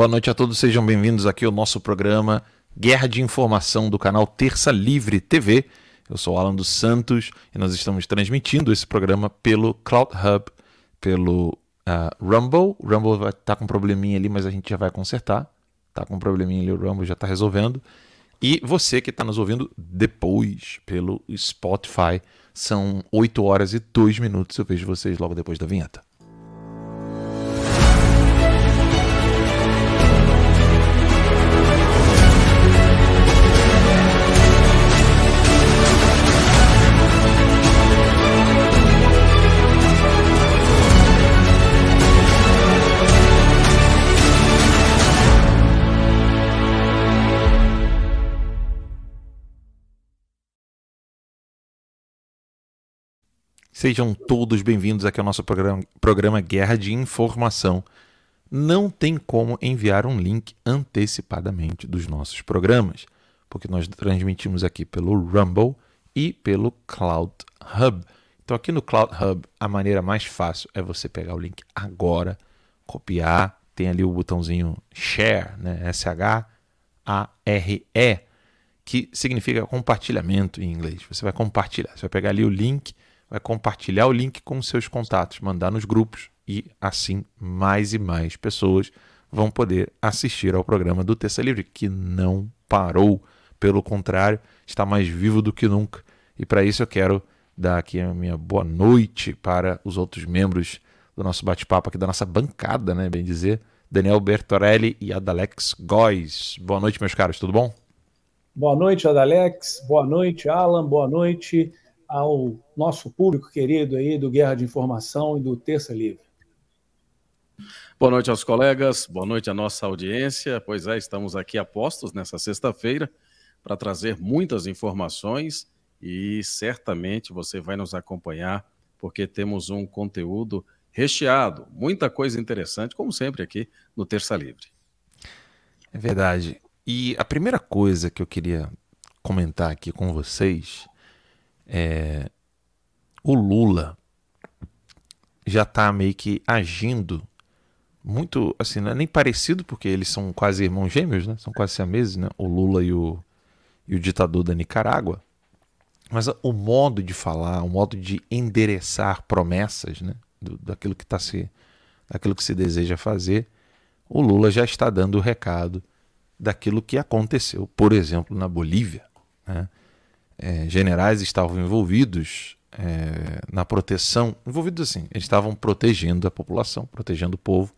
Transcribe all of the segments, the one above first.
Boa noite a todos, sejam bem-vindos aqui ao nosso programa Guerra de Informação do canal Terça Livre TV. Eu sou Alan dos Santos e nós estamos transmitindo esse programa pelo Cloud Hub, pelo uh, Rumble. O Rumble vai tá com um probleminha ali, mas a gente já vai consertar. Tá com um probleminha ali, o Rumble já está resolvendo. E você que está nos ouvindo depois pelo Spotify, são 8 horas e 2 minutos. Eu vejo vocês logo depois da vinheta. Sejam todos bem-vindos aqui ao nosso programa, programa Guerra de Informação. Não tem como enviar um link antecipadamente dos nossos programas, porque nós transmitimos aqui pelo Rumble e pelo Cloud Hub. Então, aqui no Cloud Hub, a maneira mais fácil é você pegar o link agora, copiar, tem ali o botãozinho Share, né? S-H-A-R-E, que significa compartilhamento em inglês. Você vai compartilhar, você vai pegar ali o link vai compartilhar o link com seus contatos, mandar nos grupos e assim mais e mais pessoas vão poder assistir ao programa do Terça Livre, que não parou, pelo contrário, está mais vivo do que nunca. E para isso eu quero dar aqui a minha boa noite para os outros membros do nosso bate-papo aqui da nossa bancada, né, bem dizer, Daniel Bertorelli e Adalex Góes. Boa noite, meus caros, tudo bom? Boa noite, Adalex. Boa noite, Alan. Boa noite, ao nosso público querido aí do Guerra de Informação e do Terça Livre. Boa noite aos colegas, boa noite à nossa audiência. Pois é, estamos aqui a postos nessa sexta-feira para trazer muitas informações e certamente você vai nos acompanhar porque temos um conteúdo recheado, muita coisa interessante, como sempre aqui no Terça Livre. É verdade. E a primeira coisa que eu queria comentar aqui com vocês é, o Lula já está meio que agindo muito, assim, não é nem parecido, porque eles são quase irmãos gêmeos, né? São quase siameses, né? O Lula e o, e o ditador da Nicarágua. Mas o modo de falar, o modo de endereçar promessas, né? Do, daquilo que está se, daquilo que se deseja fazer, o Lula já está dando o recado daquilo que aconteceu, por exemplo, na Bolívia, né? É, generais estavam envolvidos é, na proteção, envolvidos assim, eles estavam protegendo a população, protegendo o povo,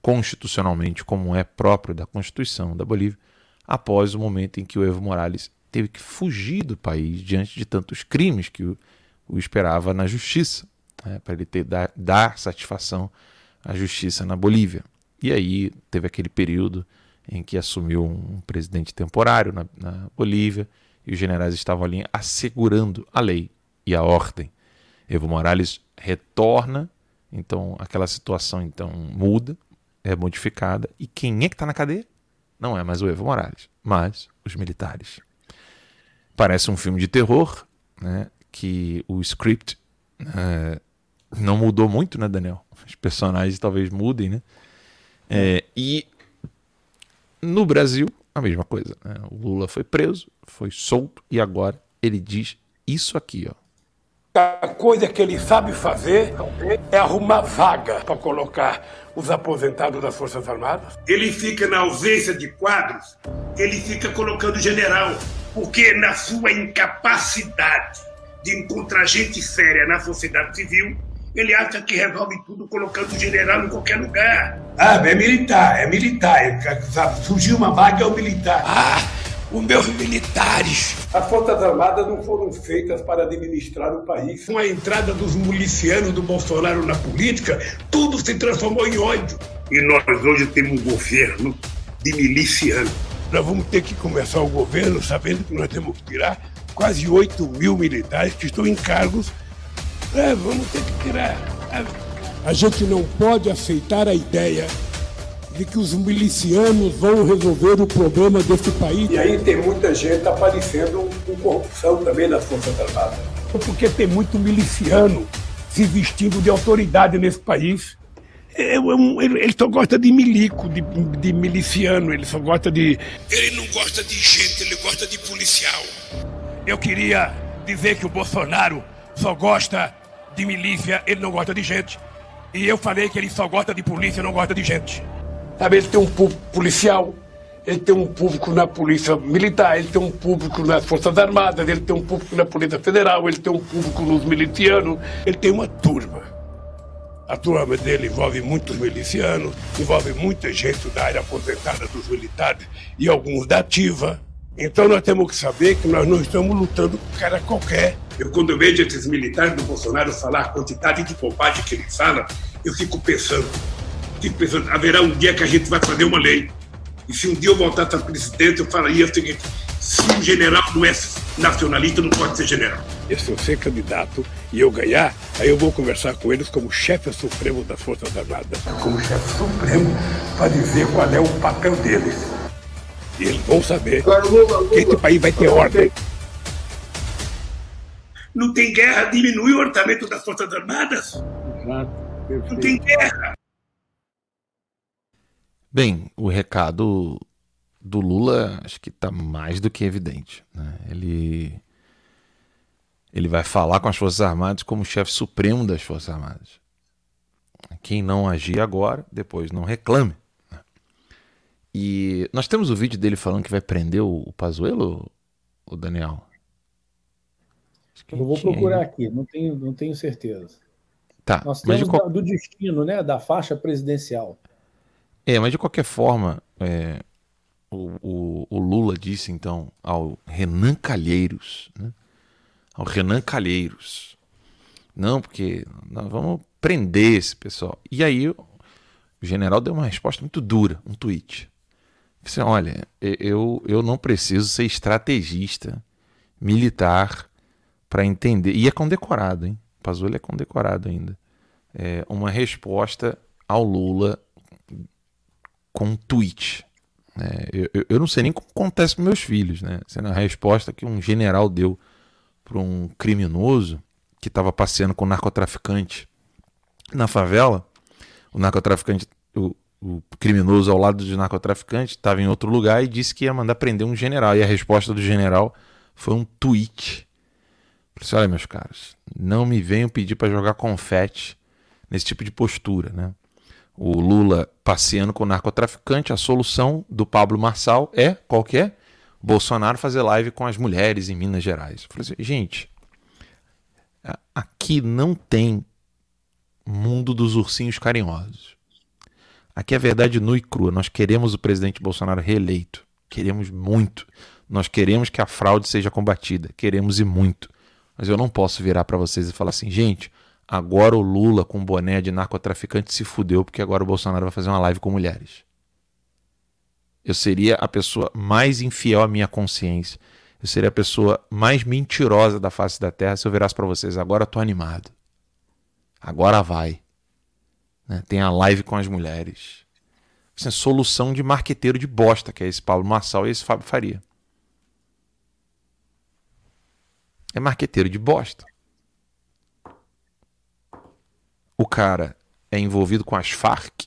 constitucionalmente, como é próprio da Constituição da Bolívia, após o momento em que o Evo Morales teve que fugir do país diante de tantos crimes que o, o esperava na justiça, né, para ele ter, dar, dar satisfação à justiça na Bolívia. E aí teve aquele período em que assumiu um presidente temporário na, na Bolívia, e os generais estavam ali assegurando a lei e a ordem. Evo Morales retorna, então aquela situação então muda, é modificada, e quem é que está na cadeia? Não é mais o Evo Morales, mas os militares. Parece um filme de terror, né, que o script é, não mudou muito, né, Daniel? Os personagens talvez mudem, né? É, e no Brasil, a mesma coisa. Né? O Lula foi preso, foi solto e agora ele diz isso aqui, ó. A coisa que ele sabe fazer é arrumar vaga para colocar os aposentados das Forças Armadas. Ele fica na ausência de quadros, ele fica colocando general, porque na sua incapacidade de encontrar gente séria na sociedade civil, ele acha que resolve tudo colocando general em qualquer lugar. Ah, é militar, é militar. Surgiu uma vaga, é o militar. Ah, os meus militares. As Forças Armadas não foram feitas para administrar o país. Com a entrada dos milicianos do Bolsonaro na política, tudo se transformou em ódio. E nós hoje temos um governo de miliciano. Nós vamos ter que começar o governo sabendo que nós temos que tirar quase 8 mil militares que estão em cargos é, vamos ter que tirar. A gente não pode aceitar a ideia de que os milicianos vão resolver o problema desse país. E aí tem muita gente aparecendo com corrupção também nas Forças Armadas. Porque tem muito miliciano se vestindo de autoridade nesse país. é, é um, ele, ele, só gosta de milico, de, de miliciano, ele só gosta de. Ele não gosta de gente, ele gosta de policial. Eu queria dizer que o Bolsonaro só gosta de milícia, ele não gosta de gente. E eu falei que ele só gosta de polícia, não gosta de gente. Sabe, ele tem um público policial, ele tem um público na polícia militar, ele tem um público nas Forças Armadas, ele tem um público na Polícia Federal, ele tem um público nos milicianos, ele tem uma turma. A turma dele envolve muitos milicianos, envolve muita gente da área aposentada dos militares e alguns da ativa. Então nós temos que saber que nós não estamos lutando com cara qualquer. Eu, quando eu vejo esses militares do Bolsonaro falar a quantidade de bobagem que eles falam, eu fico pensando, fico pensando, haverá um dia que a gente vai fazer uma lei. E se um dia eu voltar a presidente, eu falaria o seguinte: se um general não é nacionalista, não pode ser general. E se eu ser candidato e eu ganhar, aí eu vou conversar com eles como chefe supremo das Forças Armadas. Como chefe supremo, para dizer qual é o papel deles. E eles vão saber que esse país vai ter ordem. Não tem guerra, diminui o orçamento das Forças Armadas. Não tem guerra. Bem, o recado do Lula acho que está mais do que evidente. Né? Ele, ele vai falar com as Forças Armadas como chefe supremo das Forças Armadas. Quem não agir agora, depois não reclame. Né? E nós temos o vídeo dele falando que vai prender o, o Pazuello, o Daniel? Eu vou procurar aqui, não tenho, não tenho certeza. Tá, Nós temos de qual... do destino, né, da faixa presidencial. É, mas de qualquer forma, é, o, o, o, Lula disse então ao Renan Calheiros, né? ao Renan Calheiros, não, porque nós vamos prender esse pessoal. E aí o general deu uma resposta muito dura, um tweet. Disse, olha, eu, eu não preciso ser estrategista militar para entender. E é condecorado, hein? Pazuello é condecorado ainda. É uma resposta ao Lula com um tweet. É, eu, eu, não sei nem como acontece com meus filhos, né? Sendo a resposta que um general deu para um criminoso que estava passeando com um narcotraficante na favela. O narcotraficante, o, o criminoso ao lado do narcotraficante, estava em outro lugar e disse que ia mandar prender um general. E a resposta do general foi um tweet. Falei assim, olha, meus caros, não me venham pedir para jogar confete nesse tipo de postura, né? o Lula passeando com o narcotraficante, a solução do Pablo Marçal é qual que é? Bolsonaro fazer live com as mulheres em Minas Gerais. Eu falei assim, gente, aqui não tem mundo dos ursinhos carinhosos. Aqui é verdade nua e crua. Nós queremos o presidente Bolsonaro reeleito. Queremos muito. Nós queremos que a fraude seja combatida. Queremos e muito. Mas eu não posso virar para vocês e falar assim, gente, Agora o Lula com boné de narcotraficante se fudeu porque agora o Bolsonaro vai fazer uma live com mulheres. Eu seria a pessoa mais infiel à minha consciência. Eu seria a pessoa mais mentirosa da face da terra se eu virasse para vocês. Agora eu tô animado. Agora vai. Né? Tem a live com as mulheres. Assim, solução de marqueteiro de bosta, que é esse Paulo Massal e esse Fábio Faria. É marqueteiro de bosta o cara é envolvido com as Farc,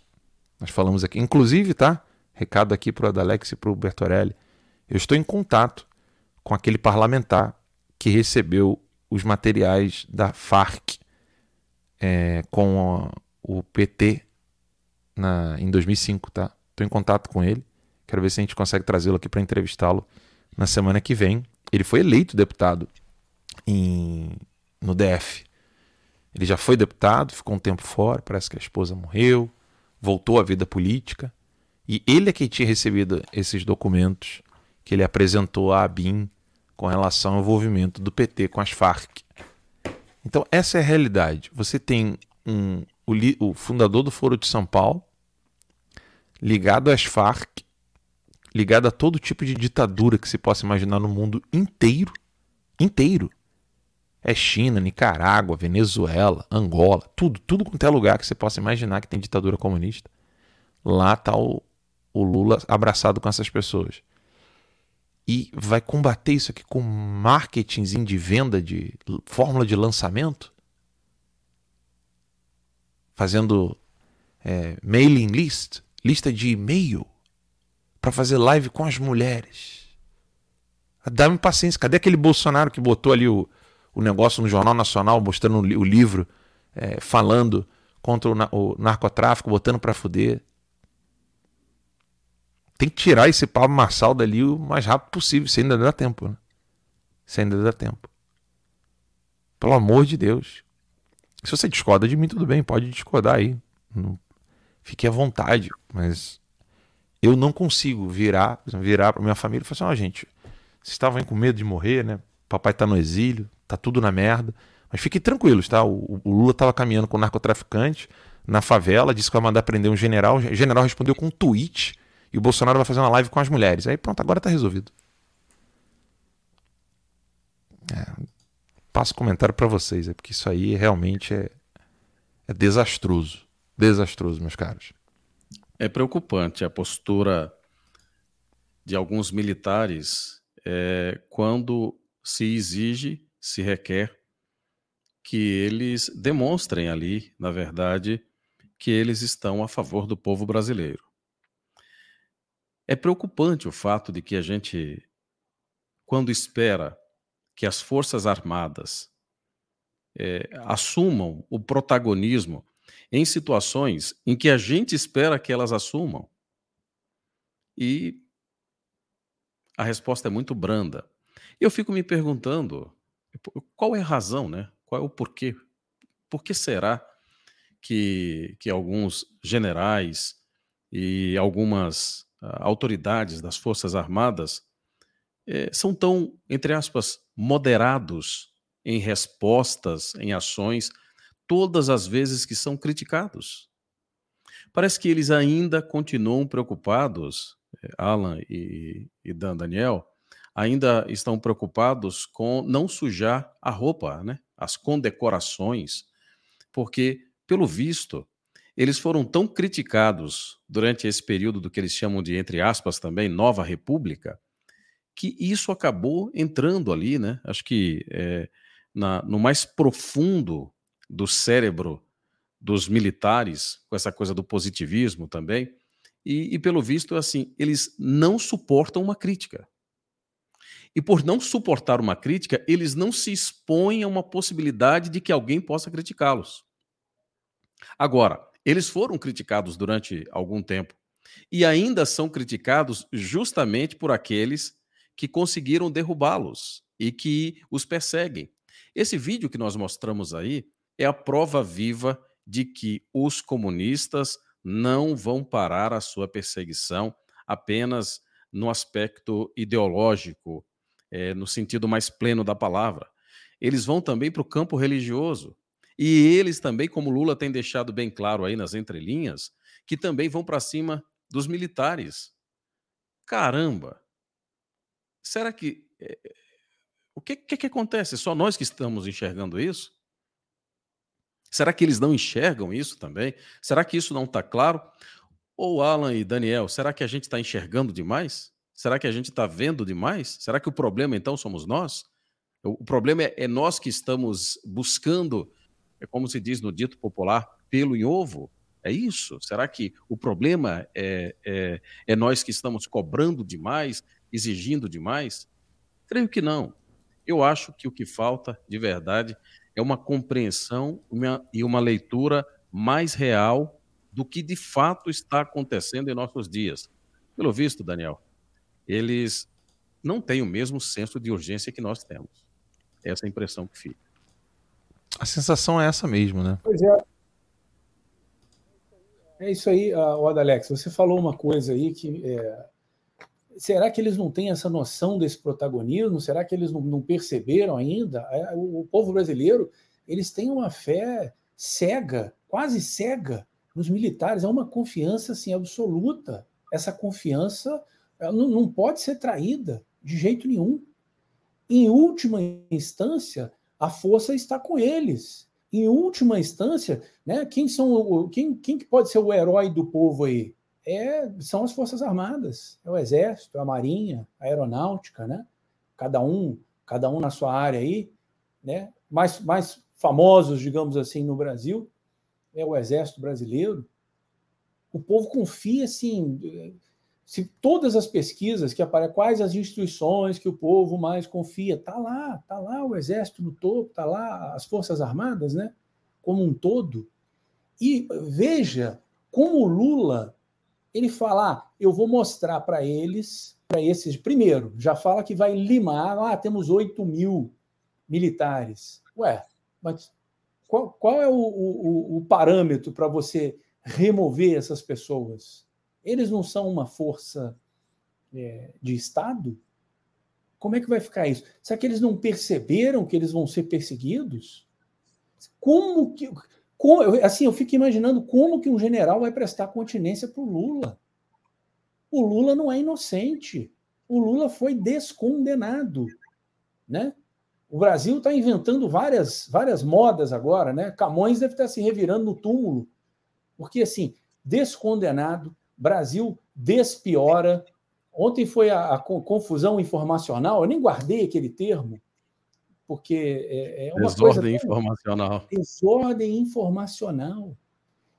nós falamos aqui, inclusive, tá? Recado aqui para o Adalex e para o Bertorelli. Eu estou em contato com aquele parlamentar que recebeu os materiais da Farc é, com o PT na, em 2005, tá? Estou em contato com ele. Quero ver se a gente consegue trazê-lo aqui para entrevistá-lo na semana que vem. Ele foi eleito deputado em, no DF. Ele já foi deputado, ficou um tempo fora, parece que a esposa morreu, voltou à vida política. E ele é quem tinha recebido esses documentos que ele apresentou à ABIN com relação ao envolvimento do PT com as Farc. Então, essa é a realidade. Você tem um, o, o fundador do Foro de São Paulo ligado às Farc, ligado a todo tipo de ditadura que se possa imaginar no mundo inteiro, inteiro. É China, Nicarágua, Venezuela, Angola, tudo, tudo quanto é lugar que você possa imaginar que tem ditadura comunista. Lá está o, o Lula abraçado com essas pessoas. E vai combater isso aqui com marketing de venda de fórmula de lançamento? Fazendo é, mailing list, lista de e-mail, para fazer live com as mulheres. Dá-me paciência. Cadê aquele Bolsonaro que botou ali o, o negócio no Jornal Nacional, mostrando o livro, é, falando contra o, o narcotráfico, botando para fuder? Tem que tirar esse Pablo Marçal dali o mais rápido possível, se ainda dá tempo. Né? Se ainda dá tempo. Pelo amor de Deus. Se você discorda de mim, tudo bem, pode discordar aí. Fique à vontade, mas eu não consigo virar, virar para minha família e falar assim: ó, oh, gente, vocês estavam com medo de morrer, né? Papai tá no exílio, tá tudo na merda. Mas fiquem tranquilos, tá? O, o Lula estava caminhando com um narcotraficante na favela, disse que vai mandar prender um general. O general respondeu com um tweet e o Bolsonaro vai fazer uma live com as mulheres. Aí pronto, agora tá resolvido. É, passo comentário para vocês, é porque isso aí realmente é, é desastroso. Desastroso, meus caros. É preocupante a postura de alguns militares é, quando se exige, se requer que eles demonstrem ali, na verdade, que eles estão a favor do povo brasileiro. É preocupante o fato de que a gente, quando espera que as Forças Armadas é, assumam o protagonismo em situações em que a gente espera que elas assumam, e a resposta é muito branda. Eu fico me perguntando qual é a razão, né? Qual é o porquê? Por que será que, que alguns generais e algumas uh, autoridades das Forças Armadas eh, são tão, entre aspas, moderados em respostas, em ações, todas as vezes que são criticados? Parece que eles ainda continuam preocupados, eh, Alan e, e Dan Daniel, ainda estão preocupados com não sujar a roupa, né? as condecorações, porque, pelo visto, eles foram tão criticados durante esse período do que eles chamam de, entre aspas, também, Nova República, que isso acabou entrando ali, né? Acho que é, na, no mais profundo do cérebro dos militares, com essa coisa do positivismo também, e, e pelo visto, assim, eles não suportam uma crítica. E por não suportar uma crítica, eles não se expõem a uma possibilidade de que alguém possa criticá-los. Agora, eles foram criticados durante algum tempo e ainda são criticados justamente por aqueles que conseguiram derrubá-los e que os perseguem. Esse vídeo que nós mostramos aí é a prova viva de que os comunistas não vão parar a sua perseguição apenas no aspecto ideológico é, no sentido mais pleno da palavra. Eles vão também para o campo religioso. E eles também, como Lula tem deixado bem claro aí nas entrelinhas, que também vão para cima dos militares. Caramba! Será que. É, o que, que, que acontece? Só nós que estamos enxergando isso? Será que eles não enxergam isso também? Será que isso não está claro? Ou Alan e Daniel, será que a gente está enxergando demais? Será que a gente está vendo demais? Será que o problema então somos nós? O problema é, é nós que estamos buscando, é como se diz no dito popular, pelo em ovo? É isso? Será que o problema é, é, é, nós que estamos cobrando demais, exigindo demais? Creio que não. Eu acho que o que falta, de verdade, é uma compreensão uma, e uma leitura mais real do que de fato está acontecendo em nossos dias. Pelo visto, Daniel, eles não têm o mesmo senso de urgência que nós temos. Essa é a impressão que fica. A sensação é essa mesmo, né? Pois é. É isso aí, uh, Alex. Você falou uma coisa aí que. É... Será que eles não têm essa noção desse protagonismo? Será que eles não, não perceberam ainda? É, o, o povo brasileiro, eles têm uma fé cega, quase cega, nos militares. É uma confiança assim, absoluta. Essa confiança ela não, não pode ser traída de jeito nenhum. Em última instância, a força está com eles. Em última instância, né, quem são quem, quem que pode ser o herói do povo aí? É, são as forças armadas, é o exército, a marinha, a aeronáutica, né? Cada um, cada um na sua área aí, né? Mais, mais famosos, digamos assim, no Brasil é o exército brasileiro, O povo confia assim. Se todas as pesquisas que aparecem, quais as instituições que o povo mais confia, tá lá, tá lá o exército no topo, tá lá as forças armadas, né? Como um todo. E veja como o Lula ele fala, ah, eu vou mostrar para eles, para esses, primeiro, já fala que vai limar, ah, temos 8 mil militares. Ué, mas qual, qual é o, o, o parâmetro para você remover essas pessoas? Eles não são uma força é, de Estado? Como é que vai ficar isso? Será que eles não perceberam que eles vão ser perseguidos? Como que. Como, assim, eu fico imaginando como que um general vai prestar continência para o Lula. O Lula não é inocente. O Lula foi descondenado, né? O Brasil está inventando várias, várias modas agora, né? Camões deve estar se revirando no túmulo, porque assim, descondenado, Brasil despiora. Ontem foi a, a confusão informacional, eu nem guardei aquele termo, porque é, é uma desordem coisa informacional. Desordem informacional.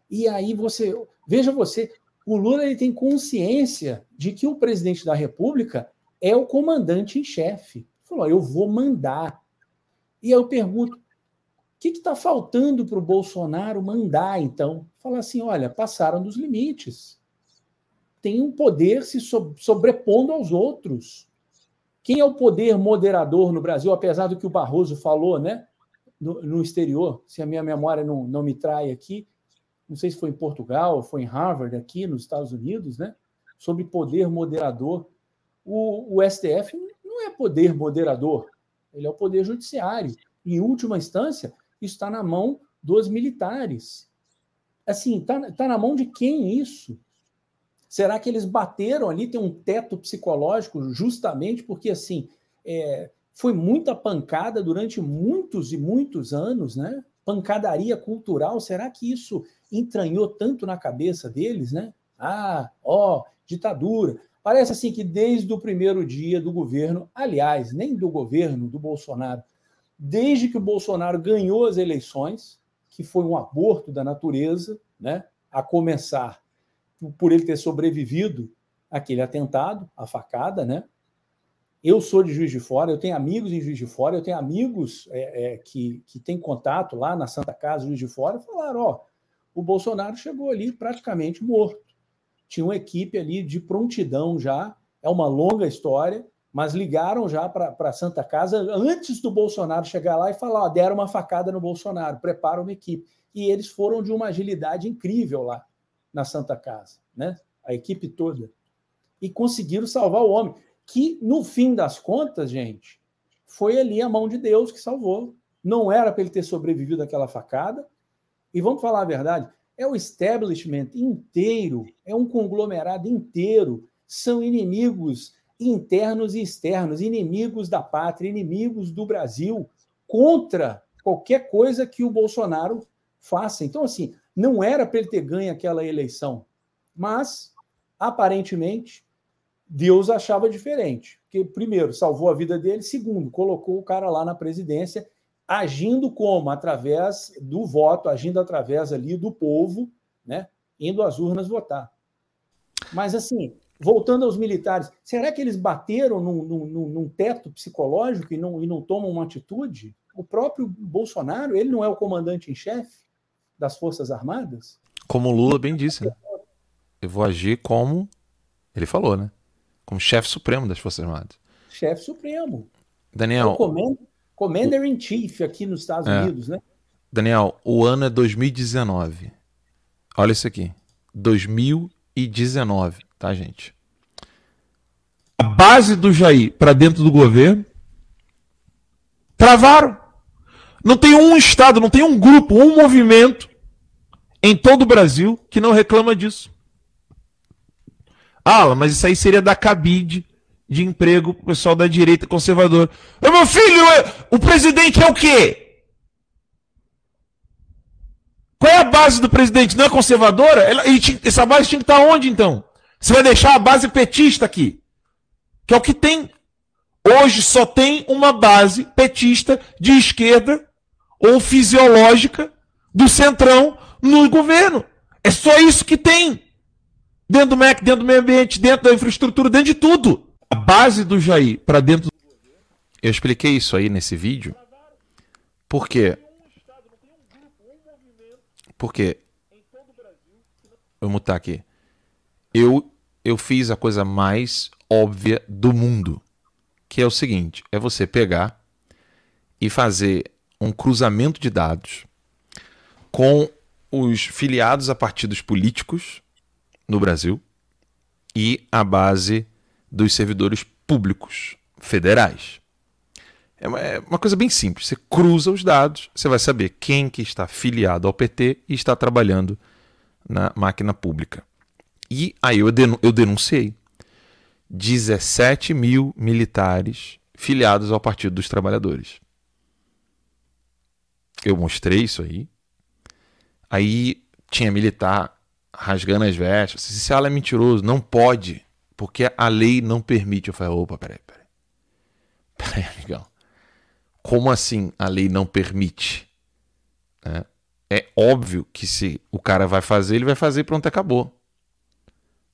E aí você, veja você, o Lula ele tem consciência de que o presidente da República é o comandante em chefe. Falou, eu vou mandar. E eu pergunto, o que está faltando para o Bolsonaro mandar, então? Falar assim, olha, passaram dos limites. Tem um poder se sobrepondo aos outros. Quem é o poder moderador no Brasil, apesar do que o Barroso falou, né? No, no exterior, se a minha memória não, não me trai aqui, não sei se foi em Portugal, foi em Harvard, aqui nos Estados Unidos, né? Sobre poder moderador. O, o STF não é poder moderador, ele é o poder judiciário. Em última instância, isso está na mão dos militares. Assim, está tá na mão de quem isso? Será que eles bateram ali? Tem um teto psicológico, justamente porque assim é, foi muita pancada durante muitos e muitos anos, né? Pancadaria cultural. Será que isso entranhou tanto na cabeça deles, né? Ah, ó, ditadura. Parece assim que desde o primeiro dia do governo, aliás, nem do governo do Bolsonaro, desde que o Bolsonaro ganhou as eleições, que foi um aborto da natureza, né? A começar por ele ter sobrevivido àquele atentado, a facada, né? Eu sou de Juiz de Fora, eu tenho amigos em Juiz de Fora, eu tenho amigos é, é, que, que têm contato lá na Santa Casa, Juiz de Fora, falaram: ó, o Bolsonaro chegou ali praticamente morto. Tinha uma equipe ali de prontidão já, é uma longa história, mas ligaram já para a Santa Casa antes do Bolsonaro chegar lá e falar: ó, deram uma facada no Bolsonaro, prepara uma equipe. E eles foram de uma agilidade incrível lá na Santa Casa, né? A equipe toda. E conseguiram salvar o homem, que no fim das contas, gente, foi ali a mão de Deus que salvou. Não era para ele ter sobrevivido àquela facada. E vamos falar a verdade, é o establishment inteiro, é um conglomerado inteiro, são inimigos internos e externos, inimigos da pátria, inimigos do Brasil, contra qualquer coisa que o Bolsonaro faça. Então, assim, não era para ele ter ganho aquela eleição, mas aparentemente Deus achava diferente. Porque, primeiro, salvou a vida dele, segundo, colocou o cara lá na presidência, agindo como? Através do voto, agindo através ali do povo, né? Indo às urnas votar. Mas, assim, voltando aos militares, será que eles bateram num, num, num teto psicológico e não, e não tomam uma atitude? O próprio Bolsonaro, ele não é o comandante em chefe? Das Forças Armadas? Como o Lula bem disse, né? Eu vou agir como ele falou, né? Como chefe supremo das Forças Armadas. Chefe supremo. Daniel. É Commander in Chief aqui nos Estados é. Unidos, né? Daniel, o ano é 2019. Olha isso aqui. 2019, tá, gente? A base do Jair para dentro do governo travaram. Não tem um estado, não tem um grupo, um movimento em todo o Brasil que não reclama disso. Ah, mas isso aí seria da cabide de emprego pro pessoal da direita conservadora. Meu filho, é, o presidente é o quê? Qual é a base do presidente? Não é conservadora? essa base tinha que estar onde, então? Você vai deixar a base petista aqui? Que é o que tem. Hoje só tem uma base petista de esquerda ou fisiológica do centrão no governo. É só isso que tem. Dentro do MEC, dentro do meio ambiente, dentro da infraestrutura, dentro de tudo. A base do Jair para dentro. Eu expliquei isso aí nesse vídeo. Por quê? Porque. Vou mutar aqui. Eu, eu fiz a coisa mais óbvia do mundo. Que é o seguinte: é você pegar e fazer um cruzamento de dados com os filiados a partidos políticos no Brasil e a base dos servidores públicos federais. É uma, é uma, coisa bem simples. Você cruza os dados, você vai saber quem que está filiado ao PT e está trabalhando na máquina pública. E aí eu, eu denunciei 17 mil militares filiados ao Partido dos Trabalhadores. Eu mostrei isso aí. Aí tinha militar rasgando as vestes. Esse ala é mentiroso, não pode, porque a lei não permite. Eu falei, opa, peraí, peraí. Peraí, amigão. Como assim a lei não permite? É, é óbvio que se o cara vai fazer, ele vai fazer e pronto, acabou.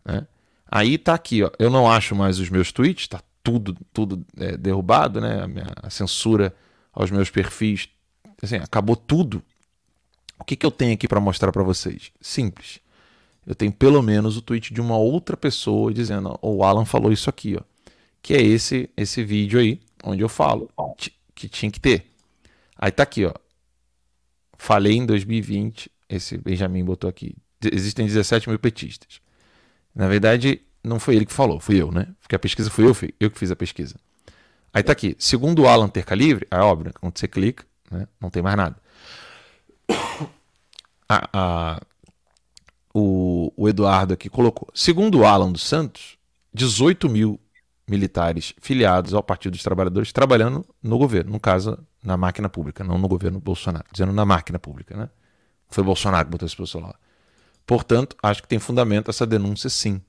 É. Aí tá aqui, ó. Eu não acho mais os meus tweets, tá tudo, tudo é, derrubado, né? A, minha, a censura aos meus perfis, assim, acabou tudo. O que, que eu tenho aqui para mostrar para vocês? Simples eu tenho pelo menos o tweet de uma outra pessoa dizendo: o Alan falou isso aqui, ó. Que é esse esse vídeo aí, onde eu falo que tinha que ter. Aí tá aqui, ó. Falei em 2020, esse Benjamin botou aqui. Existem 17 mil petistas. Na verdade, não foi ele que falou, fui eu, né? Porque a pesquisa foi eu, eu que fiz a pesquisa. Aí tá aqui, segundo o Alan Terca Livre, é óbvio, quando você clica, né, não tem mais nada. A, a, o, o Eduardo aqui colocou. Segundo Alan dos Santos, 18 mil militares filiados ao Partido dos Trabalhadores trabalhando no governo, no caso, na máquina pública, não no governo Bolsonaro, dizendo na máquina pública, né? Foi Bolsonaro que botou esse pessoal lá. Portanto, acho que tem fundamento essa denúncia sim.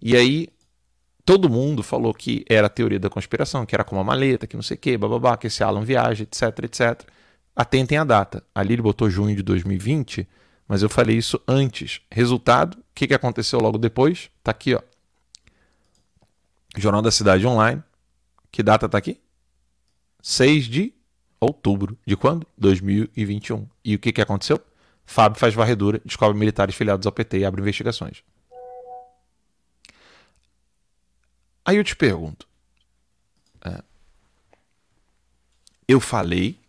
E aí, todo mundo falou que era a teoria da conspiração, que era como uma maleta, que não sei o quê, bababá, que esse Alan viaja, etc, etc. Atentem a data. Ali ele botou junho de 2020 mas eu falei isso antes. Resultado, o que, que aconteceu logo depois? Tá aqui, ó. Jornal da Cidade Online. Que data tá aqui? 6 de outubro. De quando? 2021. E o que, que aconteceu? Fábio faz varredura, descobre militares filiados ao PT e abre investigações. Aí eu te pergunto. É, eu falei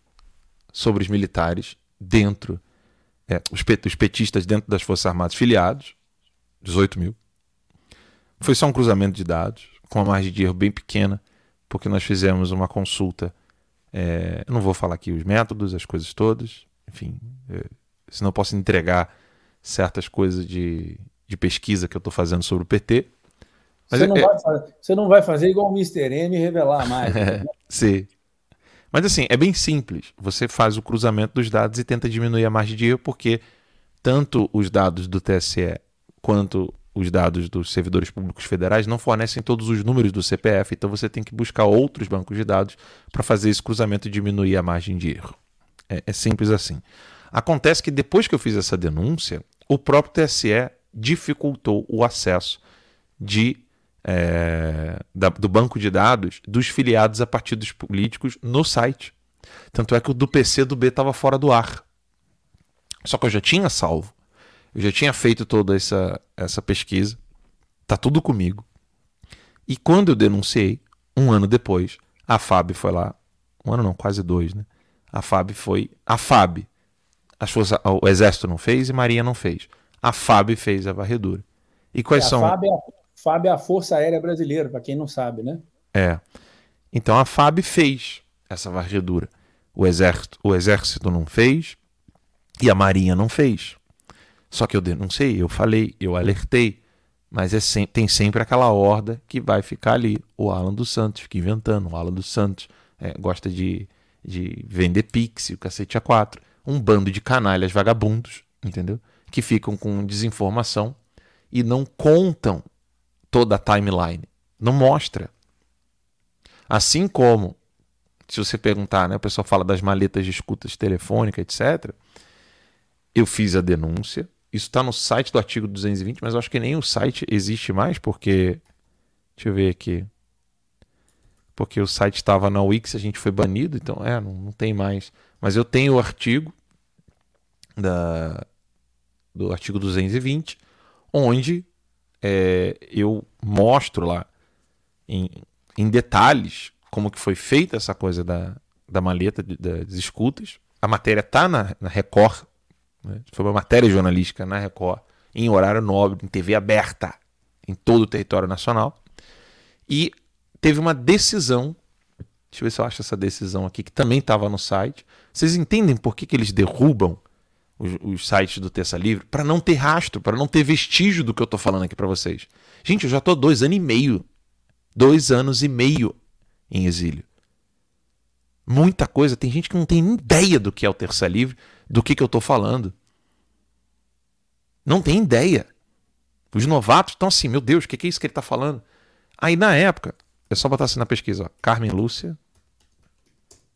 sobre os militares dentro é, os, pet, os petistas dentro das Forças Armadas filiados, 18 mil. Foi só um cruzamento de dados, com uma margem de erro bem pequena, porque nós fizemos uma consulta. É, eu não vou falar aqui os métodos, as coisas todas, enfim, é, senão eu posso entregar certas coisas de, de pesquisa que eu estou fazendo sobre o PT. Mas você, não é, vai fazer, você não vai fazer igual o Mr. M revelar mais. Né? sim. Mas assim, é bem simples. Você faz o cruzamento dos dados e tenta diminuir a margem de erro, porque tanto os dados do TSE quanto os dados dos servidores públicos federais não fornecem todos os números do CPF, então você tem que buscar outros bancos de dados para fazer esse cruzamento e diminuir a margem de erro. É, é, simples assim. Acontece que depois que eu fiz essa denúncia, o próprio TSE dificultou o acesso de é, da, do banco de dados dos filiados a partidos políticos no site. Tanto é que o do PC do B estava fora do ar. Só que eu já tinha salvo. Eu já tinha feito toda essa, essa pesquisa. Tá tudo comigo. E quando eu denunciei, um ano depois, a FAB foi lá. Um ano não, quase dois, né? A FAB foi. A FAB. As forças, o Exército não fez e Maria não fez. A FAB fez a varredura. E quais é, são. A FAB é a FAB é a Força Aérea Brasileira, para quem não sabe, né? É. Então a FAB fez essa varredura. O exército, o exército não fez e a Marinha não fez. Só que eu denunciei, eu falei, eu alertei. Mas é tem sempre aquela horda que vai ficar ali. O Alan dos Santos fica inventando. O Alan dos Santos é, gosta de, de vender pix, o cacete a quatro. Um bando de canalhas vagabundos, entendeu? Que ficam com desinformação e não contam toda a timeline. Não mostra. Assim como, se você perguntar, né, o pessoal fala das maletas de escutas telefônica, etc. Eu fiz a denúncia, isso está no site do artigo 220, mas eu acho que nem o site existe mais, porque. Deixa eu ver aqui. Porque o site estava na Wix, a gente foi banido, então é, não, não tem mais. Mas eu tenho o artigo da, do artigo 220, onde é, eu mostro lá em, em detalhes como que foi feita essa coisa da, da maleta de, das escutas. A matéria está na, na Record, né? foi uma matéria jornalística na Record, em horário nobre, em TV aberta, em todo o território nacional. E teve uma decisão, deixa eu ver se eu acho essa decisão aqui, que também estava no site. Vocês entendem por que, que eles derrubam os, os sites do Terça Livre? Para não ter rastro, para não ter vestígio do que eu estou falando aqui para vocês. Gente, eu já estou dois anos e meio, dois anos e meio em exílio. Muita coisa. Tem gente que não tem ideia do que é o Terça Livre, do que, que eu estou falando. Não tem ideia. Os novatos estão assim, meu Deus, o que, que é isso que ele está falando? Aí na época, é só botar assim na pesquisa, ó, Carmen Lúcia,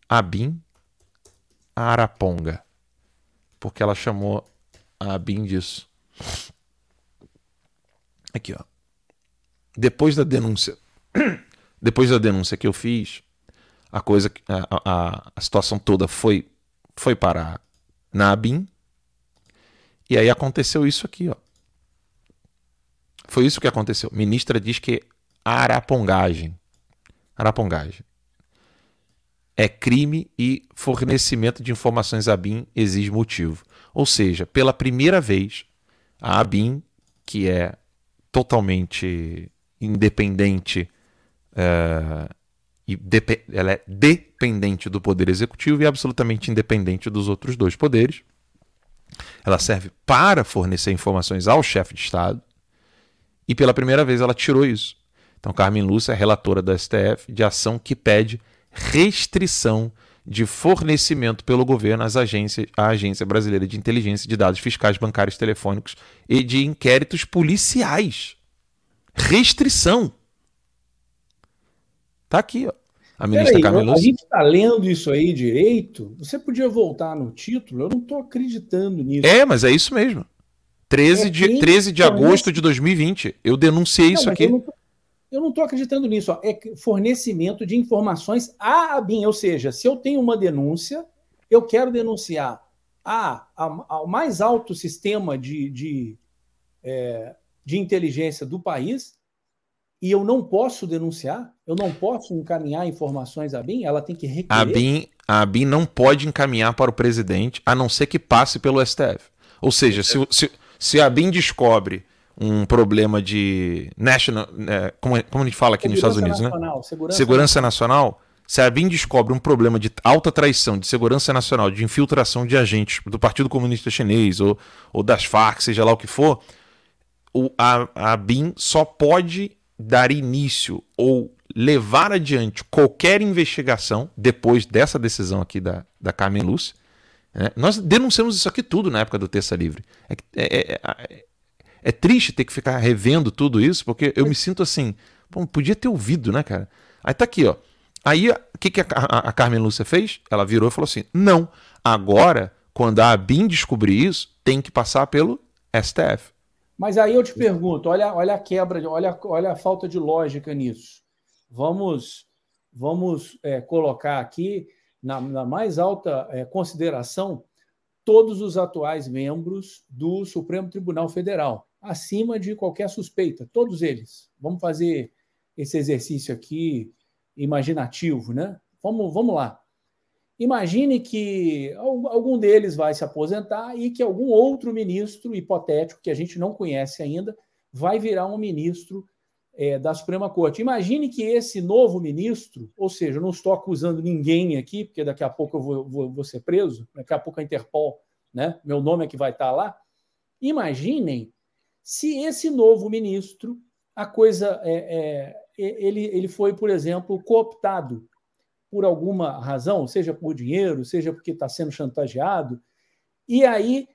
Abim, Araponga. Porque ela chamou a Abim disso. Aqui, ó. Depois da denúncia. Depois da denúncia que eu fiz, a coisa, a, a, a situação toda foi foi parar na ABIN. E aí aconteceu isso aqui, ó. Foi isso que aconteceu. Ministra diz que arapongagem. Arapongagem. É crime e fornecimento de informações à ABIN exige motivo. Ou seja, pela primeira vez, a ABIN, que é totalmente independente é, e ela é dependente do poder executivo e absolutamente independente dos outros dois poderes. Ela serve para fornecer informações ao chefe de Estado e pela primeira vez ela tirou isso. Então, Carmen Lúcia é relatora da STF de ação que pede restrição de fornecimento pelo governo às agências, à Agência Brasileira de Inteligência de Dados Fiscais, Bancários, Telefônicos e de inquéritos policiais. Restrição. Tá aqui, ó. A ministra Carmen A gente está lendo isso aí direito. Você podia voltar no título? Eu não estou acreditando nisso. É, mas é isso mesmo. 13 é de, 13 de agosto de 2020. Eu denunciei não, isso aqui. Eu não estou acreditando nisso. Ó. É fornecimento de informações à ABIN. Ou seja, se eu tenho uma denúncia, eu quero denunciar ao mais alto sistema de, de, é, de inteligência do país, e eu não posso denunciar, eu não posso encaminhar informações à BIM, ela tem que requerer. A BIM, a BIM não pode encaminhar para o presidente, a não ser que passe pelo STF. Ou seja, se, se, se a BIM descobre um problema de national, é, como, como a gente fala aqui segurança nos Estados Unidos, né? nacional, né? Segurança, segurança nacional. Se a BIM descobre um problema de alta traição, de segurança nacional, de infiltração de agentes do Partido Comunista Chinês ou, ou das Farc, seja lá o que for, o, a, a BIM só pode dar início ou levar adiante qualquer investigação depois dessa decisão aqui da, da Carmen Lúcia. Né? Nós denunciamos isso aqui tudo na época do Terça Livre. É, é, é, é, triste ter que ficar revendo tudo isso, porque eu me sinto assim, bom, podia ter ouvido, né, cara? Aí tá aqui, ó. Aí, o que, que a, a, a Carmen Lúcia fez? Ela virou e falou assim: não, agora, quando a ABIN descobrir isso, tem que passar pelo STF. Mas aí eu te pergunto, olha, olha a quebra, olha, olha a falta de lógica nisso. Vamos, vamos é, colocar aqui na, na mais alta é, consideração todos os atuais membros do Supremo Tribunal Federal, acima de qualquer suspeita, todos eles. Vamos fazer esse exercício aqui imaginativo, né? Vamos, vamos lá. Imagine que algum deles vai se aposentar e que algum outro ministro hipotético, que a gente não conhece ainda, vai virar um ministro é, da Suprema Corte. Imagine que esse novo ministro, ou seja, eu não estou acusando ninguém aqui, porque daqui a pouco eu vou, vou, vou ser preso, daqui a pouco a Interpol, né? meu nome é que vai estar lá. Imaginem se esse novo ministro, a coisa, é, é, ele, ele foi, por exemplo, cooptado por alguma razão, seja por dinheiro, seja porque está sendo chantageado, e aí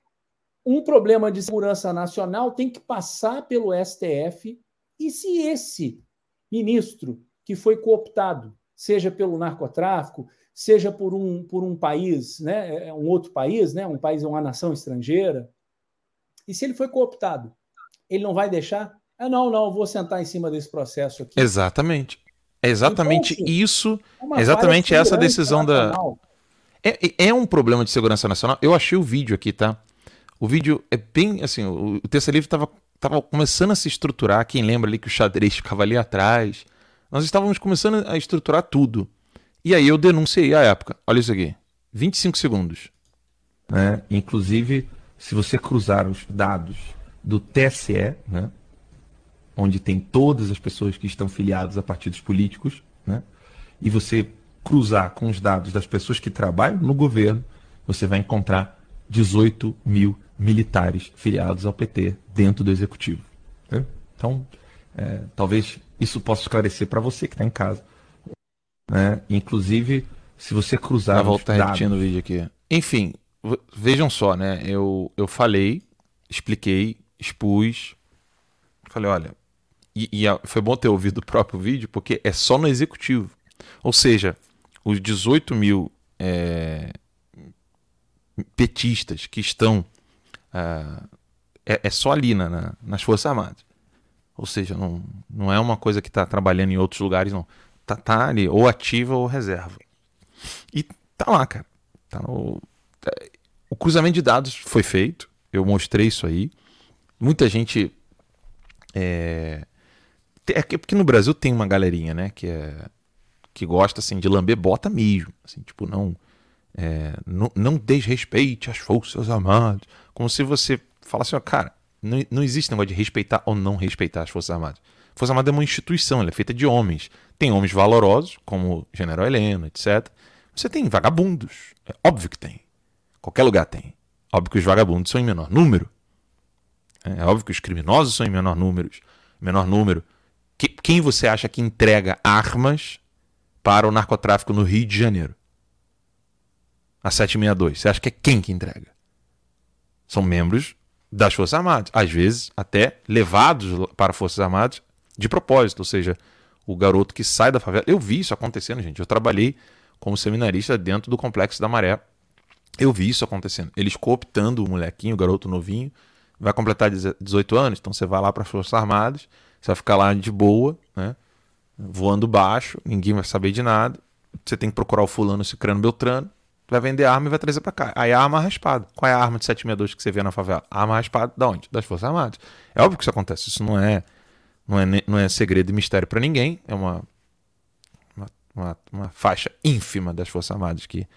um problema de segurança nacional tem que passar pelo STF, e se esse ministro que foi cooptado, seja pelo narcotráfico, seja por um, por um país, né, é, um outro país, né, um país, uma nação estrangeira, E se ele foi cooptado, ele não vai deixar? Ah, não, não, vou sentar em cima desse processo aqui. Exatamente. É exatamente então, assim, isso. É exatamente essa decisão da. É, é um problema de segurança nacional. Eu achei o vídeo aqui, tá? O vídeo é bem assim. O, o texto livre estava tava começando a se estruturar. Quem lembra ali que o xadrez ficava ali atrás. Nós estávamos começando a estruturar tudo. E aí eu denunciei a época. Olha isso aqui. 25 segundos. Né? Inclusive, se você cruzar os dados do TSE, né? onde tem todas as pessoas que estão filiadas a partidos políticos, né? e você cruzar com os dados das pessoas que trabalham no governo, você vai encontrar 18 mil militares filiados ao PT dentro do executivo. Né? Então, é, talvez isso possa esclarecer para você que está em casa. Né? Inclusive, se você cruzar. Vai voltar dados... repetindo o vídeo aqui. Enfim, vejam só, né? Eu, eu falei, expliquei, expus. Falei, olha. E, e foi bom ter ouvido o próprio vídeo, porque é só no executivo. Ou seja, os 18 mil é, petistas que estão. Uh, é, é, só ali na, na, nas Forças Armadas. Ou seja, não, não é uma coisa que está trabalhando em outros lugares, não. Tá, tá ali, ou ativa ou reserva. E tá lá, cara. Tá no... O cruzamento de dados foi feito. Eu mostrei isso aí. Muita gente. É, é porque no Brasil tem uma galerinha, né? Que é que gosta assim de lamber bota mesmo, assim, tipo não é, não, não desrespeite as forças armadas, como se você falasse, ó, cara, não, não existe negócio de respeitar ou não respeitar as forças armadas. A Força Armada é uma instituição, ela é feita de homens. Tem homens valorosos, como o General Heleno, etc. Você tem vagabundos, é óbvio que tem. Qualquer lugar tem. Óbvio que os vagabundos são em menor número. É, é óbvio que os criminosos são em menor número. Menor número. Que, quem você acha que entrega armas para o narcotráfico no Rio de Janeiro. A 762. Você acha que é quem que entrega? São membros das Forças Armadas. Às vezes, até levados para Forças Armadas de propósito. Ou seja, o garoto que sai da favela. Eu vi isso acontecendo, gente. Eu trabalhei como seminarista dentro do Complexo da Maré. Eu vi isso acontecendo. Eles cooptando o molequinho, o garoto novinho. Vai completar 18 anos, então você vai lá para as Forças Armadas. Você vai ficar lá de boa, né? voando baixo, ninguém vai saber de nada. Você tem que procurar o fulano, cicrano, beltrano. Vai vender arma e vai trazer para cá. Aí a arma raspada. Qual é a arma de 762 que você vê na favela? Arma raspada da onde? Das Forças Armadas. É óbvio que isso acontece. Isso não é, não é, não é segredo e mistério para ninguém. É uma, uma, uma, uma, faixa ínfima das Forças Armadas que,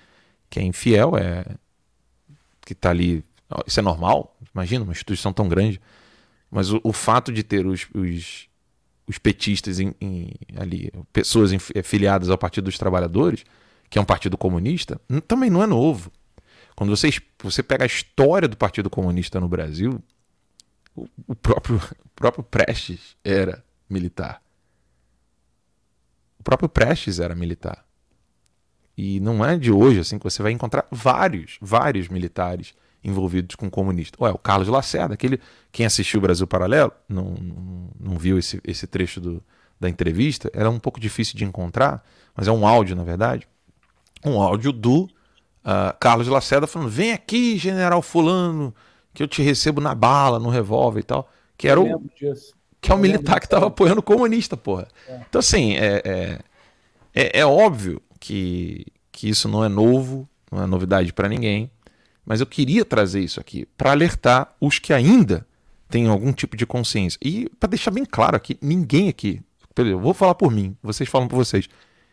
que é infiel, é que está ali. Isso é normal. Imagina, uma instituição tão grande. Mas o, o fato de ter os, os os petistas em, em, ali, pessoas filiadas ao Partido dos Trabalhadores, que é um partido comunista, também não é novo. Quando você, você pega a história do Partido Comunista no Brasil, o, o próprio, o próprio Prestes era militar. O próprio Prestes era militar. E não é de hoje assim que você vai encontrar vários, vários militares envolvidos com comunista. Ué, o Carlos Lacerda, aquele, quem assistiu o Brasil Paralelo, não, não, não viu esse, esse trecho do, da entrevista, era um pouco difícil de encontrar, mas é um áudio, na verdade. Um áudio do uh, Carlos Lacerda falando: vem aqui, general Fulano, que eu te recebo na bala, no revólver e tal. Que era o. Que é o militar que estava apoiando o comunista, porra. É. Então, assim, é, é, é, é óbvio que, que isso não é novo, não é novidade para ninguém. Mas eu queria trazer isso aqui para alertar os que ainda têm algum tipo de consciência. E para deixar bem claro aqui, ninguém aqui, eu vou falar por mim, vocês falam por vocês.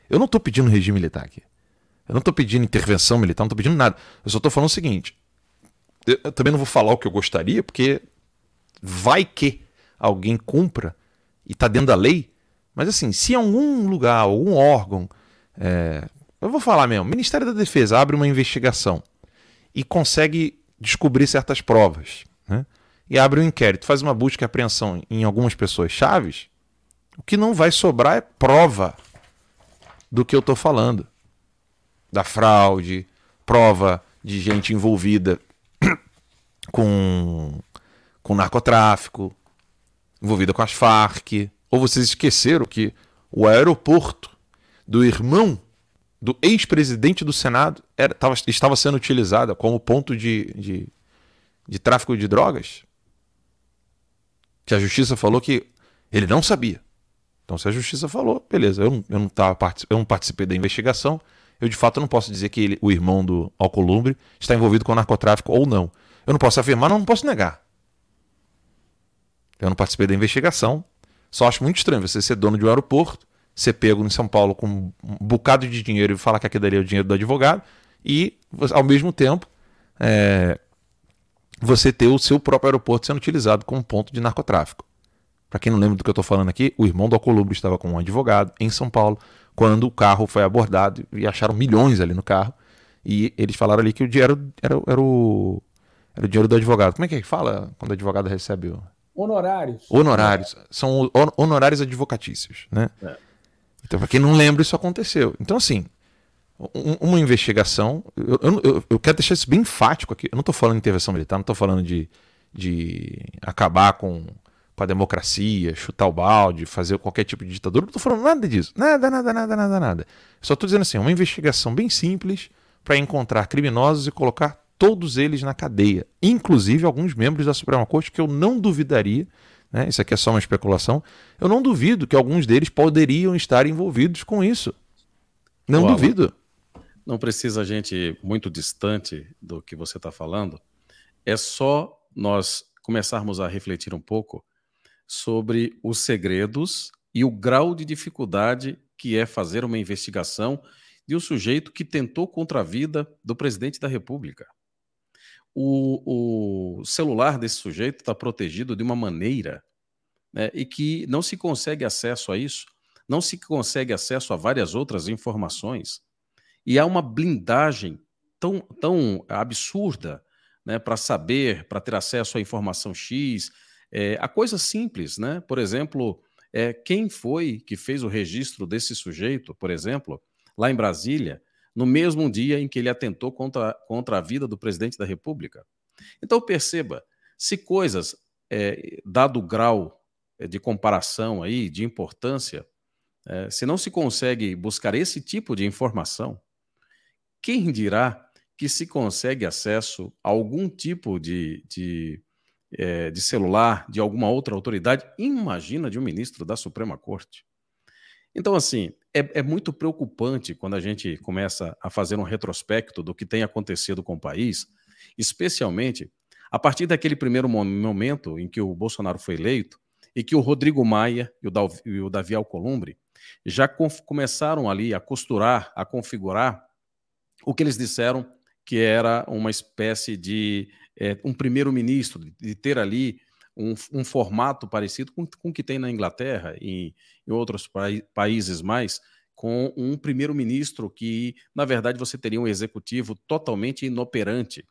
Eu não estou pedindo regime militar aqui. Eu não estou pedindo intervenção militar, não estou pedindo nada. Eu só estou falando o seguinte: eu também não vou falar o que eu gostaria, porque vai que alguém cumpra e está dentro da lei. Mas assim, se algum lugar, algum órgão, é, eu vou falar mesmo, Ministério da Defesa abre uma investigação e consegue descobrir certas provas. Né? E abre um inquérito, faz uma busca e apreensão em algumas pessoas chaves, o que não vai sobrar é prova do que eu estou falando. Da fraude, prova de gente envolvida com, com narcotráfico, envolvida com as Farc. Ou vocês esqueceram que o aeroporto do irmão do ex-presidente do Senado era, tava, estava sendo utilizada como ponto de, de, de tráfico de drogas. Que a justiça falou que ele não sabia. Então, se a justiça falou, beleza, eu não, eu não, tava, eu não participei da investigação, eu de fato não posso dizer que ele, o irmão do Alcolumbre está envolvido com narcotráfico ou não. Eu não posso afirmar, não, não posso negar. Eu não participei da investigação. Só acho muito estranho você ser dono de um aeroporto, ser pego em São Paulo com um bocado de dinheiro e falar que aquilo ali é o dinheiro do advogado, e, ao mesmo tempo, é, você ter o seu próprio aeroporto sendo utilizado como ponto de narcotráfico. Para quem não lembra do que eu estou falando aqui, o irmão do Alcolumbre estava com um advogado em São Paulo quando o carro foi abordado e acharam milhões ali no carro. E eles falaram ali que o dinheiro era, era, o, era o dinheiro do advogado. Como é que fala quando o advogado recebe o. Honorários. Honorários. São honorários advocatícios, né? É. Então, para quem não lembra, isso aconteceu. Então, assim, uma investigação. Eu, eu, eu, quero deixar isso bem enfático aqui. Eu não estou falando de intervenção militar, não estou falando de, de acabar com com a democracia, chutar o balde, fazer qualquer tipo de ditadura. Não estou falando nada disso. Nada, nada, nada, nada, nada. Só estou dizendo assim, uma investigação bem simples para encontrar criminosos e colocar todos eles na cadeia, inclusive alguns membros da Suprema Corte que eu não duvidaria, né? Isso aqui é só uma especulação. Eu não duvido que alguns deles poderiam estar envolvidos com isso. Não Uau. duvido. Não precisa a gente muito distante do que você está falando. É só nós começarmos a refletir um pouco sobre os segredos e o grau de dificuldade que é fazer uma investigação de um sujeito que tentou contra a vida do presidente da República. O, o celular desse sujeito está protegido de uma maneira né, e que não se consegue acesso a isso, não se consegue acesso a várias outras informações. E há uma blindagem tão, tão absurda né, para saber, para ter acesso à informação X, é, a coisa simples, né? Por exemplo, é, quem foi que fez o registro desse sujeito, por exemplo, lá em Brasília, no mesmo dia em que ele atentou contra, contra a vida do presidente da República? Então perceba, se coisas, é, dado o grau é, de comparação aí, de importância, é, se não se consegue buscar esse tipo de informação, quem dirá que se consegue acesso a algum tipo de, de é, de celular de alguma outra autoridade, imagina de um ministro da Suprema Corte. Então, assim, é, é, muito preocupante quando a gente começa a fazer um retrospecto do que tem acontecido com o país, especialmente a partir daquele primeiro momento em que o Bolsonaro foi eleito e que o Rodrigo Maia e o Davi, e o Davi Alcolumbre já começaram ali a costurar, a configurar o que eles disseram que era uma espécie de é, um primeiro-ministro, de ter ali um, um, formato parecido com, com o que tem na Inglaterra e em outros pa países mais, com um primeiro-ministro que, na verdade, você teria um executivo totalmente inoperante.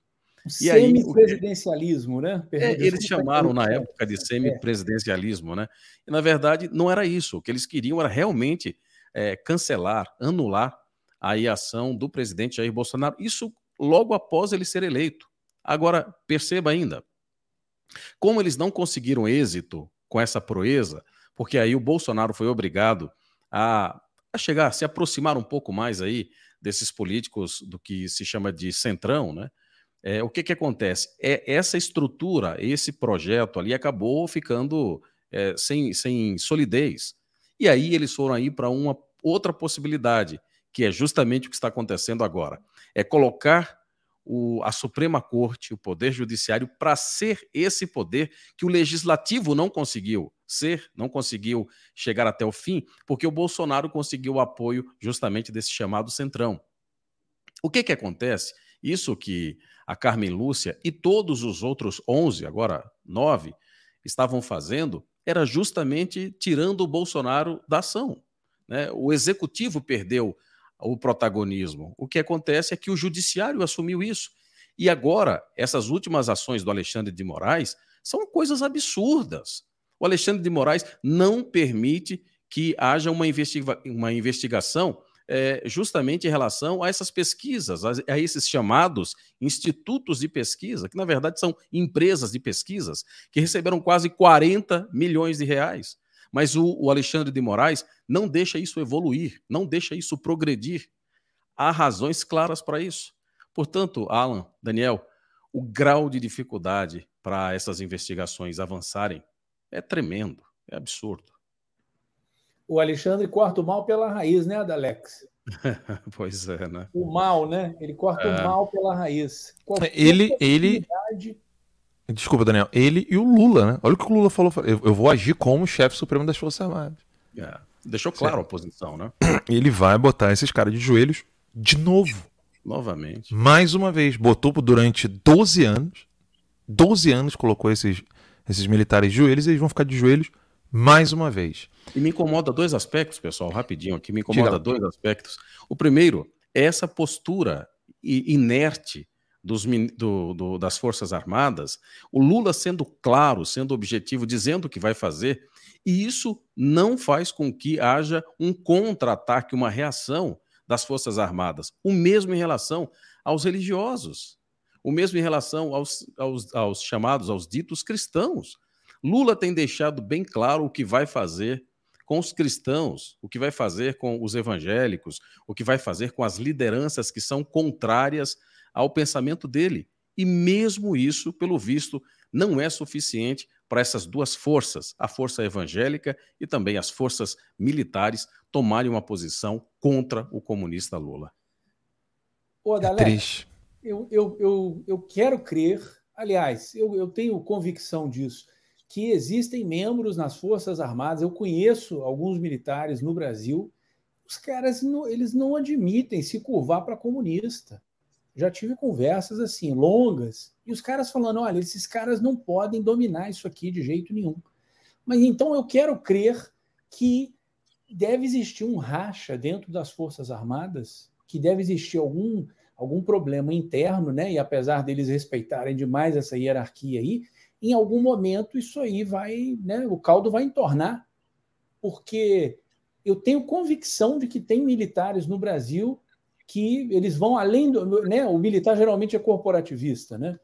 Semi-presidencialismo, né? É, eles chamaram na época de é. semi-presidencialismo, né? E, na verdade, não era isso. O que eles queriam era realmente é, cancelar, anular a ação do presidente Jair Bolsonaro. Isso logo após ele ser eleito. Agora, perceba ainda, como eles não conseguiram êxito com essa proeza, porque aí o Bolsonaro foi obrigado a, a chegar, a se aproximar um pouco mais aí desses políticos do que se chama de centrão, né? É, o que, que acontece? É, essa estrutura, esse projeto ali acabou ficando é, sem, sem solidez. E aí eles foram aí para uma outra possibilidade, que é justamente o que está acontecendo agora. É colocar o, a Suprema Corte, o Poder Judiciário, para ser esse poder que o Legislativo não conseguiu ser, não conseguiu chegar até o fim, porque o Bolsonaro conseguiu o apoio justamente desse chamado Centrão. O que, que acontece? Isso que a Carmen Lúcia e todos os outros 11, agora 9, estavam fazendo era justamente tirando o Bolsonaro da ação. Né? O executivo perdeu o protagonismo. O que acontece é que o judiciário assumiu isso. E agora, essas últimas ações do Alexandre de Moraes são coisas absurdas. O Alexandre de Moraes não permite que haja uma, investiga uma investigação é, justamente em relação a essas pesquisas, a, a, esses chamados institutos de pesquisa, que na verdade são empresas de pesquisas, que receberam quase 40 milhões de reais. Mas o, o Alexandre de Moraes não deixa isso evoluir, não deixa isso progredir. Há razões claras para isso. Portanto, Alan, Daniel, o grau de dificuldade para essas investigações avançarem é tremendo, é absurdo. O Alexandre corta o mal pela raiz, né, Adalex? pois é, né? O mal, né? Ele corta é. o mal pela raiz. Qualquer ele, ele. Desculpa, Daniel. Ele e o Lula, né? Olha o que o Lula falou. Eu, eu vou agir como chefe supremo das Forças Armadas. É. Deixou claro certo. a posição, né? Ele vai botar esses caras de joelhos de novo. Novamente. Mais uma vez. Botou durante 12 anos. 12 anos colocou esses, esses militares de joelhos e eles vão ficar de joelhos mais uma vez. E me incomoda dois aspectos, pessoal, rapidinho aqui. Me incomoda dois aspectos. O primeiro é essa postura inerte dos, do, do, das Forças Armadas, o Lula sendo claro, sendo objetivo, dizendo o que vai fazer, e isso não faz com que haja um contra-ataque, uma reação das Forças Armadas. O mesmo em relação aos religiosos, o mesmo em relação aos, aos, aos chamados, aos ditos cristãos. Lula tem deixado bem claro o que vai fazer com os cristãos, o que vai fazer com os evangélicos, o que vai fazer com as lideranças que são contrárias ao pensamento dele. E mesmo isso, pelo visto, não é suficiente para essas duas forças, a força evangélica e também as forças militares, tomarem uma posição contra o comunista Lula. Ô, Adalé, é eu, eu, eu, eu quero crer, aliás, eu, eu tenho convicção disso, que existem membros nas Forças Armadas, eu conheço alguns militares no Brasil, os caras não, eles não admitem se curvar para comunista já tive conversas assim, longas, e os caras falando: olha, esses caras não podem dominar isso aqui de jeito nenhum. Mas então eu quero crer que deve existir um racha dentro das Forças Armadas, que deve existir algum, algum problema interno, né? E apesar deles respeitarem demais essa hierarquia aí, em algum momento isso aí vai, né? O caldo vai entornar, porque eu tenho convicção de que tem militares no Brasil que eles vão além do. Né, o militar geralmente é corporativista, né?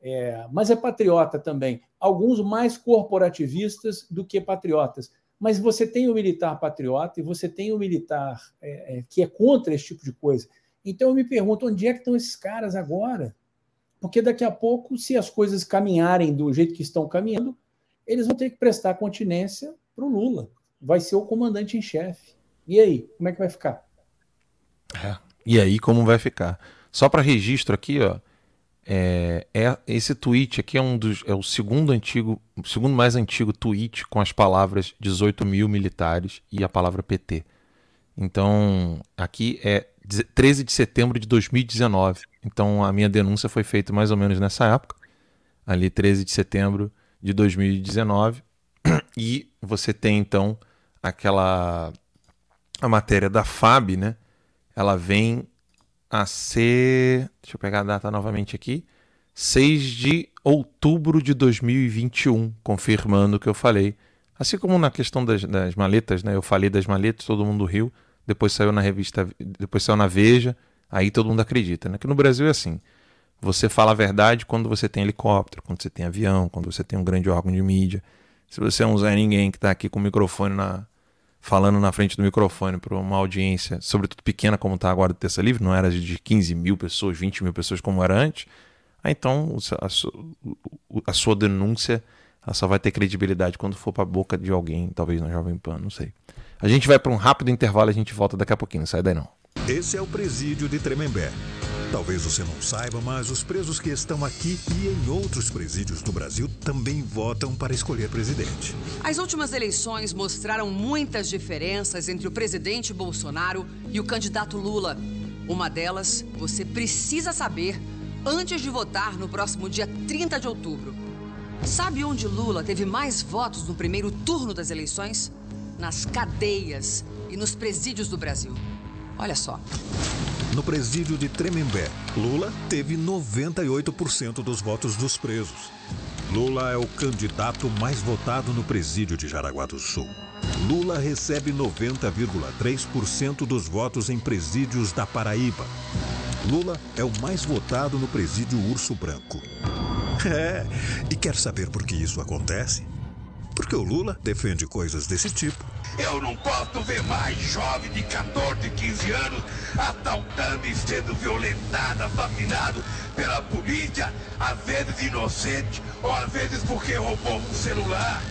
É, mas é patriota também. Alguns mais corporativistas do que patriotas. Mas você tem o militar patriota e você tem o militar é, é, que é contra esse tipo de coisa. Então eu me pergunto onde é que estão esses caras agora? Porque daqui a pouco, se as coisas caminharem do jeito que estão caminhando, eles vão ter que prestar continência para o Lula. Vai ser o comandante em chefe. E aí, como é que vai ficar? É, e aí, como vai ficar? Só para registro aqui, ó. É, é, esse tweet aqui é um dos é o segundo antigo, segundo mais antigo tweet com as palavras 18 mil militares e a palavra PT. Então aqui é 13 de setembro de 2019. Então a minha denúncia foi feita mais ou menos nessa época, ali 13 de setembro de 2019. E você tem então aquela a matéria da FAB, né? Ela vem a ser. Deixa eu pegar a data novamente aqui. 6 de outubro de 2021, confirmando o que eu falei. Assim como na questão das, das, maletas, né? Eu falei das maletas, todo mundo riu. Depois saiu na revista, depois saiu na Veja, aí todo mundo acredita, né? Que no Brasil é assim. Você fala a verdade quando você tem helicóptero, quando você tem avião, quando você tem um grande órgão de mídia. Se você é um Zé Ninguém que está aqui com o microfone na, falando na frente do microfone para uma audiência, sobretudo pequena como está agora do Terça Livre, não era de 15 mil pessoas, 20 mil pessoas como era antes, então a, sua, a sua denúncia só vai ter credibilidade quando for para a boca de alguém, talvez na Jovem Pan, não sei. A gente vai para um rápido intervalo, a gente volta daqui a pouquinho, não sai daí não. Esse é o presídio de Tremembé Talvez você não saiba, mas os presos que estão aqui e em outros presídios do Brasil também votam para escolher presidente. As últimas eleições mostraram muitas diferenças entre o presidente Bolsonaro e o candidato Lula. Uma delas você precisa saber antes de votar no próximo dia 30 de outubro. Sabe onde Lula teve mais votos no primeiro turno das eleições? Nas cadeias e nos presídios do Brasil. Olha só. No presídio de Tremembé, Lula teve 98% dos votos dos presos. Lula é o candidato mais votado no presídio de Jaraguá do Sul. Lula recebe 90,3% dos votos em presídios da Paraíba. Lula é o mais votado no presídio Urso Branco. É, e quer saber por que isso acontece? Porque o Lula defende coisas desse tipo. Eu não posso ver mais jovem de 14, 15 anos assaltando e sendo violentado, assassinado pela polícia, às vezes inocente, ou às vezes porque roubou um celular.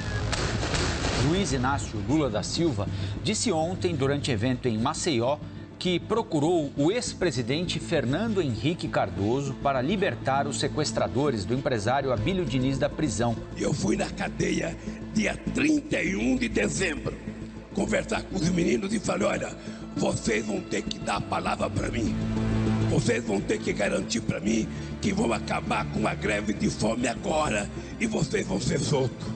Luiz Inácio Lula da Silva disse ontem, durante evento em Maceió, que procurou o ex-presidente Fernando Henrique Cardoso para libertar os sequestradores do empresário Abílio Diniz da prisão. Eu fui na cadeia dia 31 de dezembro conversar com os meninos e falei: olha, vocês vão ter que dar a palavra para mim. Vocês vão ter que garantir para mim que vão acabar com a greve de fome agora e vocês vão ser soltos.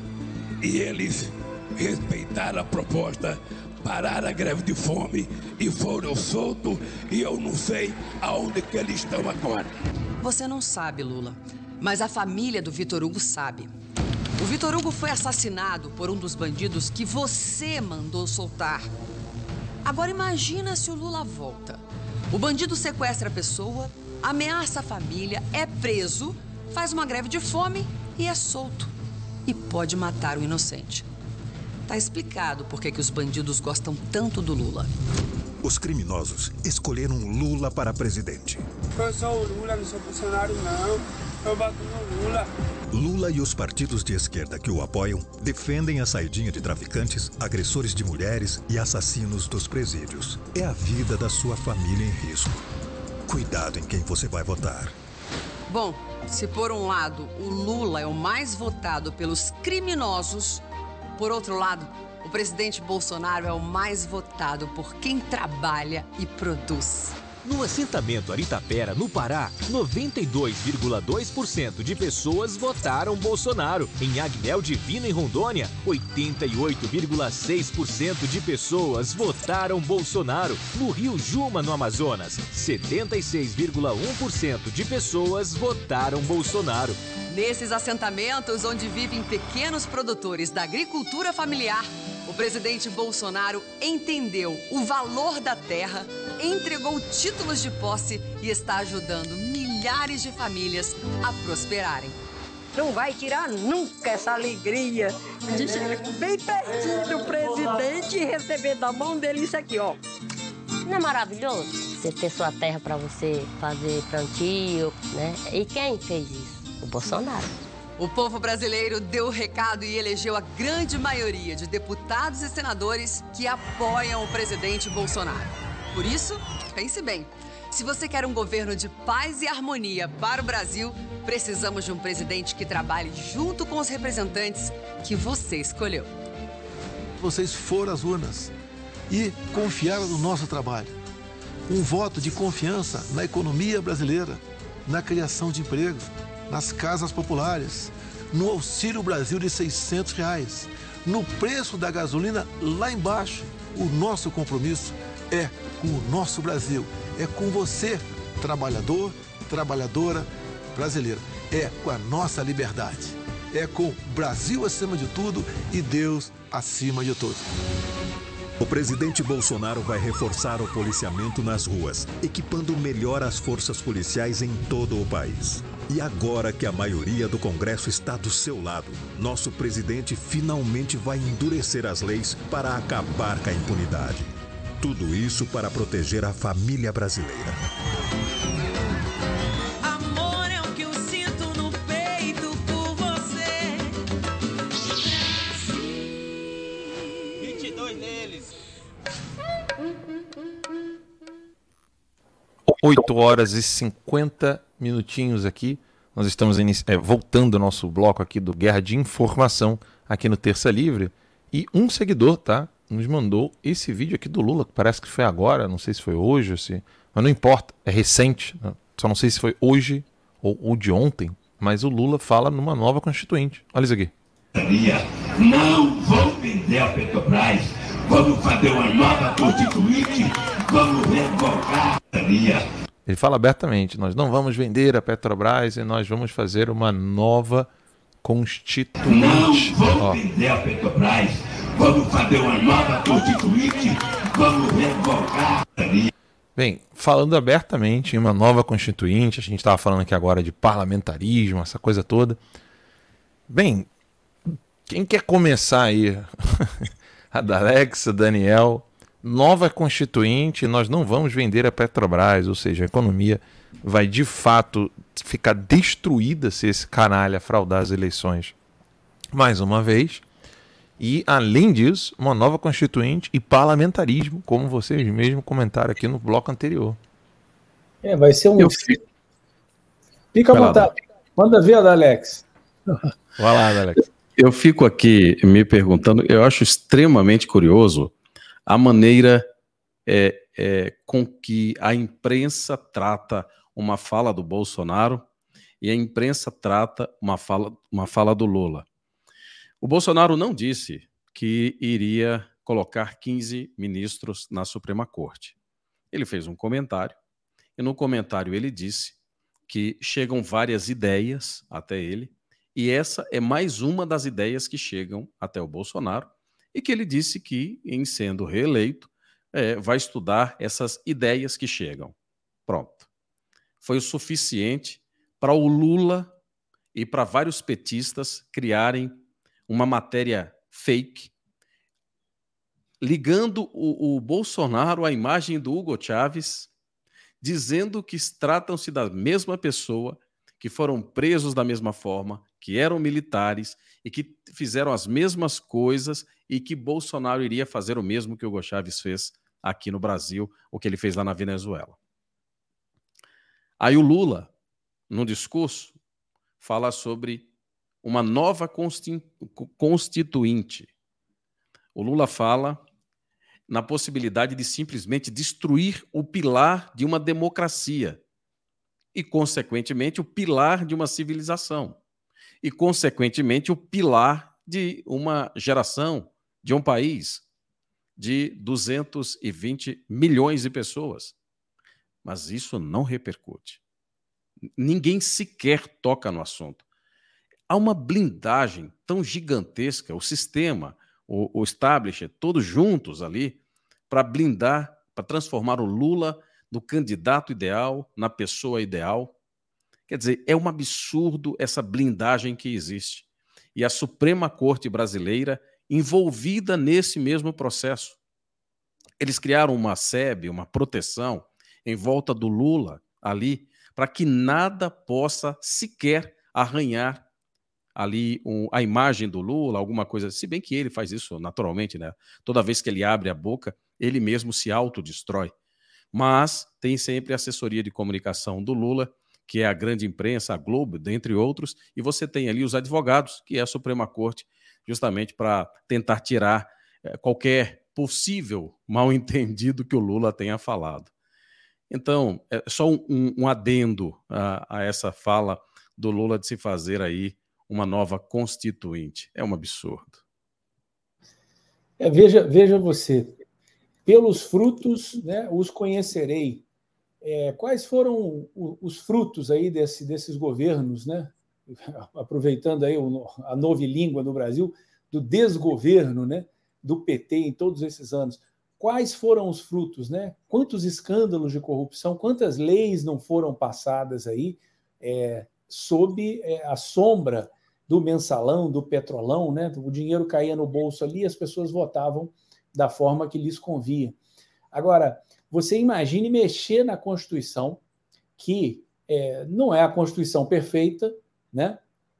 E eles respeitaram a proposta pararam a greve de fome e foram soltos e eu não sei aonde que eles estão agora. Você não sabe, Lula, mas a família do Vitor Hugo sabe. O Vitor Hugo foi assassinado por um dos bandidos que você mandou soltar. Agora imagina se o Lula volta. O bandido sequestra a pessoa, ameaça a família, é preso, faz uma greve de fome e é solto. E pode matar o inocente. Tá explicado por que os bandidos gostam tanto do Lula. Os criminosos escolheram Lula para presidente. Eu sou o Lula, não sou funcionário, não. Eu bato no Lula. Lula e os partidos de esquerda que o apoiam defendem a saidinha de traficantes, agressores de mulheres e assassinos dos presídios. É a vida da sua família em risco. Cuidado em quem você vai votar. Bom, se por um lado o Lula é o mais votado pelos criminosos, por outro lado, o presidente Bolsonaro é o mais votado por quem trabalha e produz. No assentamento Aritapera, no Pará, 92,2% de pessoas votaram Bolsonaro. Em Agnel Divina, em Rondônia, 88,6% de pessoas votaram Bolsonaro. No Rio Juma, no Amazonas, 76,1% de pessoas votaram Bolsonaro. Nesses assentamentos onde vivem pequenos produtores da agricultura familiar, o presidente Bolsonaro entendeu o valor da terra, entregou títulos de posse e está ajudando milhares de famílias a prosperarem. Não vai tirar nunca essa alegria de chegar bem pertinho do presidente e receber da mão dele isso aqui, ó. Não é maravilhoso você ter sua terra para você fazer plantio, né? E quem fez isso? o Bolsonaro. O povo brasileiro deu o recado e elegeu a grande maioria de deputados e senadores que apoiam o presidente Bolsonaro. Por isso, pense bem. Se você quer um governo de paz e harmonia para o Brasil, precisamos de um presidente que trabalhe junto com os representantes que você escolheu. Vocês foram às urnas e confiaram no nosso trabalho. Um voto de confiança na economia brasileira, na criação de empregos nas casas populares, no Auxílio Brasil de 600 reais, no preço da gasolina lá embaixo. O nosso compromisso é com o nosso Brasil, é com você, trabalhador, trabalhadora brasileira, é com a nossa liberdade, é com Brasil acima de tudo e Deus acima de tudo. O presidente Bolsonaro vai reforçar o policiamento nas ruas, equipando melhor as forças policiais em todo o país. E agora que a maioria do Congresso está do seu lado, nosso presidente finalmente vai endurecer as leis para acabar com a impunidade. Tudo isso para proteger a família brasileira. Amor é o que eu sinto no peito por você. 22 neles. 8 horas e 50 minutinhos aqui. Nós estamos é, voltando ao nosso bloco aqui do Guerra de Informação aqui no Terça Livre. E um seguidor, tá? Nos mandou esse vídeo aqui do Lula, que parece que foi agora, não sei se foi hoje ou se. Mas não importa, é recente. Né? Só não sei se foi hoje ou, ou de ontem. Mas o Lula fala numa nova Constituinte. Olha isso aqui. Não vão vender a Petrobras. Vamos fazer uma nova Constituinte. Vamos revogar ele fala abertamente: nós não vamos vender a Petrobras e nós vamos fazer uma nova constituinte. Não vamos vender a Petrobras, vamos fazer uma nova constituinte, vamos revogar. Bem, falando abertamente em uma nova constituinte, a gente estava falando aqui agora de parlamentarismo, essa coisa toda. Bem, quem quer começar aí? a Alexa, Daniel, nova constituinte, nós não vamos vender a Petrobras, ou seja, a economia vai de fato ficar destruída se esse canalha fraudar as eleições mais uma vez. E, além disso, uma nova constituinte e parlamentarismo, como vocês mesmos comentaram aqui no bloco anterior. É, vai ser um. Eu Fica à vontade. Manda ver, Alex. Vai lá, Alex. Eu fico aqui me perguntando, eu acho extremamente curioso a maneira é, é, com que a imprensa trata uma fala do Bolsonaro e a imprensa trata uma fala, uma fala do Lula. O Bolsonaro não disse que iria colocar 15 ministros na Suprema Corte. Ele fez um comentário, e no comentário ele disse que chegam várias ideias até ele, e essa é mais uma das ideias que chegam até o Bolsonaro, e que ele disse que, em sendo reeleito, é, vai estudar essas ideias que chegam. Pronto. Foi o suficiente para o Lula e para vários petistas criarem uma matéria fake, ligando o, o Bolsonaro à imagem do Hugo Chávez, dizendo que tratam-se da mesma pessoa, que foram presos da mesma forma, que eram militares e que fizeram as mesmas coisas e que Bolsonaro iria fazer o mesmo que o Hugo Chávez fez aqui no Brasil, o que ele fez lá na Venezuela. Aí o Lula, no discurso, fala sobre uma nova consti- constituinte. O Lula fala na possibilidade de simplesmente destruir o pilar de uma democracia e, consequentemente, o pilar de uma civilização e, consequentemente, o pilar de uma geração, de um país de 220 milhões de pessoas. Mas isso não repercute. Ninguém sequer toca no assunto. Há uma blindagem tão gigantesca, o sistema, o, o todos juntos ali, para blindar, para transformar o Lula no candidato ideal, na pessoa ideal. Quer dizer, é um absurdo essa blindagem que existe. E a Suprema Corte Brasileira envolvida nesse mesmo processo. Eles criaram uma SEB, uma proteção em volta do Lula ali, para que nada possa sequer arranhar ali um, a imagem do Lula, alguma coisa, se bem que ele faz isso naturalmente, né? Toda vez que ele abre a boca, ele mesmo se autodestrói. Mas tem sempre a assessoria de comunicação do Lula, que é a grande imprensa, a Globo, dentre outros, e você tem ali os advogados, que é a Suprema Corte, justamente para tentar tirar eh, qualquer possível mal-entendido que o Lula tenha falado. Então, é só um, um, adendo a, a essa fala do Lula de se fazer aí uma nova constituinte. É um absurdo. É, veja, veja você, pelos frutos né, os conhecerei. É, quais foram os frutos aí desse, desses governos, né? aproveitando aí a novilíngua no Brasil, do desgoverno né, do PT em todos esses anos? Quais foram os frutos? Né? Quantos escândalos de corrupção, quantas leis não foram passadas aí é, sob é, a sombra do mensalão, do petrolão, né? O dinheiro caía no bolso ali e as pessoas votavam da forma que lhes convia. Agora, você imagine mexer na Constituição, que é, não é a Constituição perfeita, né?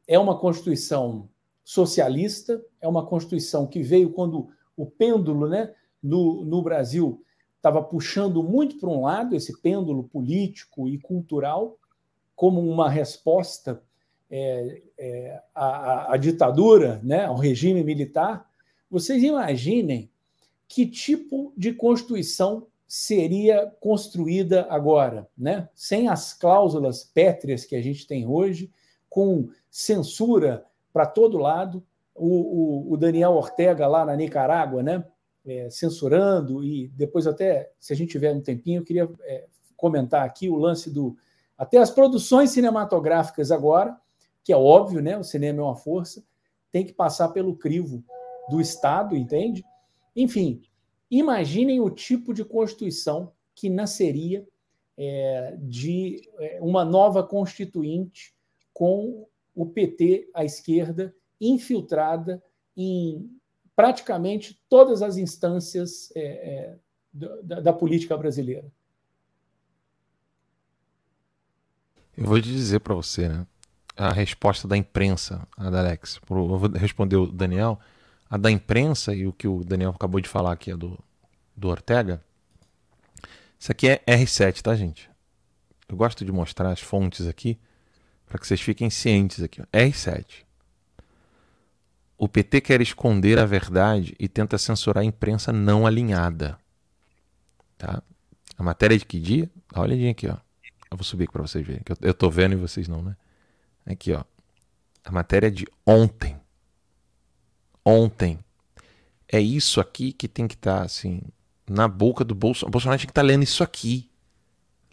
É uma Constituição socialista, é uma Constituição que veio quando o pêndulo, né, no, no Brasil estava puxando muito para um lado, esse pêndulo político e cultural, como uma resposta é, é, à, à- ditadura, né, ao regime militar. Vocês imaginem que tipo de constituição seria construída agora, né? Sem as cláusulas pétreas que a gente tem hoje, com censura para todo lado. O, o- o Daniel Ortega lá na Nicarágua, né? é, censurando e depois até, se a gente tiver um tempinho, eu queria é, comentar aqui o lance do até as produções cinematográficas agora, que é óbvio, né? O cinema é uma força, tem que passar pelo crivo do Estado, entende? Enfim, imaginem o tipo de constituição que nasceria é, de é, uma nova constituinte com o PT à esquerda infiltrada em praticamente todas as instâncias é, é, da, da política brasileira. Eu vou te dizer para você, né? A resposta da imprensa, a da Alex. pro- Eu vou responder o Daniel. a da imprensa e o que o Daniel acabou de falar aqui é do, do Ortega. Isso aqui é R7, tá, gente? Eu gosto de mostrar as fontes aqui para que vocês fiquem cientes aqui. Ó. R7. O PT quer esconder a verdade e tenta censurar a imprensa não alinhada. Tá? A matéria de que dia? Dá uma olhadinha aqui, ó. Eu vou subir aqui para vocês verem. Eu, eu tô vendo e vocês não, né? Aqui, ó. A matéria de ontem. Ontem. É isso aqui que tem que estar, tá, assim, na boca do Bolsonaro. O Bolsonaro tinha que estar tá lendo isso aqui.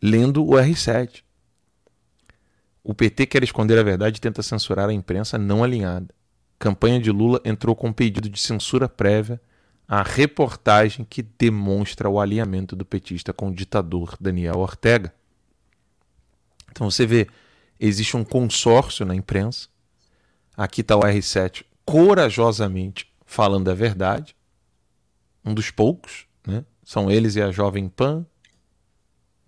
Lendo o R7. O PT quer esconder a verdade e tenta censurar a imprensa não alinhada. Campanha de Lula entrou com pedido de censura prévia à reportagem que demonstra o alinhamento do petista com o ditador Daniel Ortega. Então você vê, existe um consórcio na imprensa. Aqui está o R7 corajosamente falando a verdade. Um dos poucos, né? São eles e a Jovem Pan,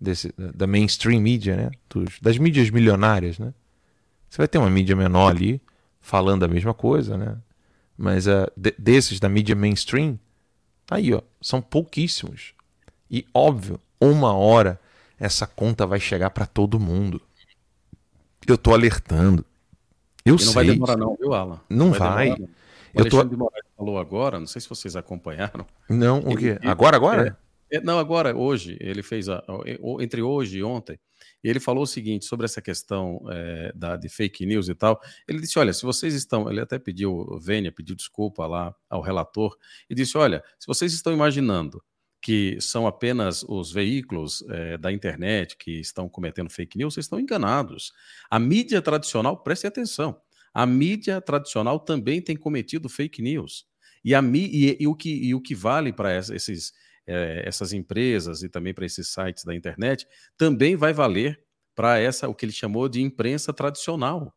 desse, da mainstream media, né? Dos, das mídias milionárias, né? Você vai ter uma mídia menor ali falando a mesma coisa, né? Mas uh, de, desses da mídia mainstream, aí, ó, são pouquíssimos. E óbvio, uma hora essa conta vai chegar para todo mundo. Eu tô alertando. Eu e não sei. vai demorar não, viu, Alan? Não, não vai. vai. O eu Alexandre tô... de Moraes falou agora, não sei se vocês acompanharam. Não, o quê? Agora, agora? É, não, agora, hoje, ele fez, a, entre hoje e ontem, ele falou o seguinte sobre essa questão é, da, de fake news e tal. Ele disse: olha, se vocês estão. Ele até pediu, Vênia pediu desculpa lá ao relator, e disse: olha, se vocês estão imaginando que são apenas os veículos é, da internet que estão cometendo fake news, vocês estão enganados. A mídia tradicional, preste atenção, a mídia tradicional também tem cometido fake news. E, a, e, e o, que, e o que vale para esses, é, essas empresas e também para esses sites da internet também vai valer para essa o que ele chamou de imprensa tradicional.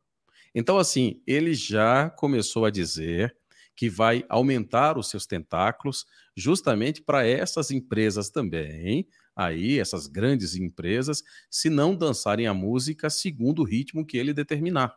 Então, assim, ele já começou a dizer que vai aumentar os seus tentáculos justamente para essas empresas também, aí essas grandes empresas, se não dançarem a música segundo o ritmo que ele determinar.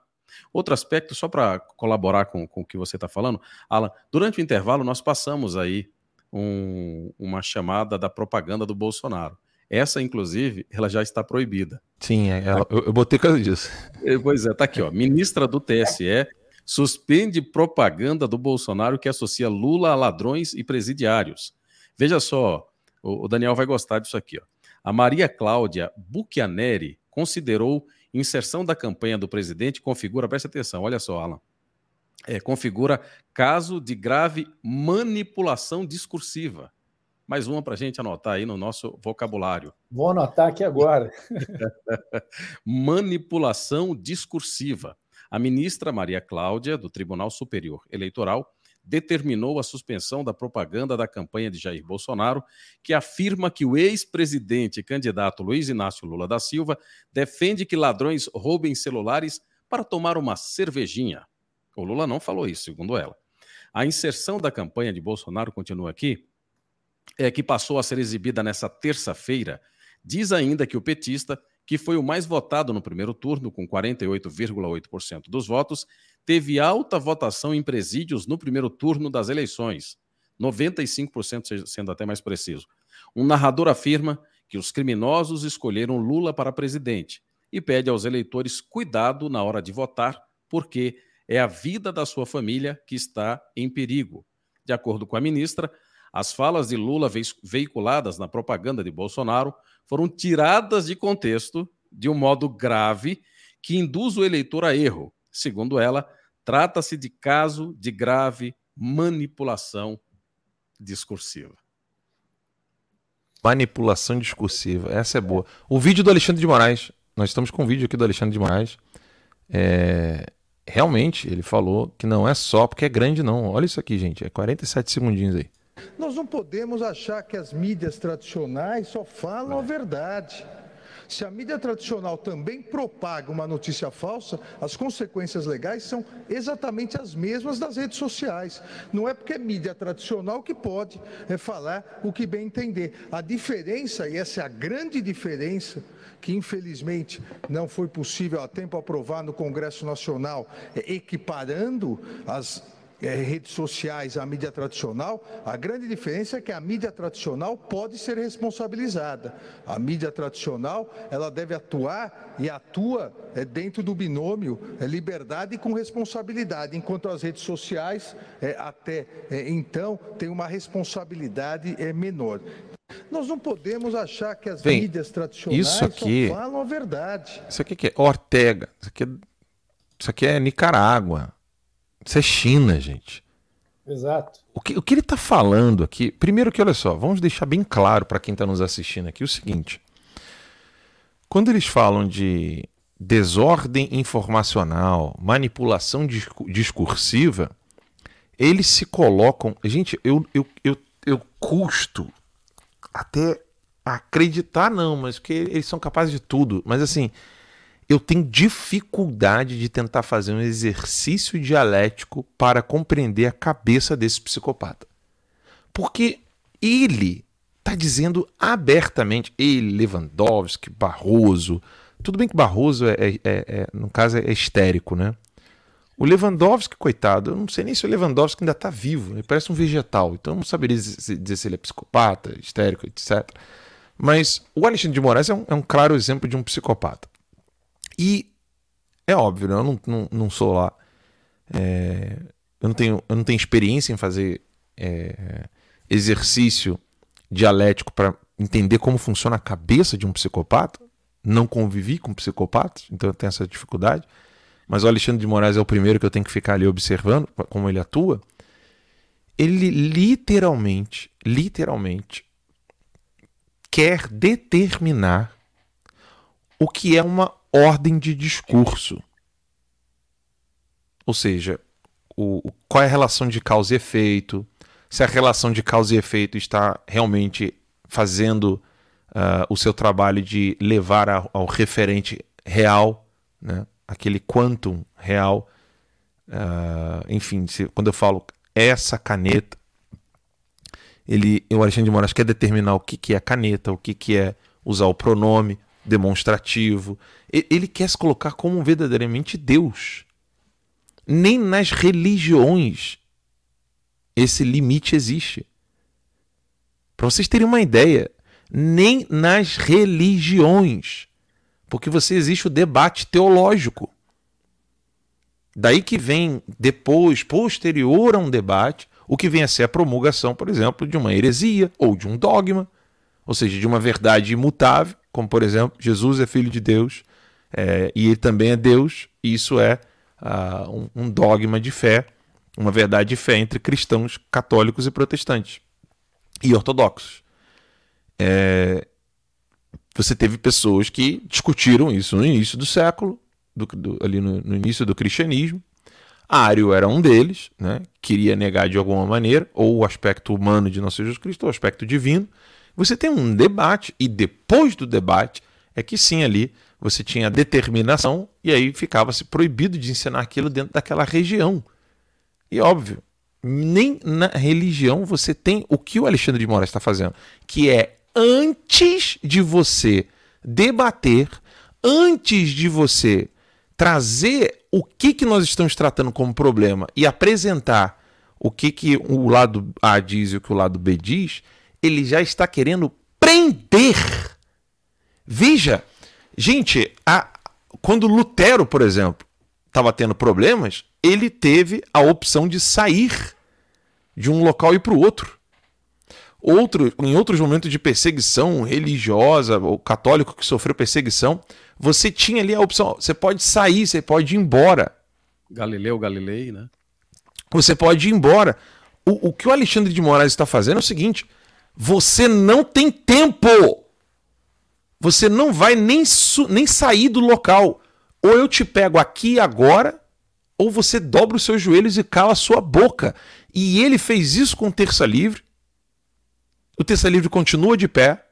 Outro aspecto, só para colaborar com, com o que você está falando, Alan, durante o intervalo nós passamos aí um, uma chamada da propaganda do Bolsonaro. Essa, inclusive, ela já está proibida. Sim, é, ela, eu, eu botei causa disso. É, pois é, tá aqui, ó. Ministra do TSE suspende propaganda do Bolsonaro que associa Lula a ladrões e presidiários. Veja só, o, Daniel vai gostar disso aqui. Ó. A Maria Cláudia Buchianeri considerou inserção da campanha do presidente configura, presta atenção, olha só, Alan, é, configura caso de grave manipulação discursiva. Mais uma para a gente anotar aí no nosso vocabulário. Vou anotar aqui agora. manipulação discursiva. A ministra Maria Cláudia, do Tribunal Superior Eleitoral, determinou a suspensão da propaganda da campanha de Jair Bolsonaro, que afirma que o ex-presidente e candidato Luiz Inácio Lula da Silva defende que ladrões roubem celulares para tomar uma cervejinha. O Lula não falou isso, segundo ela. A inserção da campanha de Bolsonaro, continua aqui, é que passou a ser exibida nessa terça-feira. Diz ainda que o petista que foi o mais votado no primeiro turno, com 48,8% dos votos, teve alta votação em presídios no primeiro turno das eleições, 95% sendo até mais preciso. Um narrador afirma que os criminosos escolheram Lula para presidente e pede aos eleitores cuidado na hora de votar, porque é a vida da sua família que está em perigo. De acordo com a ministra, as falas de Lula veiculadas na propaganda de Bolsonaro foram tiradas de contexto de um modo grave que induz o eleitor a erro. Segundo ela, trata-se de caso de grave manipulação discursiva. Manipulação discursiva, essa é boa. O vídeo do Alexandre de Moraes, nós estamos com um vídeo aqui do Alexandre de Moraes. É, realmente, ele falou que não é só porque é grande, não. Olha isso aqui, gente, é 47 segundinhos aí. Nós não podemos achar que as mídias tradicionais só falam a verdade. Se a mídia tradicional também propaga uma notícia falsa, as consequências legais são exatamente as mesmas das redes sociais. Não é porque é mídia tradicional que pode é, falar o que bem entender. A diferença, e essa é a grande diferença, que infelizmente não foi possível a tempo aprovar no Congresso Nacional, é, equiparando as é, redes sociais à mídia tradicional, a grande diferença é que a mídia tradicional pode ser responsabilizada. A mídia tradicional ela deve atuar e atua é, dentro do binômio liberdade com responsabilidade, enquanto as redes sociais até então têm uma responsabilidade menor. Nós não podemos achar que as Bem, mídias tradicionais isso aqui- só falam a verdade. Isso aqui que é Ortega. Isso aqui é, isso aqui é Nicarágua. Isso é China, gente. Exato. O que, o que ele está falando aqui. Primeiro que, olha só, vamos deixar bem claro para quem está nos assistindo aqui o seguinte. Quando eles falam de desordem informacional, manipulação discu- discursiva, eles se colocam. Gente, eu, eu, eu, eu custo até acreditar, não, mas que eles são capazes de tudo. Mas assim, eu tenho dificuldade de tentar fazer um exercício dialético para compreender a cabeça desse psicopata. Porque ele está dizendo abertamente, ele, Lewandowski, Barroso. Tudo bem que Barroso, é, é- é- no caso, é histérico, né? O Lewandowski, coitado, eu não sei nem se o Lewandowski ainda está vivo, ele parece um vegetal, então não saberia dizer dizer se ele é psicopata, histérico, etc. Mas o Alexandre de Moraes é um, é um claro exemplo de um psicopata. E é óbvio, né? eu não, não, não sou lá. é, eu, não tenho, eu não tenho experiência em fazer é, exercício dialético para entender como funciona a cabeça de um psicopata. Não convivi com psicopatas, então eu tenho essa dificuldade. Mas o Alexandre de Moraes é o primeiro que eu tenho que ficar ali observando como ele atua. Ele literalmente, literalmente, quer determinar o que é uma ordem de discurso. Ou seja, o, o- qual é a relação de causa e efeito, se a relação de causa e efeito está realmente fazendo ah, o seu trabalho de levar ao, ao referente real, né? Aquele quantum real. Ah, enfim, se- quando eu falo essa caneta, ele, o Alexandre de Moraes quer determinar o que, que é caneta, o que, que é usar o pronome demonstrativo. Ele quer se colocar como verdadeiramente Deus. Nem nas religiões esse limite existe. Para vocês terem uma ideia, nem nas religiões. Porque você existe o debate teológico. Daí que vem depois, posterior a um debate, o que vem a ser a promulgação, por exemplo, de uma heresia ou de um dogma, ou seja, de uma verdade imutável, como por exemplo, Jesus é filho de Deus é, e ele também é Deus, e isso é ah, um, um dogma de fé, uma verdade de fé entre cristãos católicos e protestantes e ortodoxos. É, você teve pessoas que discutiram isso no início do século, do- do- ali no, no início do cristianismo. Ário era um deles, né? queria negar de alguma maneira, ou o aspecto humano de nosso Jesus Cristo, ou o aspecto divino. Você tem um debate, e depois do debate é que sim, ali você tinha determinação, e aí ficava-se proibido de ensinar aquilo dentro daquela região. E óbvio, nem na religião você tem o que o Alexandre de Moraes está fazendo, que é antes de você debater, antes de você trazer o que, que nós estamos tratando como problema e apresentar o que, que o lado A diz e o que o lado B diz, ele já está querendo prender. Veja, gente, a- quando Lutero, por exemplo, estava tendo problemas, ele teve a opção de sair de um local e para o outro. Outro, em outros momentos de perseguição religiosa, ou católico que sofreu perseguição, você tinha ali a opção: você pode sair, você pode ir embora. Galileu Galilei, né? Você pode ir embora. O, o que o Alexandre de Moraes está fazendo é o seguinte: você não tem tempo. Você não vai nem, nem sair do local. Ou eu te pego aqui agora, ou você dobra os seus joelhos e cala a sua boca. E ele fez isso com o Terça Livre. O Terça Livre continua de pé.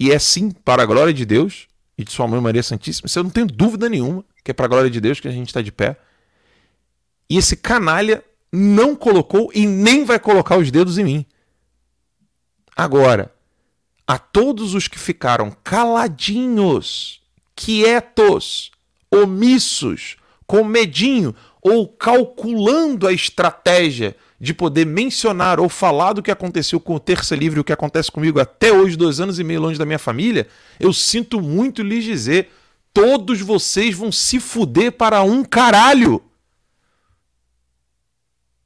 E é sim para a glória de Deus e de Sua Mãe Maria Santíssima. Isso eu não tenho dúvida nenhuma que é para a glória de Deus que a gente está de pé. E esse canalha não colocou e nem vai colocar os dedos em mim. Agora, a todos os que ficaram caladinhos, quietos, omissos, com medinho, ou calculando a estratégia de poder mencionar ou falar do que aconteceu com o Terça Livre, o que acontece comigo até hoje, dois anos e meio longe da minha família, eu sinto muito lhes dizer: todos vocês vão se fuder para um caralho.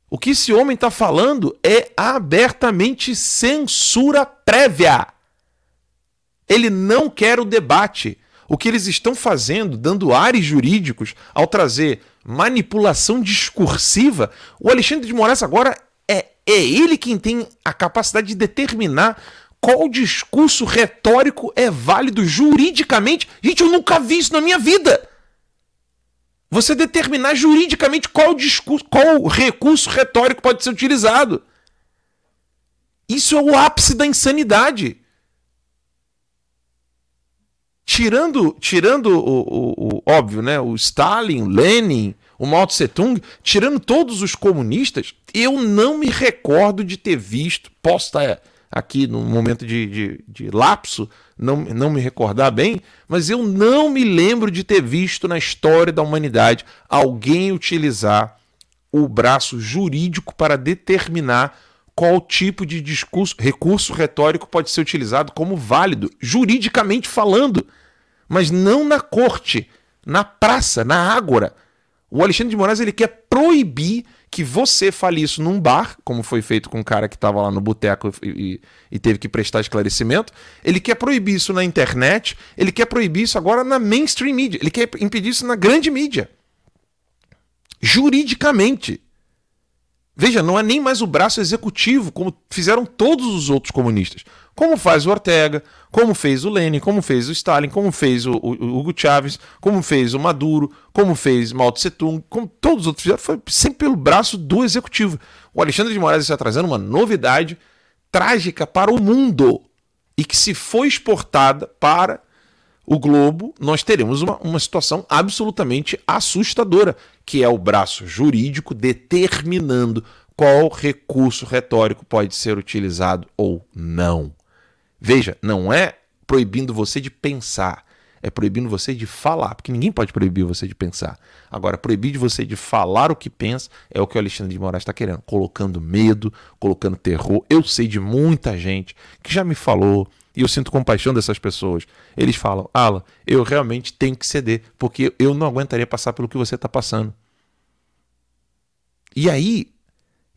O que esse homem está falando é abertamente censura prévia. Ele não quer o debate. O que eles estão fazendo, dando ares jurídicos, ao trazer manipulação discursiva, o Alexandre de Moraes agora é, é ele quem tem a capacidade de determinar qual discurso retórico é válido juridicamente. Gente, eu nunca vi isso na minha vida. Você determinar juridicamente qual discurso, qual recurso retórico pode ser utilizado. Isso é o ápice da insanidade tirando, tirando o, o, o, óbvio, né, o Stalin, o Lenin, o Mao Tse Tung, tirando todos os comunistas, eu não me recordo de ter visto, posso estar aqui no momento de, de, de lapso, não, não me recordar bem, mas eu não me lembro de ter visto na história da humanidade alguém utilizar o braço jurídico para determinar qual tipo de discurso, recurso retórico pode ser utilizado como válido, juridicamente falando, mas não na corte, na praça, na ágora. O Alexandre de Moraes ele quer proibir que você fale isso num bar, como foi feito com um cara que estava lá no boteco e, e, teve que prestar esclarecimento. Ele quer proibir isso na internet, ele quer proibir isso agora na mainstream media, ele quer impedir isso na grande mídia. Juridicamente. Veja, não é nem mais o braço executivo, como fizeram todos os outros comunistas. Como faz o Ortega, como fez o Lenin, como fez o Stalin, como fez o, o, o Hugo Chávez, como fez o Maduro, como fez Mao Tse Tung, como todos os outros fizeram, foi sempre pelo braço do executivo. O Alexandre de Moraes está trazendo uma novidade trágica para o mundo e que, se for exportada para o globo, nós teremos uma, uma situação absolutamente assustadora, que é o braço jurídico determinando qual recurso retórico pode ser utilizado ou não. Veja, não é proibindo você de pensar, é proibindo você de falar, porque ninguém pode proibir você de pensar. Agora, proibir de você de falar o que pensa é o que o Alexandre de Moraes está querendo, colocando medo, colocando terror. Eu sei de muita gente que já me falou, e eu sinto compaixão dessas pessoas. Eles falam, Alan, eu realmente tenho que ceder, porque eu não aguentaria passar pelo que você está passando. E aí,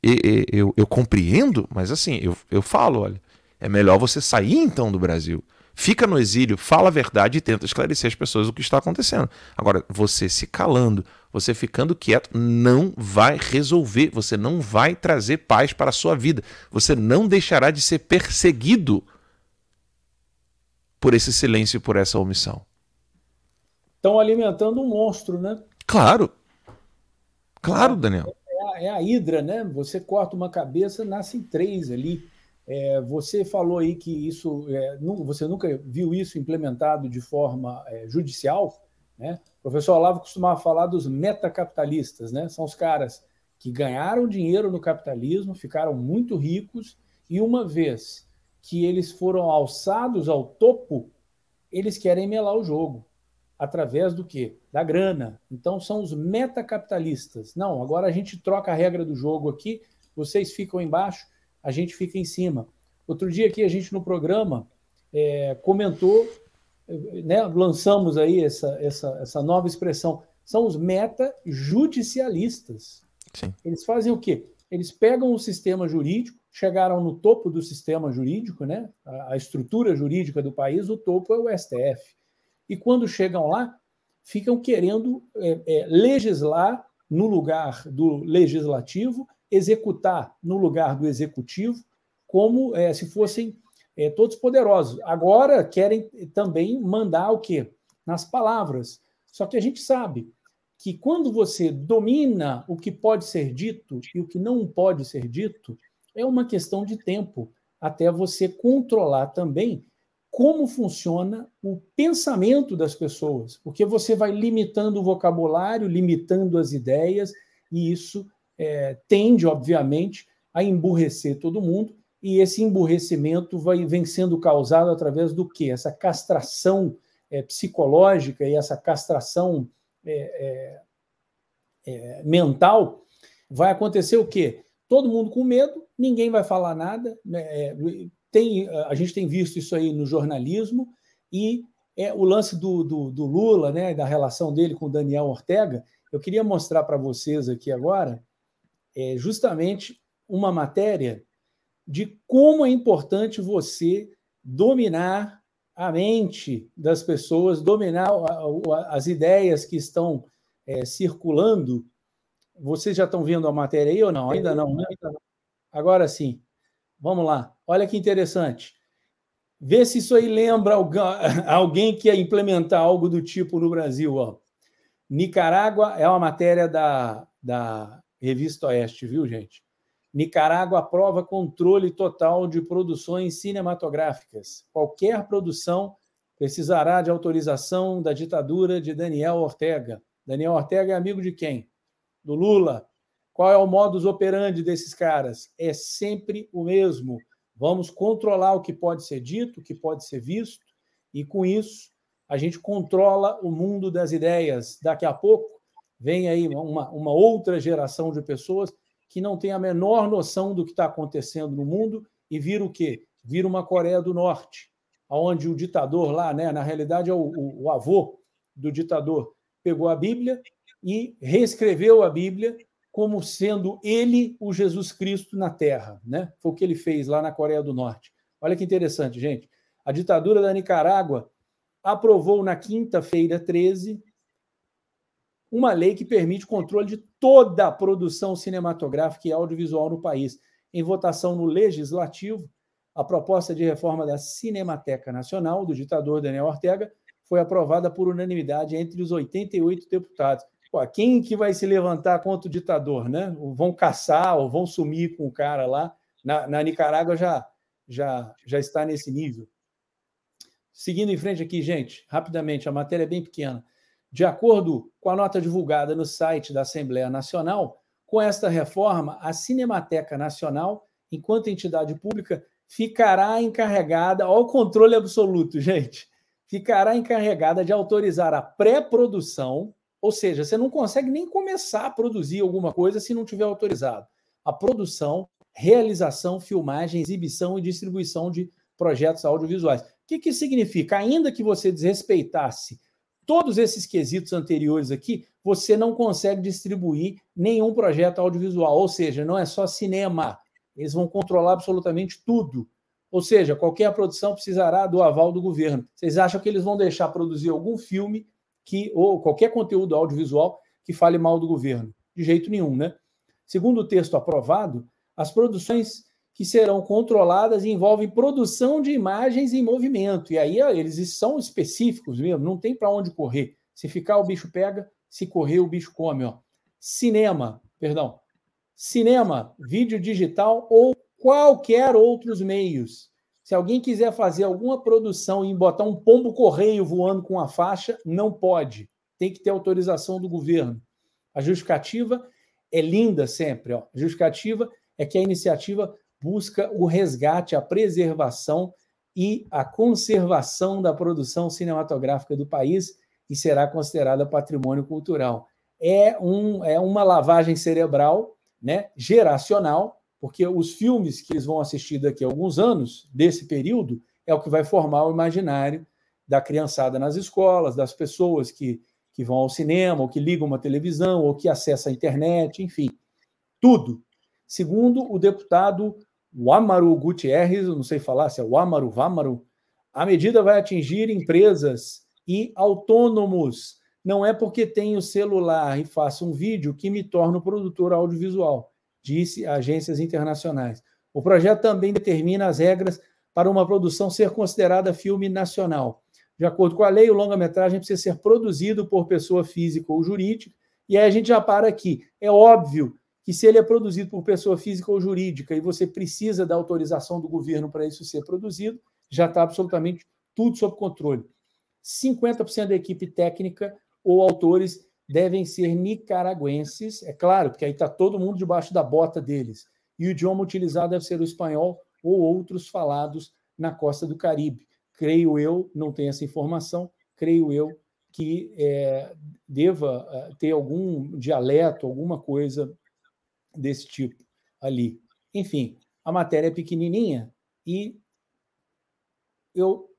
eu, eu, eu, compreendo, mas assim, eu, eu falo, olha, é melhor você sair então do Brasil. Fica no exílio, fala a verdade e tenta esclarecer as pessoas o que está acontecendo. Agora, você se calando, você ficando quieto, não vai resolver, você não vai trazer paz para a sua vida. Você não deixará de ser perseguido por esse silêncio e por essa omissão. Estão alimentando um monstro, né? Claro. Claro, Daniel. É a, é a hidra, né? Você corta uma cabeça, nascem três ali. É, você falou aí que isso, é, não, você nunca viu isso implementado de forma é, judicial, né? O professor Olavo costumava falar dos metacapitalistas, né? São os caras que ganharam dinheiro no capitalismo, ficaram muito ricos e uma vez que eles foram alçados ao topo, eles querem melar o jogo. Através do quê? Da grana. Então são os metacapitalistas. Não, agora a gente troca a regra do jogo aqui, vocês ficam embaixo, a gente fica em cima. Outro dia aqui a gente no programa é, comentou, né, lançamos aí essa, essa, essa nova expressão. São os meta-judicialistas. Eles fazem o quê? Eles pegam o sistema jurídico, chegaram no topo do sistema jurídico, né? A, a estrutura jurídica do país, o topo é o STF. E quando chegam lá, ficam querendo é, é, legislar no lugar do legislativo, executar no lugar do executivo, como é, se fossem é, todos poderosos. Agora querem também mandar o quê? Nas palavras. Só que a gente sabe que quando você domina o que pode ser dito e o que não pode ser dito, é uma questão de tempo até você controlar também como funciona o pensamento das pessoas, porque você vai limitando o vocabulário, limitando as ideias, e isso é, tende, obviamente, a emburrecer todo mundo, e esse emburrecimento vai, vem sendo causado através do quê? Essa castração é, psicológica e essa castração é, é, é, mental, vai acontecer o quê? Todo mundo com medo, ninguém vai falar nada. Né? É, tem, a gente tem visto isso aí no jornalismo, e é, o lance do, do, do, Lula, né, da relação dele com o Daniel Ortega, eu queria mostrar para vocês aqui agora é, justamente uma matéria de como é importante você dominar a mente das pessoas, dominar as ideias que estão é, circulando. Vocês já estão vendo a matéria aí ou não? Ainda não, né? Agora sim. Vamos lá. Olha que interessante. Vê se isso aí lembra alguém que ia implementar algo do tipo no Brasil. Ó. Nicarágua é uma matéria da, da Revista Oeste, viu, gente? Nicarágua aprova controle total de produções cinematográficas. Qualquer produção precisará de autorização da ditadura de Daniel Ortega. Daniel Ortega é amigo de quem? Do Lula. Qual é o modus operandi desses caras? É sempre o mesmo. Vamos controlar o que pode ser dito, o que pode ser visto, e com isso a gente controla o mundo das ideias. Daqui a pouco vem aí uma, uma outra geração de pessoas que não tem a menor noção do que está acontecendo no mundo e vira o quê? Vira uma Coreia do Norte, onde o ditador lá, né, na realidade é o, o, o avô do ditador, pegou a Bíblia e reescreveu a Bíblia como sendo ele o Jesus Cristo na Terra. Né? Foi o que ele fez lá na Coreia do Norte. Olha que interessante, gente. A ditadura da Nicarágua aprovou na quinta-feira 13 uma lei que permite controle de toda a produção cinematográfica e audiovisual no país. Em votação no Legislativo, a proposta de reforma da Cinemateca Nacional do ditador Daniel Ortega foi aprovada por unanimidade entre os 88 deputados. Pô, quem que vai se levantar contra o ditador, né? Vão caçar ou vão sumir com o cara lá? Na, na Nicarágua já, já, já está nesse nível. Seguindo em frente aqui, gente, rapidamente, a matéria é bem pequena. De acordo com a nota divulgada no site da Assembleia Nacional, com esta reforma, a Cinemateca Nacional, enquanto entidade pública, ficará encarregada, ao controle absoluto, gente, ficará encarregada de autorizar a pré-produção, ou seja, você não consegue nem começar a produzir alguma coisa se não tiver autorizado. A produção, realização, filmagem, exibição e distribuição de projetos audiovisuais. O que, que significa? Ainda que você desrespeitasse todos esses quesitos anteriores aqui, você não consegue distribuir nenhum projeto audiovisual. Ou seja, não é só cinema. Eles vão controlar absolutamente tudo. Ou seja, qualquer produção precisará do aval do governo. Vocês acham que eles vão deixar produzir algum filme que ou qualquer conteúdo audiovisual que fale mal do governo? De jeito nenhum, né? Segundo o texto aprovado, as produções que serão controladas e envolvem produção de imagens em movimento. E aí eles são específicos mesmo, não tem para onde correr. Se ficar, o bicho pega, se correr, o bicho come. Ó. Cinema, perdão. Cinema, vídeo digital ou qualquer outros meios. Se alguém quiser fazer alguma produção e botar um pombo correio voando com a faixa, não pode. Tem que ter autorização do governo. A justificativa é linda sempre. Ó. A justificativa é que a iniciativa busca o resgate, a preservação e a conservação da produção cinematográfica do país e será considerada patrimônio cultural. É, um, é uma lavagem cerebral, né, geracional, porque os filmes que eles vão assistir daqui a alguns anos, desse período, é o que vai formar o imaginário da criançada nas escolas, das pessoas que, que vão ao cinema, ou que ligam uma televisão, ou que acessam a internet, enfim, tudo. Segundo o deputado o Amaru Gutierrez, não sei falar se é o Amaru, Vamaru, a medida vai atingir empresas e autônomos. Não é porque tenho celular e faço um vídeo que me torno produtor audiovisual, disse agências internacionais. O projeto também determina as regras para uma produção ser considerada filme nacional. De acordo com a lei, o longa-metragem precisa ser produzido por pessoa física ou jurídica, e aí a gente já para aqui. É óbvio que se ele é produzido por pessoa física ou jurídica e você precisa da autorização do governo para isso ser produzido, já está absolutamente tudo sob controle. 50% da equipe técnica ou autores devem ser nicaragüenses, é claro, porque aí está todo mundo debaixo da bota deles. E o idioma utilizado deve ser o espanhol ou outros falados na costa do Caribe. Creio eu, não tenho essa informação, creio eu que é, deva é, ter algum dialeto, alguma coisa desse tipo ali. Enfim, a matéria é pequenininha e eu.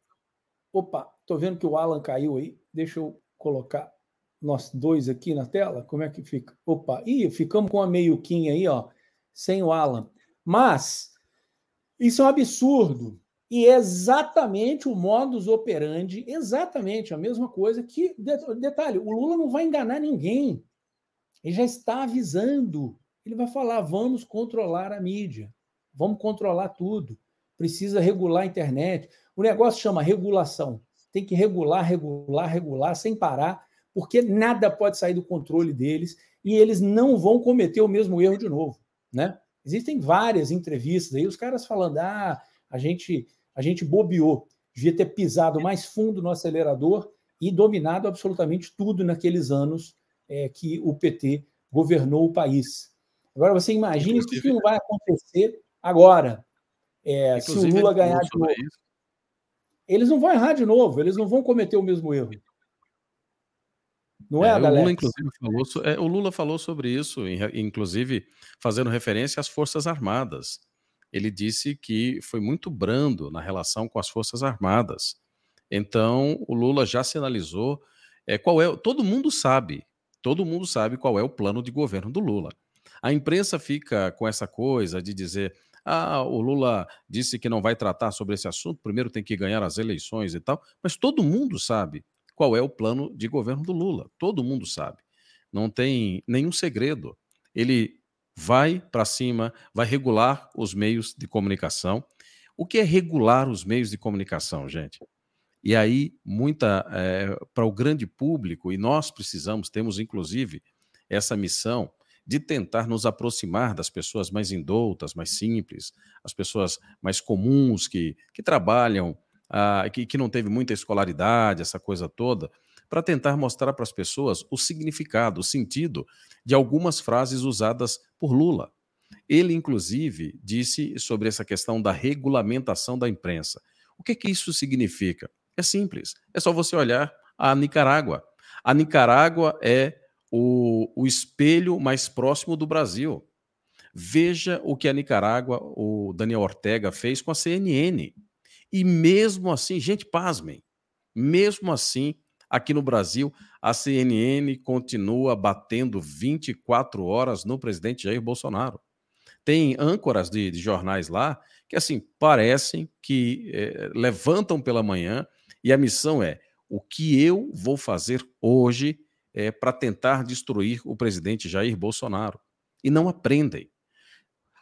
Opa, estou vendo que o Alan caiu aí. Deixa eu colocar nós dois aqui na tela. Como é que fica? Opa, ih, ficamos com a meio-quinha aí, ó, sem o Alan. Mas isso é um absurdo. E é exatamente o modus operandi, exatamente a mesma coisa que. Detalhe: o Lula não vai enganar ninguém. Ele já está avisando. Ele vai falar: vamos controlar a mídia, vamos controlar tudo. Precisa regular a internet. O negócio chama regulação. Tem que regular, regular, regular, sem parar, porque nada pode sair do controle deles e eles não vão cometer o mesmo erro de novo. Né? Existem várias entrevistas aí, os caras falando: ah, a gente a gente bobeou, devia ter pisado mais fundo no acelerador e dominado absolutamente tudo naqueles anos é, que o PT governou o país. Agora você imagine o que não vai acontecer agora. É, se o Lula ganhar de novo. Eles não vão errar de novo, eles não vão cometer o mesmo erro. Não é, é o Lula, inclusive, falou, é, o Lula falou sobre isso, inclusive fazendo referência às Forças Armadas ele disse que foi muito brando na relação com as Forças Armadas. Então, o Lula já sinalizou é, qual é. Todo mundo sabe, todo mundo sabe qual é o plano de governo do Lula. A imprensa fica com essa coisa de dizer: ah, o Lula disse que não vai tratar sobre esse assunto, primeiro tem que ganhar as eleições e tal, mas todo mundo sabe qual é o plano de governo do Lula, todo mundo sabe. Não tem nenhum segredo. Ele vai para cima, vai regular os meios de comunicação. O que é regular os meios de comunicação, gente? E aí, muita é, para o grande público, e nós precisamos, temos inclusive essa missão de tentar nos aproximar das pessoas mais indoutas, mais simples, as pessoas mais comuns que, que trabalham, ah, que, que não teve muita escolaridade, essa coisa toda, para tentar mostrar para as pessoas o significado, o sentido de algumas frases usadas por Lula. Ele, inclusive, disse sobre essa questão da regulamentação da imprensa. O que, que isso significa? É simples, é só você olhar a Nicarágua. A Nicarágua é o, o espelho mais próximo do Brasil. Veja o que a Nicarágua, o Daniel Ortega fez com a CNN. E mesmo assim, gente, pasmem, mesmo assim, Aqui no Brasil, a CNN continua batendo 24 horas no presidente Jair Bolsonaro. Tem âncoras de, de jornais lá que, assim, parecem que é, levantam pela manhã e a missão é o que eu vou fazer hoje é, para tentar destruir o presidente Jair Bolsonaro. E não aprendem.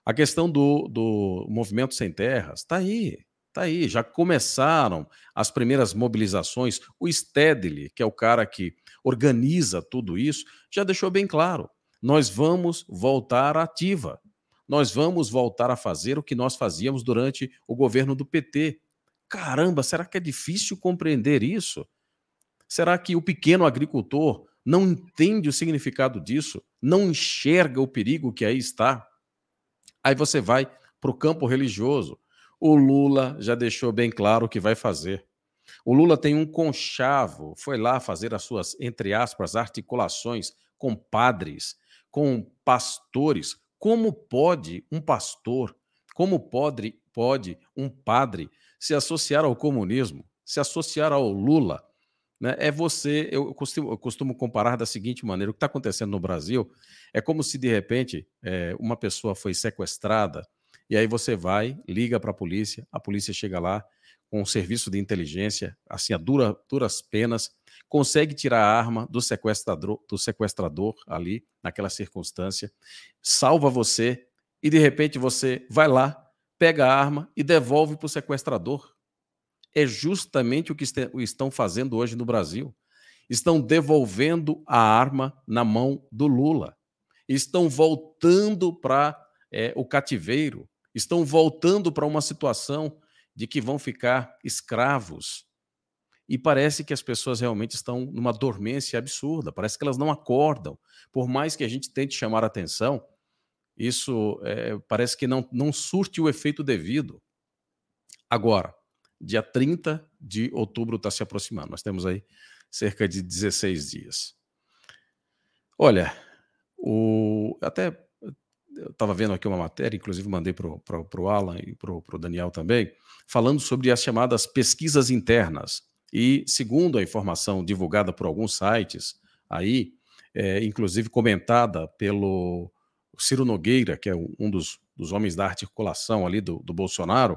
A questão do, do movimento sem terras está aí. Tá aí, já começaram as primeiras mobilizações. O Stedley, que é o cara que organiza tudo isso, já deixou bem claro: nós vamos voltar à ativa. Nós vamos voltar a fazer o que nós fazíamos durante o governo do PT. Caramba, será que é difícil compreender isso? Será que o pequeno agricultor não entende o significado disso? Não enxerga o perigo que aí está? Aí você vai para o campo religioso. O Lula já deixou bem claro o que vai fazer. O Lula tem um conchavo, foi lá fazer as suas, entre aspas, articulações com padres, com pastores. Como pode um pastor, como pode, pode um padre se associar ao comunismo, se associar ao Lula? Né? É você, eu costumo, eu costumo, comparar da seguinte maneira: o que está acontecendo no Brasil é como se de repente é, uma pessoa foi sequestrada e aí você vai, liga para a polícia, a polícia chega lá com um serviço de inteligência, assim, a dura, duras penas, consegue tirar a arma do sequestrador, do sequestrador ali, naquela circunstância, salva você e de repente você vai lá, pega a arma e devolve para o sequestrador. É justamente o que estão fazendo hoje no Brasil. Estão devolvendo a arma na mão do Lula. Estão voltando para é, o cativeiro, estão voltando para uma situação de que vão ficar escravos. E parece que as pessoas realmente estão numa dormência absurda, parece que elas não acordam. Por mais que a gente tente chamar atenção, isso é, parece que não, não surte o efeito devido. Agora, dia 30 de outubro está se aproximando. Nós temos aí cerca de 16 dias. Olha, o, até eu estava vendo aqui uma matéria, inclusive mandei para o Alan e para o Daniel também, falando sobre as chamadas pesquisas internas. E, segundo a informação divulgada por alguns sites, aí, é, inclusive comentada pelo Ciro Nogueira, que é um dos, dos homens da articulação ali do, do Bolsonaro,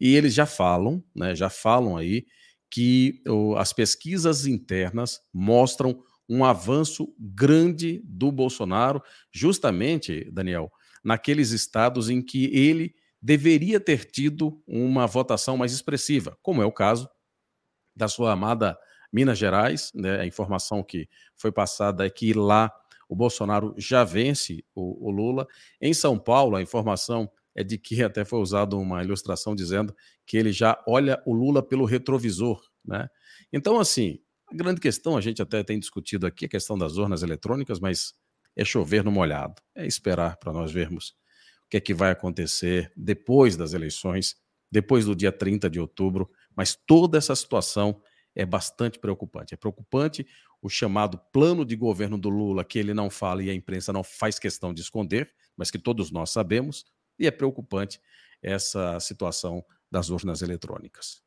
e eles já falam, né, já falam aí que as pesquisas internas mostram um avanço grande do Bolsonaro, justamente, Daniel, naqueles estados em que ele deveria ter tido uma votação mais expressiva, como é o caso da sua amada Minas Gerais, né, a informação que foi passada é que lá o Bolsonaro já vence o, o Lula. Em São Paulo, a informação é de que até foi usada uma ilustração dizendo que ele já olha o Lula pelo retrovisor, né? Então, assim, a grande questão, a gente até tem discutido aqui a questão das urnas eletrônicas, mas é chover no molhado, é esperar para nós vermos o que é que vai acontecer depois das eleições, depois do dia 30 de outubro, mas toda essa situação é bastante preocupante. É preocupante o chamado plano de governo do Lula, que ele não fala e a imprensa não faz questão de esconder, mas que todos nós sabemos, e é preocupante essa situação das urnas eletrônicas.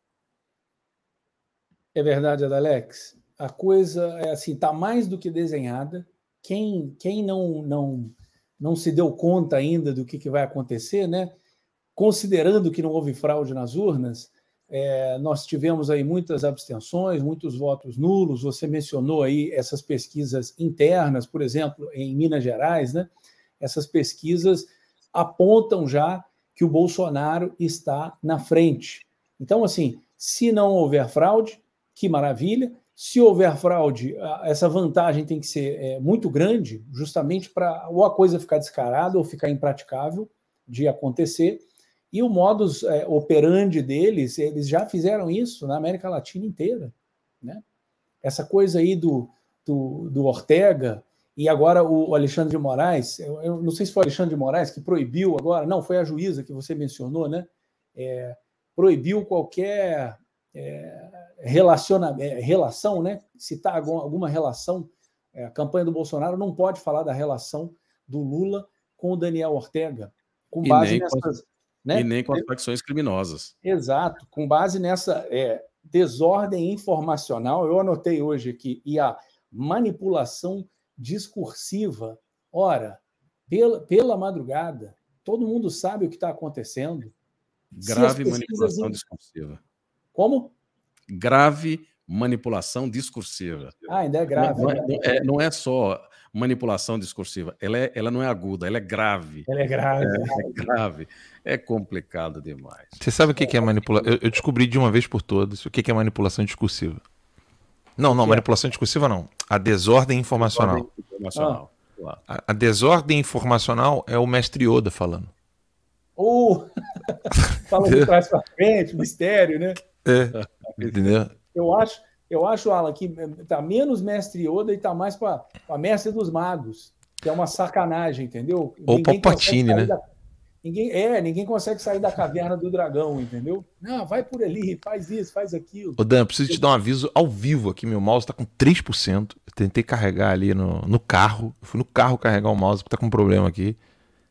É verdade, Adalex. A coisa é assim, está mais do que desenhada. Quem, quem não, não, não se deu conta ainda do que, que vai acontecer, né? Considerando que não houve fraude nas urnas, é, nós tivemos aí muitas abstenções, muitos votos nulos. Você mencionou aí essas pesquisas internas, por exemplo, em Minas Gerais, né? Essas pesquisas apontam já que o Bolsonaro está na frente. Então, assim, se não houver fraude, que maravilha. Se houver fraude, essa vantagem tem que ser é, muito grande, justamente para ou a coisa ficar descarada ou ficar impraticável de acontecer. E o modus é, operandi deles, eles já fizeram isso na América Latina inteira. Né? Essa coisa aí do, do, do Ortega, e agora o Alexandre de Moraes, eu, não sei se foi o Alexandre de Moraes que proibiu agora, não, foi a juíza que você mencionou, né? É, proibiu qualquer é, relaciona, é, relação, né? Citar alguma relação. É, a campanha do Bolsonaro não pode falar da relação do Lula com o Daniel Ortega, com base nessas. Né? E nem com as facções criminosas. Exato, com base nessa é, desordem informacional, eu anotei hoje aqui, e a manipulação discursiva. Ora, pela, pela madrugada, todo mundo sabe o que está acontecendo. Grave manipulação discursiva. Como? Grave manipulação discursiva. Ah, ainda é grave. Não, né? não, é, não é só manipulação discursiva, ela, é, ela não é aguda, ela é grave. Ela é grave. É, é grave. É complicado demais. Você sabe o que é manipulação? Eu, eu, descobri de uma vez por todas o que é manipulação discursiva. Não, não, manipulação discursiva não. A desordem informacional. Desordem informacional. Ah. A, a, desordem informacional é o mestre Yoda falando. Ou uh, fala de trás para frente, mistério, né? É, entendeu? Eu acho, eu acho, Alan, que tá menos mestre Yoda e tá mais para mestre dos magos, que é uma sacanagem, entendeu? Ou Palpatine, né? Da, ninguém, é, ninguém consegue sair da caverna do dragão, entendeu? Não, vai por ali, faz isso, faz aquilo. Ô Dan, preciso te dar um aviso ao vivo aqui, meu mouse tá com 3%. Eu tentei carregar ali no, no carro, eu fui no carro carregar o mouse, porque tá com um problema aqui.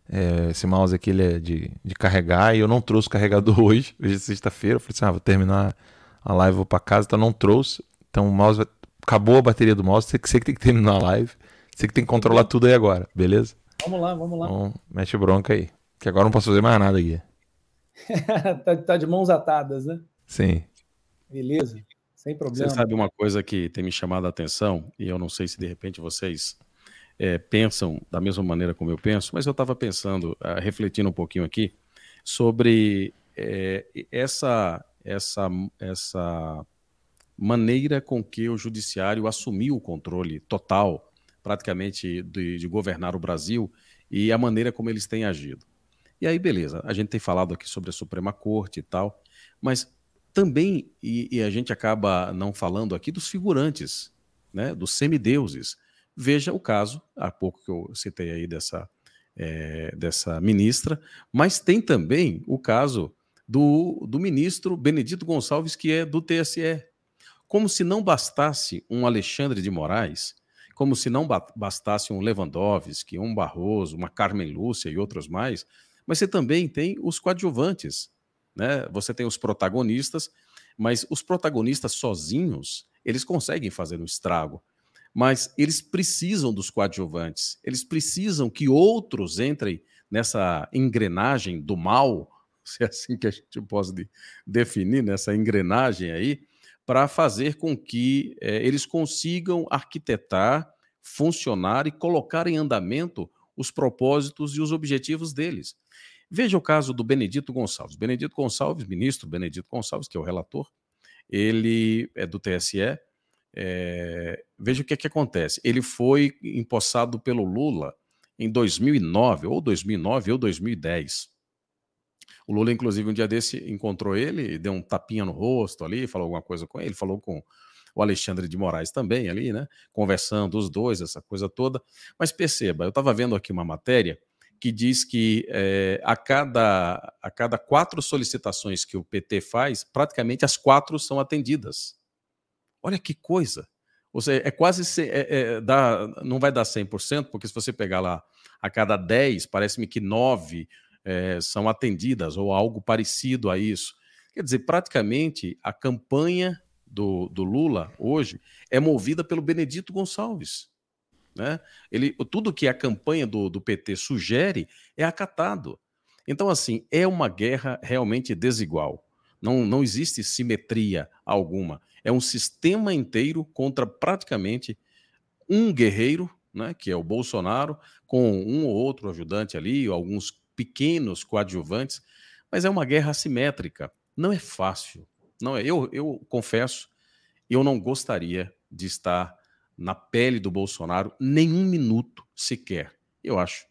É, esse mouse aqui ele é de, de carregar e eu não trouxe o carregador hoje, hoje é sexta-feira. Eu falei assim: ah, vou terminar a live, vou para casa, então não trouxe. Então o mouse vai... acabou a bateria do mouse, você que, você que tem que terminar a live, você que tem que controlar tudo aí agora, beleza? Vamos lá, vamos lá. Então, mete bronca aí, que agora não posso fazer mais nada aqui. tá, tá de mãos atadas, né? Sim. Beleza, sem problema. Você sabe uma coisa que tem me chamado a atenção, e eu não sei se de repente vocês é, pensam da mesma maneira como eu penso, mas eu estava pensando, uh, refletindo um pouquinho aqui, sobre é, essa, essa, essa maneira com que o judiciário assumiu o controle total, praticamente, de, de governar o Brasil e a maneira como eles têm agido. E aí, beleza, a gente tem falado aqui sobre a Suprema Corte e tal, mas também, e, e a gente acaba não falando aqui dos figurantes, né, dos semideuses, Veja o caso, há pouco que eu citei aí dessa, é, dessa ministra, mas tem também o caso do, do ministro Benedito Gonçalves, que é do TSE. como se não bastasse um Alexandre de Moraes, como se não bastasse um Lewandowski, um Barroso, uma Carmen Lúcia e outros mais, mas você também tem os coadjuvantes, né? Você tem os protagonistas, mas os protagonistas sozinhos, eles conseguem fazer um estrago, mas eles precisam dos coadjuvantes, eles precisam que outros entrem nessa engrenagem do mal, se é assim que a gente pode definir, nessa engrenagem aí, para fazer com que é, eles consigam arquitetar, funcionar e colocar em andamento os propósitos e os objetivos deles. Veja o caso do Benedito Gonçalves. Benedito Gonçalves, ministro Benedito Gonçalves, que é o relator, ele é do TSE. É, veja o que, é que acontece. Ele foi empossado pelo Lula em 2009, ou 2009 ou 2010. O Lula, inclusive, um dia desse encontrou ele, deu um tapinha no rosto ali, falou alguma coisa com ele, falou com o Alexandre de Moraes também ali, né? Conversando os dois, essa coisa toda. Mas perceba, eu estava vendo aqui uma matéria que diz que é, a, cada, a cada quatro solicitações que o PT faz, praticamente as quatro são atendidas. Olha que coisa! Ou seja, é quase. É, é, dá, não vai dar 100%, porque se você pegar lá a cada 10, parece-me que 9 é, são atendidas ou algo parecido a isso. Quer dizer, praticamente a campanha do, do Lula hoje é movida pelo Benedito Gonçalves. Né? Ele, tudo que a campanha do, do PT sugere é acatado. Então, assim, é uma guerra realmente desigual. Não, não existe simetria alguma. É um sistema inteiro contra praticamente um guerreiro, né, que é o Bolsonaro, com um ou outro ajudante ali, alguns pequenos coadjuvantes, mas é uma guerra assimétrica. Não é fácil. Não é. Eu, eu confesso, eu não gostaria de estar na pele do Bolsonaro nenhum minuto sequer. Eu acho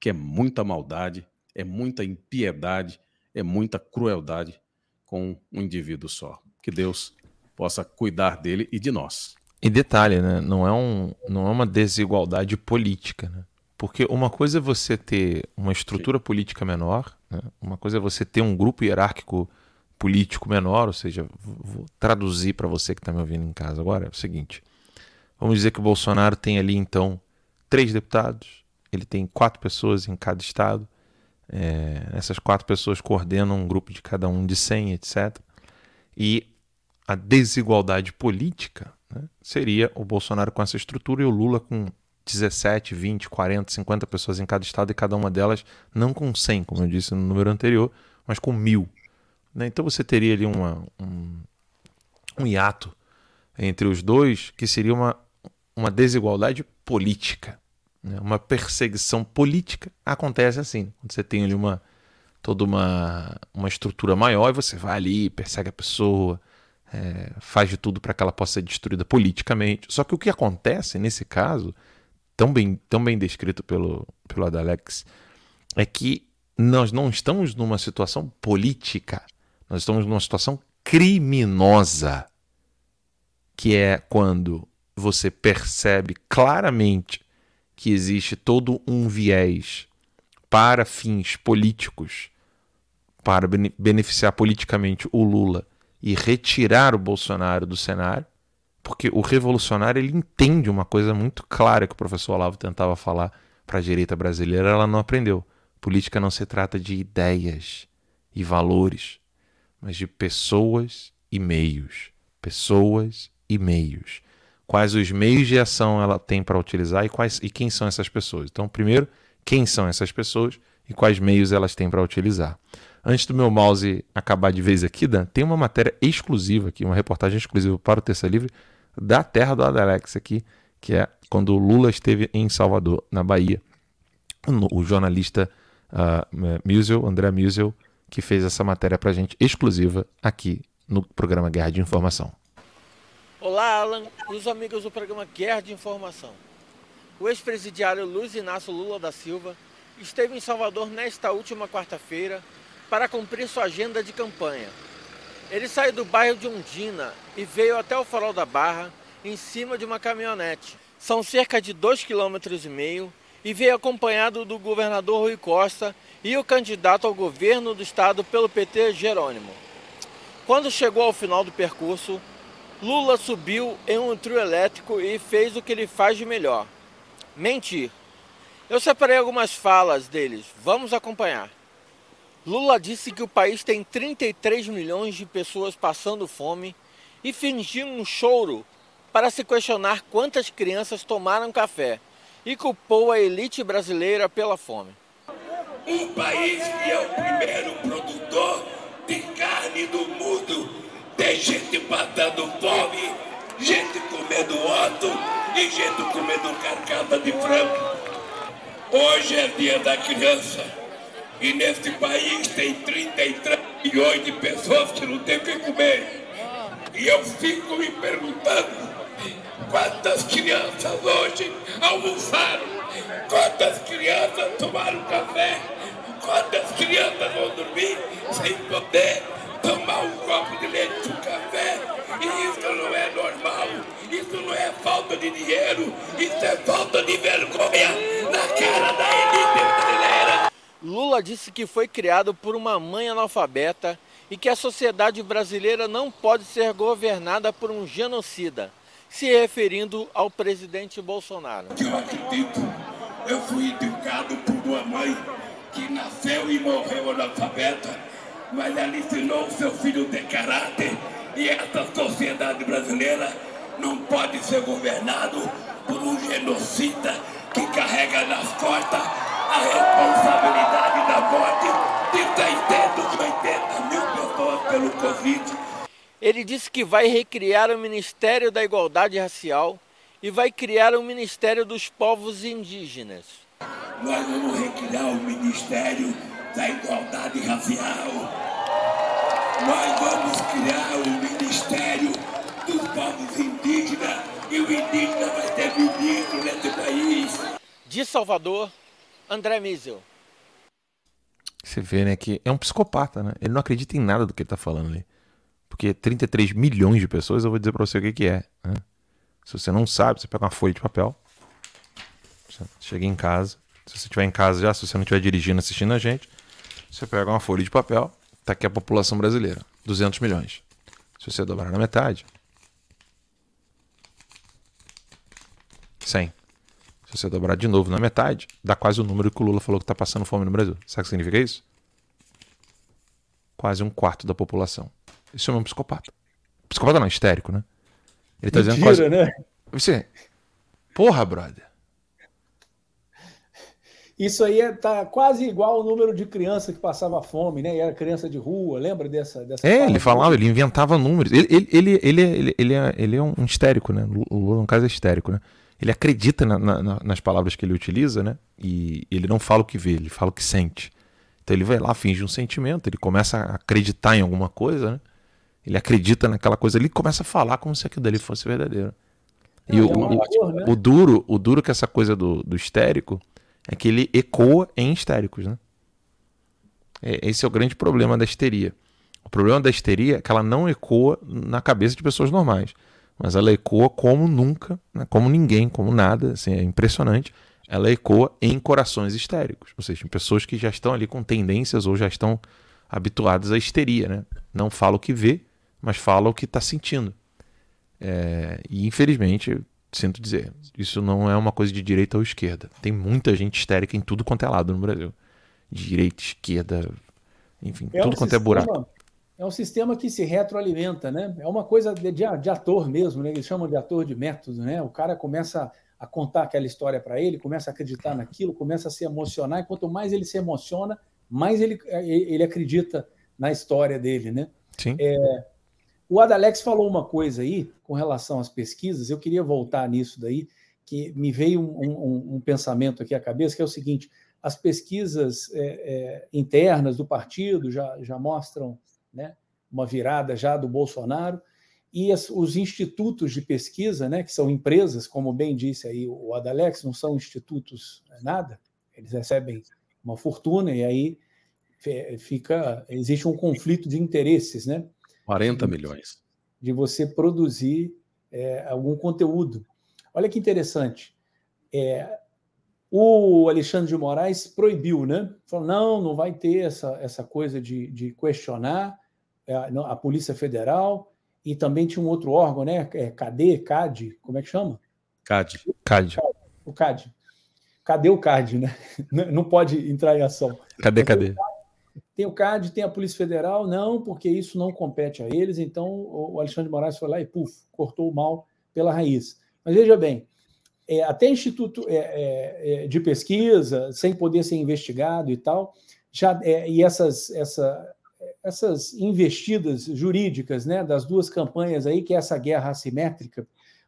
que é muita maldade, é muita impiedade, é muita crueldade com um indivíduo só. Que Deus possa cuidar dele e de nós. E detalhe, né? Não é, um, não é uma desigualdade política, né? Porque uma coisa é você ter uma estrutura política menor, né? uma coisa é você ter um grupo hierárquico político menor, ou seja, vou traduzir para você que está me ouvindo em casa agora, é o seguinte: vamos dizer que o Bolsonaro tem ali então três deputados, ele tem quatro pessoas em cada estado, é, essas quatro pessoas coordenam um grupo de cada um de 100, etc. E a desigualdade política né, seria o Bolsonaro com essa estrutura e o Lula com 17, 20, 40, 50 pessoas em cada estado e cada uma delas não com 100, como eu disse no número anterior, mas com mil. Né? Então você teria ali uma, um, um hiato entre os dois que seria uma, uma desigualdade política. Né? Uma perseguição política acontece assim. Quando você tem ali uma, toda uma, uma estrutura maior e você vai ali, persegue a pessoa, é, faz de tudo para que ela possa ser destruída politicamente. Só que o que acontece nesse caso tão bem, tão bem descrito pelo, pelo Adalex, é que nós não estamos numa situação política, nós estamos numa situação criminosa, que é quando você percebe claramente que existe todo um viés para fins políticos, para beneficiar politicamente o Lula e retirar o Bolsonaro do cenário, porque o revolucionário ele entende uma coisa muito clara que o professor Olavo tentava falar para a direita brasileira, ela não aprendeu. Política não se trata de ideias e valores, mas de pessoas e meios. Pessoas e meios. Quais os meios de ação ela tem para utilizar e, quais, e quem são essas pessoas. Então, primeiro, quem são essas pessoas e quais meios elas têm para utilizar. Antes do meu mouse acabar de vez aqui, Dan, tem uma matéria exclusiva aqui, uma reportagem exclusiva para o Terça Livre, da terra do Adalex aqui, que é quando o Lula esteve em Salvador, na Bahia. O jornalista uh, André Musel, que fez essa matéria para gente exclusiva aqui no programa Guerra de Informação. Olá, Alan e os amigos do programa Guerra de Informação. O ex-presidiário Luiz Inácio Lula da Silva esteve em Salvador nesta última quarta-feira para cumprir sua agenda de campanha ele saiu do bairro de Undina e veio até o Farol da Barra em cima de uma caminhonete. São cerca de 2,5 km e veio acompanhado do governador Rui Costa e o candidato ao governo do estado pelo PT, Jerônimo. Quando chegou ao final do percurso, Lula subiu em um trio elétrico e fez o que ele faz de melhor: mentir. Eu separei algumas falas deles. Vamos acompanhar. Lula disse que o país tem 33 milhões de pessoas passando fome e fingiu um choro para se questionar quantas crianças tomaram café e culpou a elite brasileira pela fome. Um país que é o primeiro produtor de carne do mundo. Tem gente passando fome, gente comendo otto e gente comendo carcaça de frango. Hoje é dia da criança e neste país tem 33 milhões de pessoas que não têm o que comer. E eu fico me perguntando quantas crianças hoje almoçaram, quantas crianças tomaram café, quantas crianças vão dormir sem poder tomar um copo de leite com café. E isso não é normal, isso não é falta de dinheiro, isso é falta de vergonha na cara da elite brasileira. Lula disse que foi criado por uma mãe analfabeta e que a sociedade brasileira não pode ser governada por um genocida, se referindo ao presidente Bolsonaro. Eu acredito, eu fui educado por uma mãe que nasceu e morreu analfabeta, mas ela ensinou o seu filho de caráter e essa sociedade brasileira não pode ser governado por um genocida que carrega nas costas a responsabilidade da morte de 380 mil pessoas pelo Covid. Ele disse que vai recriar o Ministério da Igualdade Racial e vai criar o Ministério dos Povos Indígenas. Nós vamos recriar o Ministério da Igualdade Racial. Nós vamos criar o Ministério dos Povos Indígenas e o indígena vai ter ministro nesse país. De Salvador, André Miesel. Você vê, né, que é um psicopata, né? Ele não acredita em nada do que ele tá falando ali. Porque 33 milhões de pessoas, eu vou dizer pra você o que, que é. Né? Se você não sabe, você pega uma folha de papel. Chega em casa. Se você estiver em casa já, se você não estiver dirigindo, assistindo a gente, você pega uma folha de papel. Tá aqui a população brasileira: 200 milhões. Se você dobrar na metade, 100. Se você dobrar de novo na metade, dá quase o número que o Lula falou que está passando fome no Brasil. Sabe o que significa isso? Quase um quarto da população. Isso é um psicopata. Psicopata não, histérico, né? Ele tá Mentira, dizendo quase. né? Você. Porra, brother. Isso aí é, tá quase igual ao número de criança que passava fome, né? E era criança de rua, lembra dessa? dessa É, ele falava, ele inventava números. Ele, ele, ele, ele, ele, ele, é, ele é um histérico, né? O Lula, no caso, é histérico, né? Ele acredita na- na- na- nas palavras que ele utiliza, né? E ele não fala o que vê, ele fala o que sente. Então ele vai lá, finge um sentimento, ele começa a acreditar em alguma coisa, né? Ele acredita naquela coisa ali e começa a falar como se aquilo dali fosse verdadeiro. E É, o, o- ator, né? o duro, o duro que essa coisa do, do histérico é que ele ecoa em histéricos, né? É- esse é o grande problema da histeria. O problema da histeria é que ela não ecoa na cabeça de pessoas normais, mas ela ecoa como nunca, né? como ninguém, como nada, assim, é impressionante. Ela ecoa em corações histéricos, ou seja, em pessoas que já estão ali com tendências ou já estão habituadas à histeria, né? Não fala o que vê, mas fala o que está sentindo. É, e infelizmente, sinto dizer, isso não é uma coisa de direita ou esquerda. Tem muita gente histérica em tudo quanto é lado no Brasil. Direita, esquerda, enfim, É um tudo quanto é sistema- buraco. É um sistema que se retroalimenta, né? É uma coisa de, de- de ator mesmo, né? Eles chamam de ator de método, né? O cara começa a contar aquela história para ele, começa a acreditar naquilo, começa a se emocionar, e quanto mais ele se emociona, mais ele, ele acredita na história dele, né? Sim. É, o Adalex falou uma coisa aí com relação às pesquisas, eu queria voltar nisso daí, que me veio um, um- um pensamento aqui à cabeça, que é o seguinte: as pesquisas é, é, internas do partido já, já mostram né, uma virada já do Bolsonaro, e as- os institutos de pesquisa, né, que são empresas, como bem disse aí o Adalex, não são institutos é, nada, eles recebem uma fortuna e aí fe- fica existe um conflito de interesses, né? 40 milhões. de você produzir é, algum conteúdo. Olha que interessante. É, o Alexandre de Moraes proibiu, né? Falou: não, não vai ter essa, essa coisa de, de questionar é, não, a Polícia Federal e também tinha um outro órgão, né? É, CAD, CAD, como é que chama? CAD. CAD. O CAD. Cadê o CAD, né? Não pode entrar em ação. Cadê, cadê? Tem o CAD, tem a Polícia Federal, não, porque isso não compete a eles. Então o Alexandre de Moraes foi lá e, puf, cortou o mal pela raiz. Mas veja bem, é, até instituto é, é, é de pesquisa, sem poder ser investigado e tal, já é, e essas, essa, essas investidas jurídicas né, das duas campanhas aí, que é essa guerra assimétrica,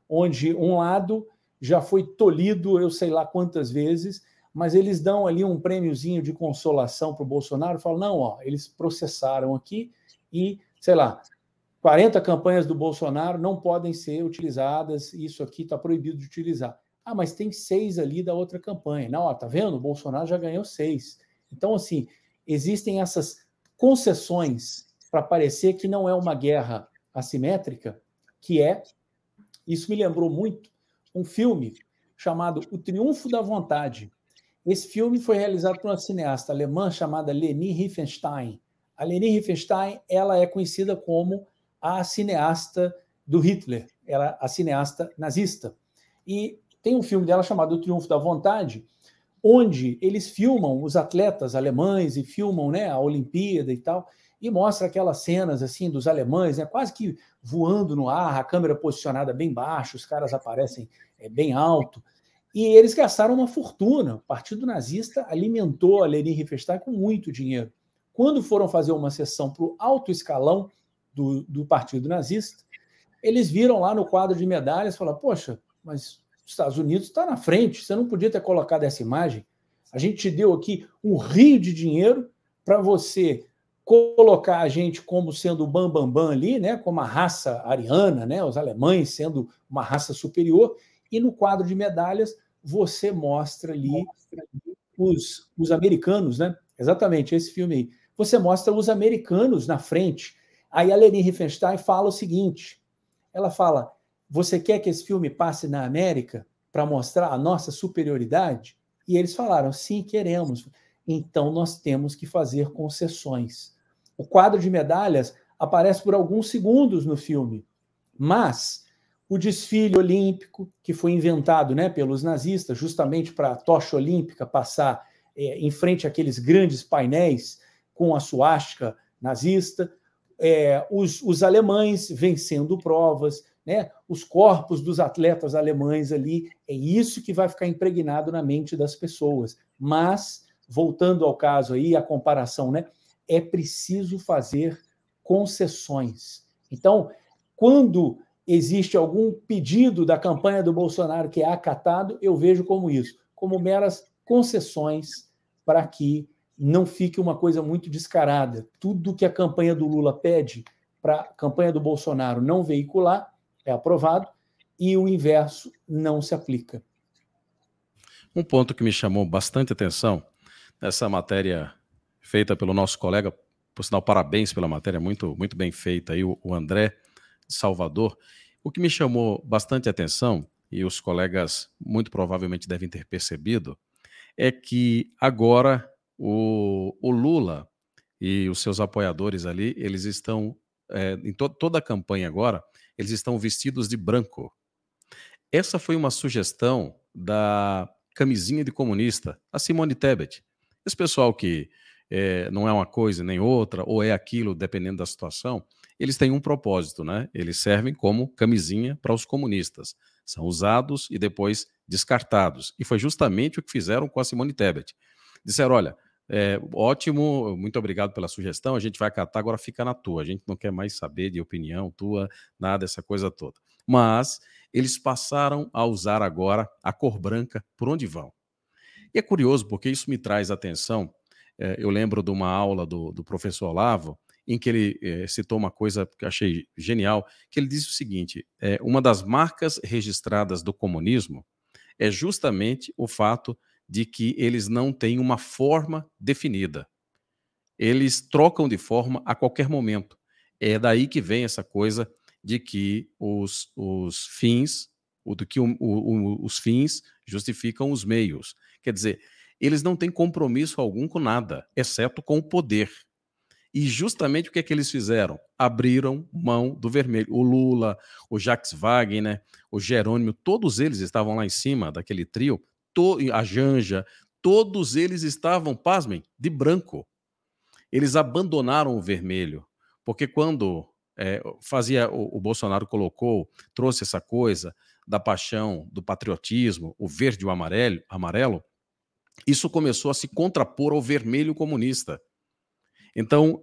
onde um lado já foi tolhido, eu sei lá quantas vezes, mas eles dão ali um prêmiozinho de consolação para o Bolsonaro, falam, não, ó, eles processaram aqui e, sei lá, 40 campanhas do Bolsonaro não podem ser utilizadas, isso aqui está proibido de utilizar. Ah, mas tem seis ali da outra campanha. Não, ó, tá vendo? O Bolsonaro já ganhou seis. Então, assim, existem essas concessões para parecer que não é uma guerra assimétrica, que é, isso me lembrou muito, um filme chamado O Triunfo da Vontade. Esse filme foi realizado por uma cineasta alemã chamada Leni Riefenstein. A Leni Riefenstein ela é conhecida como a cineasta do Hitler, ela é a cineasta nazista. E tem um filme dela chamado O Triunfo da Vontade, onde eles filmam os atletas alemães e filmam né, a Olimpíada e tal, e mostra aquelas cenas assim dos alemães, né, quase que voando no ar, a câmera posicionada bem baixo, os caras aparecem é, bem alto. E eles gastaram uma fortuna. O Partido Nazista alimentou a Leni Riefenstahl com muito dinheiro. Quando foram fazer uma sessão para o alto escalão do, do Partido Nazista, eles viram lá no quadro de medalhas e falaram: Poxa, mas os Estados Unidos está na frente, você não podia ter colocado essa imagem. A gente te deu aqui um rio de dinheiro para você colocar a gente como sendo o bam, bam ali, né, como a raça ariana, né, os alemães sendo uma raça superior, e no quadro de medalhas você mostra ali os, os americanos, né? Exatamente, esse filme aí. Você mostra os americanos na frente. Aí a Leni Riefenstahl fala o seguinte: ela fala, você quer que esse filme passe na América para mostrar a nossa superioridade? E eles falaram: sim, queremos. Então nós temos que fazer concessões. O quadro de medalhas aparece por alguns segundos no filme, mas o desfile olímpico, que foi inventado né, pelos nazistas, justamente para a tocha olímpica passar é, em frente àqueles grandes painéis com a suástica nazista, é, os, os alemães vencendo provas, né? os corpos dos atletas alemães ali, é isso que vai ficar impregnado na mente das pessoas. Mas, voltando ao caso aí, a comparação, né? é preciso fazer concessões. Então, quando existe algum pedido da campanha do Bolsonaro que é acatado, eu vejo como isso, como meras concessões para que não fique uma coisa muito descarada. Tudo que a campanha do Lula pede para a campanha do Bolsonaro não veicular, é aprovado, e o inverso não se aplica. Um ponto que me chamou bastante atenção nessa matéria feita pelo nosso colega, por sinal, parabéns pela matéria, muito, muito bem feita aí, o, André Salvador. O que me chamou bastante atenção, e os colegas muito provavelmente devem ter percebido, é que agora o, o Lula e os seus apoiadores ali, eles estão, é, em to toda a campanha agora, eles estão vestidos de branco. Essa foi uma sugestão da camisinha de comunista, a Simone Tebet. Esse pessoal que é, não é uma coisa nem outra, ou é aquilo, dependendo da situação, eles têm um propósito, né? Eles servem como camisinha para os comunistas. São usados e depois descartados. E foi justamente o que fizeram com a Simone Tebet. Disseram: olha, é, ótimo, muito obrigado pela sugestão. A gente vai catar, agora fica na tua. A gente não quer mais saber de opinião tua, nada, essa coisa toda. Mas eles passaram a usar agora a cor branca por onde vão. E é curioso, porque isso me traz atenção. É, eu lembro de uma aula do, do professor Olavo, em que ele é, citou uma coisa que eu achei genial, que ele disse o seguinte: é, uma das marcas registradas do comunismo é justamente o fato de que eles não têm uma forma definida. Eles trocam de forma a qualquer momento. É daí que vem essa coisa de que os, os fins, do que o, o, os fins justificam os meios. Quer dizer, eles não têm compromisso algum com nada, exceto com o poder. E justamente o que é que eles fizeram? abriram mão do vermelho. O Lula, o Jacques Wagner, né, o Jerônimo, todos eles estavam lá em cima daquele trio, a Janja, todos eles estavam, pasmem, de branco. Eles abandonaram o vermelho, porque quando é, fazia o, o Bolsonaro colocou, trouxe essa coisa da paixão, do patriotismo, o verde e o amarelo, amarelo, isso começou a se contrapor ao vermelho comunista. Então,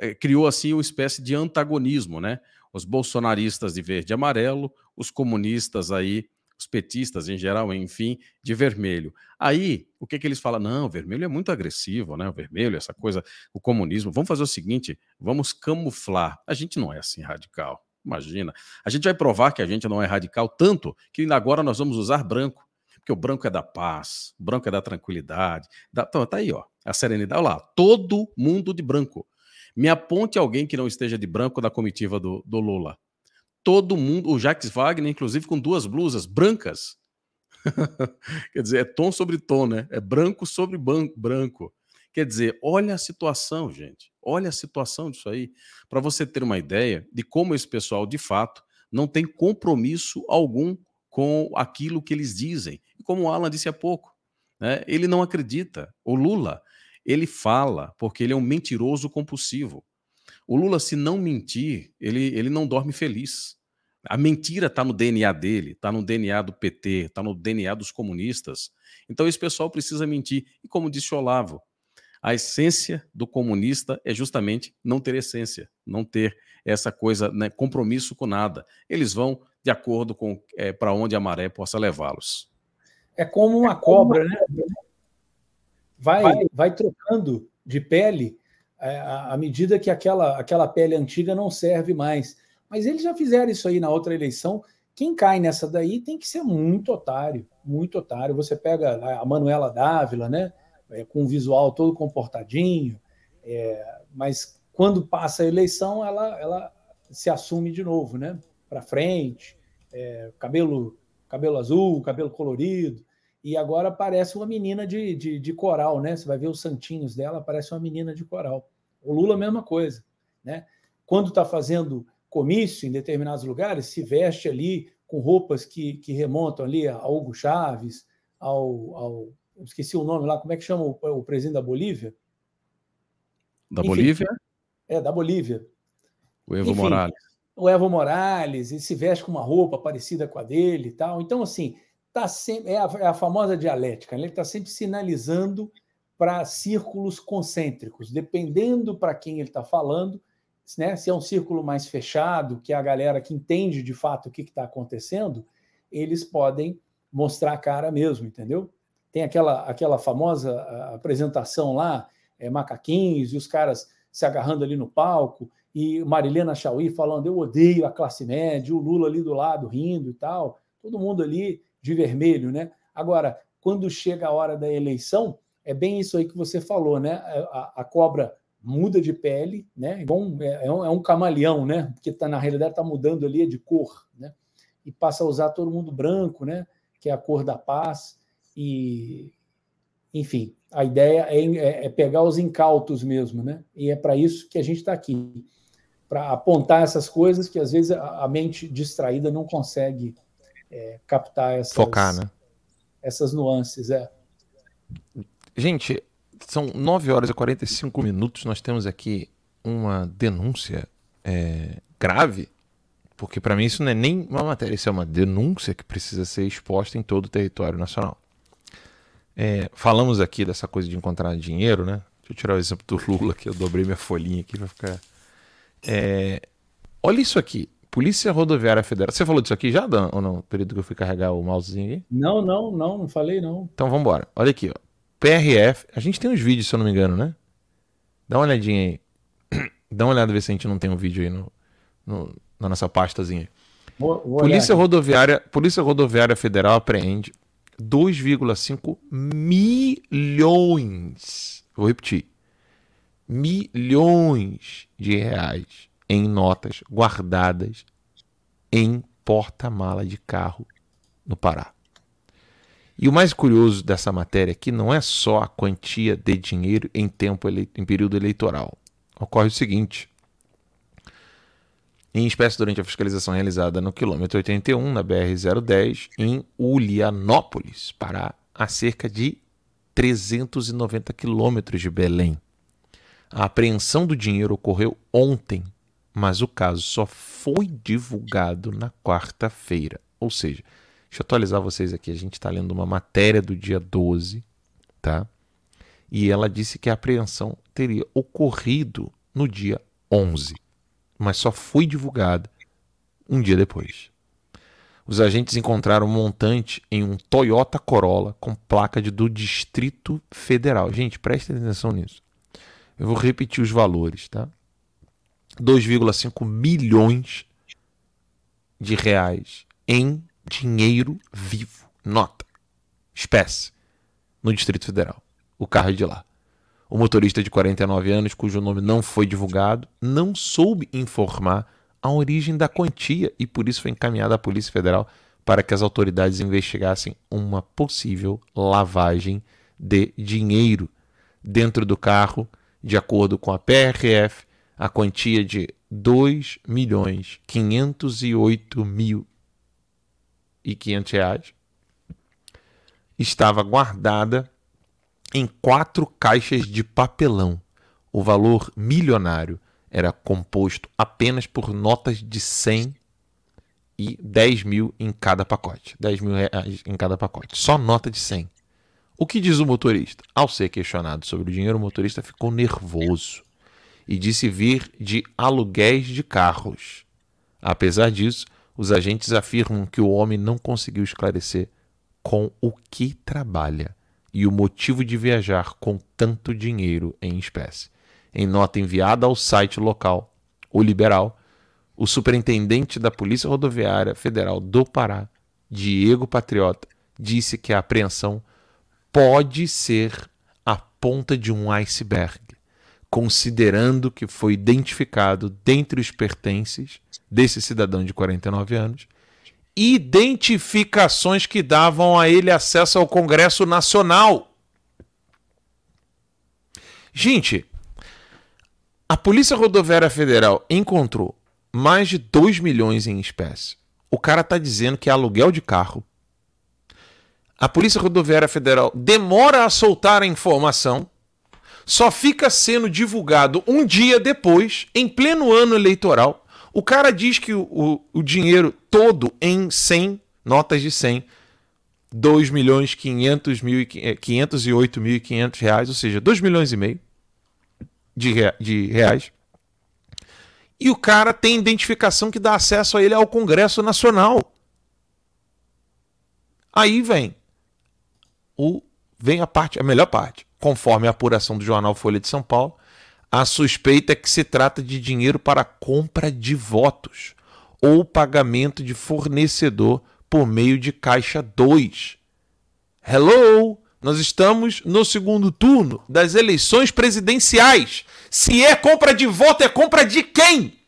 eh, criou assim uma espécie de antagonismo, né? Os bolsonaristas de verde e amarelo, os comunistas aí, os petistas em geral, enfim, de vermelho. Aí, o que que eles falam? Não, o vermelho é muito agressivo, né? O vermelho, essa coisa, o comunismo. Vamos fazer o seguinte, vamos camuflar. A gente não é assim radical. Imagina. A gente vai provar que a gente não é radical tanto que agora nós vamos usar branco porque o branco é da paz, o branco é da tranquilidade. Da, tá, tá aí, ó, a serenidade. Olha lá, todo mundo de branco. Me aponte alguém que não esteja de branco da comitiva do, do Lula. Todo mundo, o Jacques Wagner, inclusive com duas blusas brancas. Quer dizer, é tom sobre tom, né? É branco sobre branco. Quer dizer, olha a situação, gente. Olha a situação disso aí. Para você ter uma ideia de como esse pessoal, de fato, não tem compromisso algum com aquilo que eles dizem. Como o Alan disse há pouco, né, ele não acredita. O Lula, ele fala porque ele é um mentiroso compulsivo. O Lula, se não mentir, ele, ele não dorme feliz. A mentira está no DNA dele, está no DNA do PT, está no DNA dos comunistas. Então esse pessoal precisa mentir. E como disse o Olavo, a essência do comunista é justamente não ter essência, não ter essa coisa, né, compromisso com nada. Eles vão de acordo com é, para onde a maré possa levá-los. É como uma cobra, né? Vai, vai trocando de pele é, à medida que aquela, aquela pele antiga não serve mais. Mas eles já fizeram isso aí na outra eleição. Quem cai nessa daí tem que ser muito otário, muito otário. Você pega a Manuela Dávila, né? É, com o visual todo comportadinho, é, mas quando passa a eleição, ela, ela se assume de novo, né? Para frente, é, cabelo, cabelo azul, cabelo colorido, e agora parece uma menina de, de, de, coral, né? Você vai ver os santinhos dela, parece uma menina de coral. O Lula, mesma coisa, né? Quando está fazendo comício em determinados lugares, se veste ali com roupas que, que remontam ali a Hugo Chaves, ao, ao esqueci o nome lá, como é que chama o, o presidente da Bolívia? Da Enfim, Bolívia? É, da Bolívia. O Evo Enfim, Morales o Evo Morales, ele se veste com uma roupa parecida com a dele e tal. Então, assim, tá sempre, é, a, é a famosa dialética, né? ele está sempre sinalizando para círculos concêntricos, dependendo para quem ele está falando, né? se é um círculo mais fechado, que é a galera que entende de fato o que está acontecendo, eles podem mostrar a cara mesmo, entendeu? Tem aquela, aquela famosa apresentação lá, é, macaquinhos e os caras se agarrando ali no palco, e Marilena Chauí falando: eu odeio a classe média, o Lula ali do lado rindo e tal, todo mundo ali de vermelho, né? Agora, quando chega a hora da eleição, é bem isso aí que você falou, né? A, a cobra muda de pele, né? Bom, é, é, um, é um camaleão, né? Porque tá, na realidade está mudando ali de cor, né? E passa a usar todo mundo branco, né? Que é a cor da paz. E, enfim, a ideia é, é, é pegar os incautos mesmo, né? E é para isso que a gente está aqui para apontar essas coisas que às vezes a, mente distraída não consegue é, captar essas, Focar, né? essas nuances. É. Gente, são 9 horas e 45 minutos. Nós temos aqui uma denúncia é, grave, porque para mim isso não é nem uma matéria, isso é uma denúncia que precisa ser exposta em todo o território nacional. É, falamos aqui dessa coisa de encontrar dinheiro, né? Deixa eu tirar o exemplo do Lula, que eu dobrei minha folhinha aqui para ficar é, olha isso aqui. Polícia Rodoviária Federal. Você falou disso aqui já, Dan, ou não? período que eu fui carregar o mousezinho aí? Não, não, não, não falei não. Então vamos embora. Olha aqui, ó. PRF. A gente tem uns vídeos, se eu não me engano, né? Dá uma olhadinha aí. Dá uma olhada ver se a gente não tem um vídeo aí no, no na nossa pastazinha. Vou, vou Polícia Rodoviária, Polícia Rodoviária Federal apreende 2,5 milhões. Vou repetir milhões de reais em notas guardadas em porta-mala de carro no Pará. E o mais curioso dessa matéria aqui não é só a quantia de dinheiro em tempo em período eleitoral. Ocorre o seguinte: em espécie durante a fiscalização realizada no quilômetro 81, na BR-010, em Ulianópolis, Pará, a cerca de 390 quilômetros de Belém. A apreensão do dinheiro ocorreu ontem, mas o caso só foi divulgado na quarta-feira. Ou seja, deixa eu atualizar vocês aqui. A gente está lendo uma matéria do dia 12, tá? E ela disse que a apreensão teria ocorrido no dia 11, mas só foi divulgada um dia depois. Os agentes encontraram um montante em um Toyota Corolla com placa de, do Distrito Federal. Gente, prestem atenção nisso. Eu vou repetir os valores, tá? 2,5 milhões de reais em dinheiro vivo, nota, espécie, no Distrito Federal. O carro é de lá. O motorista de 49 anos, cujo nome não foi divulgado, não soube informar a origem da quantia e por isso foi encaminhado à Polícia Federal para que as autoridades investigassem uma possível lavagem de dinheiro dentro do carro de acordo com a PRF, a quantia de 2 milhões 508 mil e 500 reais estava guardada em quatro caixas de papelão. O valor milionário era composto apenas por notas de 100 e 10 mil em cada pacote. 10 mil reais em cada pacote. Só nota de 100. O que diz o motorista? Ao ser questionado sobre o dinheiro, o motorista ficou nervoso e disse vir de aluguéis de carros. Apesar disso, os agentes afirmam que o homem não conseguiu esclarecer com o que trabalha e o motivo de viajar com tanto dinheiro em espécie. Em nota enviada ao site local, o Liberal, o superintendente da Polícia Rodoviária Federal do Pará, Diego Patriota, disse que a apreensão pode ser a ponta de um iceberg, considerando que foi identificado dentre os pertences desse cidadão de 49 anos identificações que davam a ele acesso ao Congresso Nacional. Gente, a Polícia Rodoviária Federal encontrou mais de 2 milhões em espécie. O cara está dizendo que é aluguel de carro, a Polícia Rodoviária Federal demora a soltar a informação, só fica sendo divulgado um dia depois, em pleno ano eleitoral. O cara diz que o, o, o dinheiro todo em 100 notas de 100, 2 milhões 500 mil, 508 mil e 500 reais, ou seja, 2 milhões e meio de, de reais. E o cara tem identificação que dá acesso a ele ao Congresso Nacional. Aí vem o vem a parte, a melhor parte. Conforme a apuração do jornal Folha de São Paulo, a suspeita é que se trata de dinheiro para compra de votos ou pagamento de fornecedor por meio de caixa 2. Hello! Nós estamos no segundo turno das eleições presidenciais. Se é compra de voto, é compra de quem?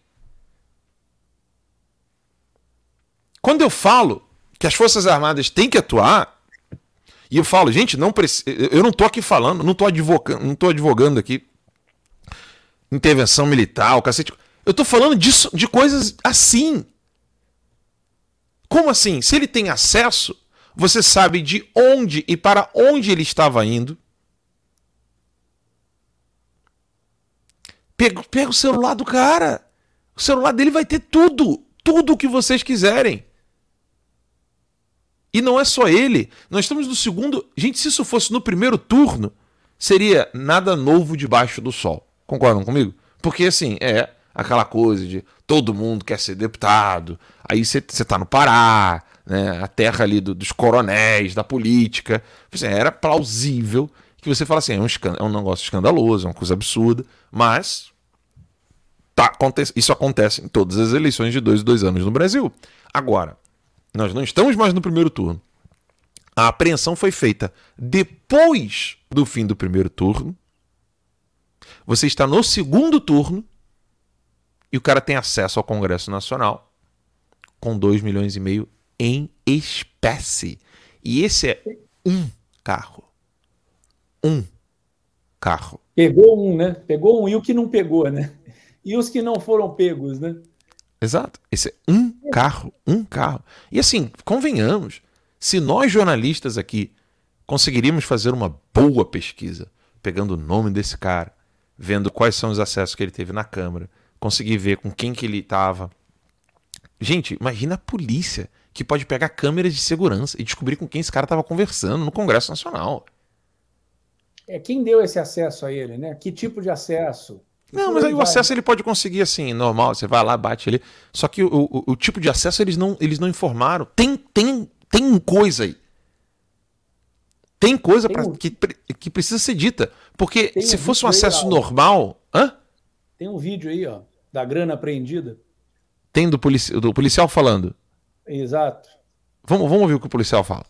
Quando eu falo que as Forças Armadas têm que atuar, e eu falo, gente, não eu não tô aqui falando, não tô advogando, não tô advogando aqui intervenção militar, o cacete. Eu tô falando disso, de coisas assim. Como assim? Se ele tem acesso, você sabe de onde e para onde ele estava indo. Pega, pega o celular do cara. O celular dele vai ter tudo. Tudo o que vocês quiserem. E não é só ele. Nós estamos no segundo. Gente, se isso fosse no primeiro turno, seria nada novo debaixo do sol. Concordam comigo? Porque assim, é aquela coisa de todo mundo quer ser deputado, aí você está no Pará, né, a terra ali do, dos coronéis, da política. Assim, era plausível que você fala assim, é um, é um negócio escandaloso, é uma coisa absurda, mas tá, isso acontece em todas as eleições de dois em dois anos no Brasil. Agora, nós não estamos mais no primeiro turno. A apreensão foi feita depois do fim do primeiro turno. Você está no segundo turno e o cara tem acesso ao Congresso Nacional com 2 milhões e meio em espécie. E esse é um carro. Um carro. Pegou um, né? Pegou um e o que não pegou, né? E os que não foram pegos, né? Exato. Esse é um carro, um carro. E assim, convenhamos, se nós jornalistas aqui conseguiríamos fazer uma boa pesquisa, pegando o nome desse cara, vendo quais são os acessos que ele teve na Câmara, conseguir ver com quem que ele estava. Gente, imagina a polícia que pode pegar câmeras de segurança e descobrir com quem esse cara estava conversando no Congresso Nacional. É, quem deu esse acesso a ele, né? Que tipo de acesso? Não, mas aí o acesso ele pode conseguir assim, normal, você vai lá, bate ali. Só que o, o, o, tipo de acesso eles não, eles não informaram. Tem, tem, tem coisa aí. Tem coisa tem pra, um... que, que precisa ser dita. Porque tem se um fosse um acesso aí, normal. Hã? Tem um vídeo aí, ó, da grana apreendida. Tem do, polici do policial falando. Exato. Vamos, vamos ouvir o que o policial fala.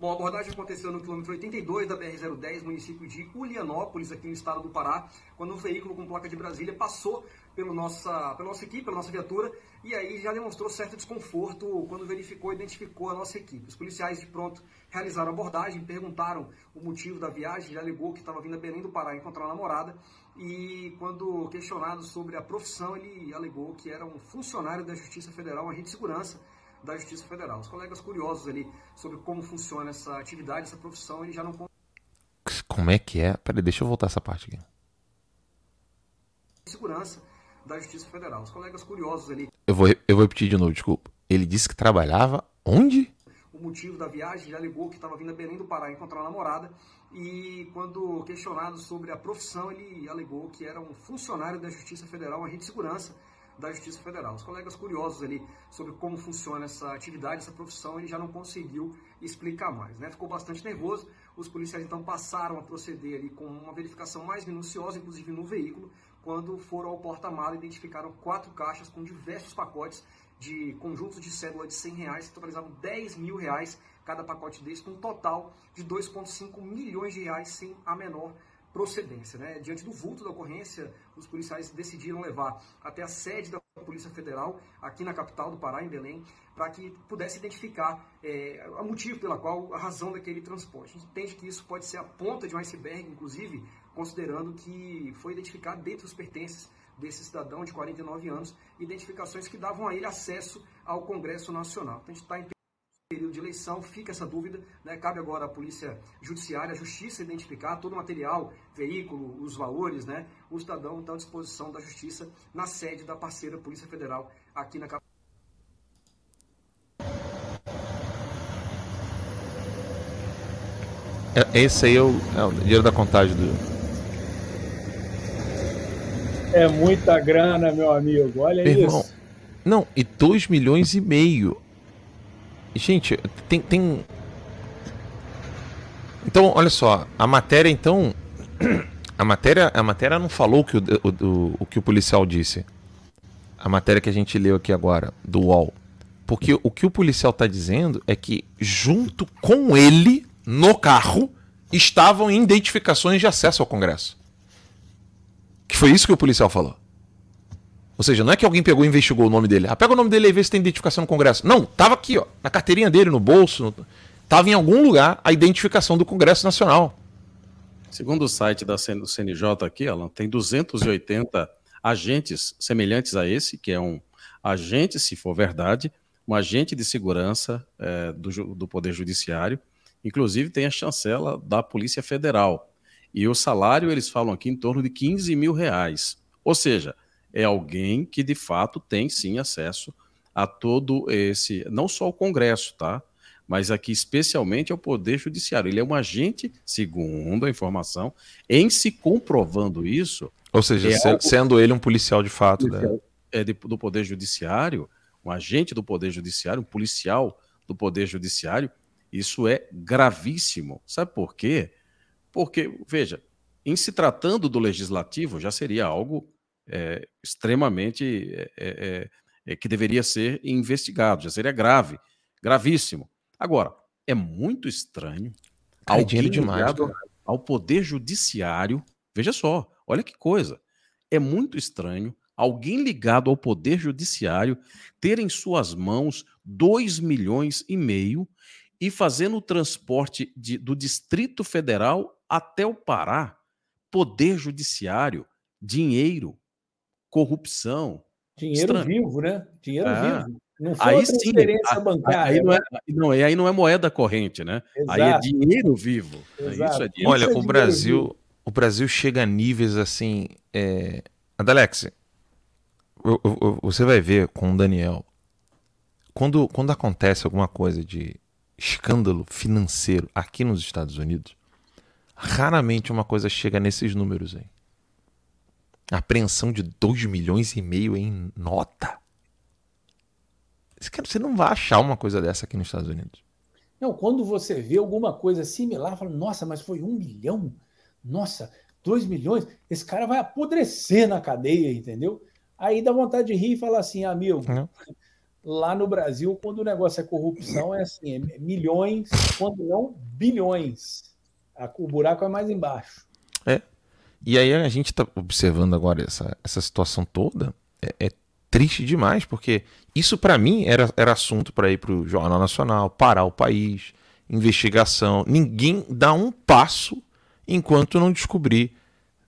Bom, a abordagem aconteceu no quilômetro 82 da BR-010, município de Ulianópolis, aqui no estado do Pará, quando um veículo com placa de Brasília passou pelo nossa, pela nossa equipe, pela nossa viatura, e aí já demonstrou certo desconforto quando verificou e identificou a nossa equipe. Os policiais de pronto realizaram a abordagem, perguntaram o motivo da viagem, já alegou que estava vindo a Belém do Pará encontrar a namorada, e quando questionado sobre a profissão, ele alegou que era um funcionário da Justiça Federal, um agente de segurança, da Justiça Federal. Os colegas curiosos ali sobre como funciona essa atividade, essa profissão, eles já não. Como é que é? Peraí, deixa eu voltar essa parte aqui. Segurança da Justiça Federal. Os colegas curiosos ali. Eu vou, eu vou repetir de novo, desculpa. Ele disse que trabalhava onde? O motivo da viagem, ele alegou que estava vindo a Belém do Pará encontrar a namorada e quando questionado sobre a profissão, ele alegou que era um funcionário da Justiça Federal, um agente de segurança da Justiça Federal. Os colegas curiosos ali sobre como funciona essa atividade, essa profissão, ele já não conseguiu explicar mais, né? Ficou bastante nervoso. Os policiais então passaram a proceder ali com uma verificação mais minuciosa, inclusive no veículo, quando foram ao porta-mala identificaram quatro caixas com diversos pacotes de conjuntos de cédula de 100 reais, que totalizavam 10 mil reais cada pacote desse, com um total de 2,5 milhões de reais sem a menor procedência. Né? Diante do vulto da ocorrência, os policiais decidiram levar até a sede da Polícia Federal, aqui na capital do Pará, em Belém, para que pudesse identificar é, o motivo pela qual, a razão daquele transporte. A gente entende que isso pode ser a ponta de um iceberg, inclusive, considerando que foi identificado dentro dos pertences desse cidadão de 49 anos, identificações que davam a ele acesso ao Congresso Nacional. Então, a gente em período de eleição, fica essa dúvida, né? cabe agora à Polícia Judiciária, a Justiça identificar todo o material, veículo, os valores, né? o cidadão está à disposição da Justiça na sede da parceira Polícia Federal aqui na capital. É, esse aí é o, é o dinheiro da contagem do. É muita grana, meu amigo. Olha Irmão, isso. Não, e 2 milhões e meio Gente, tem, tem. Então, olha só, a matéria então. A matéria, a matéria não falou que o, o, o que o policial disse. A matéria que a gente leu aqui agora, do UOL. Porque o que o policial está dizendo é que, junto com ele, no carro, estavam identificações de acesso ao Congresso. Que foi isso que o policial falou. Ou seja, não é que alguém pegou e investigou o nome dele. Ah, pega o nome dele e vê se tem identificação no Congresso. Não, tava aqui, ó, na carteirinha dele, no bolso, no... tava em algum lugar a identificação do Congresso Nacional. Segundo o site da CNJ aqui, Alan, tem 280 agentes semelhantes a esse, que é um agente, se for verdade, um agente de segurança é, do, do Poder Judiciário. Inclusive tem a chancela da Polícia Federal. E o salário, eles falam aqui, em torno de 15 mil reais. Ou seja, é alguém que de fato tem sim acesso a todo esse, não só o Congresso, tá? Mas aqui especialmente ao Poder Judiciário. Ele é um agente, segundo a informação, em se comprovando isso. Ou seja, é algo... sendo ele um policial de fato. Né? É de, do Poder Judiciário, um agente do Poder Judiciário, um policial do Poder Judiciário, isso é gravíssimo. Sabe por quê? Porque, veja, em se tratando do legislativo, já seria algo é, extremamente é, é, é, que deveria ser investigado, já seria grave, gravíssimo. Agora, é muito estranho Cai alguém demais, ligado ao poder judiciário. Veja só, olha que coisa. É muito estranho alguém ligado ao poder judiciário ter em suas mãos 2 milhões e meio e fazendo o transporte de, do Distrito Federal até o Pará. Poder judiciário, dinheiro, corrupção. Dinheiro Estranho. vivo, né? Dinheiro É. vivo. Não foi Aí sim, bancária. aí não é, não, e aí não é moeda corrente, né? Aí é Exato. dinheiro vivo. né? Isso Exato. é dinheiro. Olha, Isso é o dinheiro Brasil, vivo. o Brasil chega a níveis assim. É... Adalex, eu- eu- eu- você vai ver com o Daniel. Quando, quando acontece alguma coisa de escândalo financeiro aqui nos Estados Unidos, raramente uma coisa chega nesses números aí. Apreensão de 2 milhões e meio em nota. Cara- Você não vai achar uma coisa dessa aqui nos Estados Unidos. Não, quando você vê alguma coisa similar, fala, nossa, mas foi um milhão? Nossa, dois milhões? Esse cara vai apodrecer na cadeia, entendeu? Aí dá vontade de rir e falar assim, amigo, lá no Brasil, quando o negócio é corrupção, é assim, é milhões, quando não, bilhões. O buraco é mais embaixo. É. E aí a gente está observando agora essa, essa situação toda. É, é triste demais, porque isso para mim era, era assunto para ir para o Jornal Nacional, parar o país, investigação. Ninguém dá um passo enquanto não descobrir,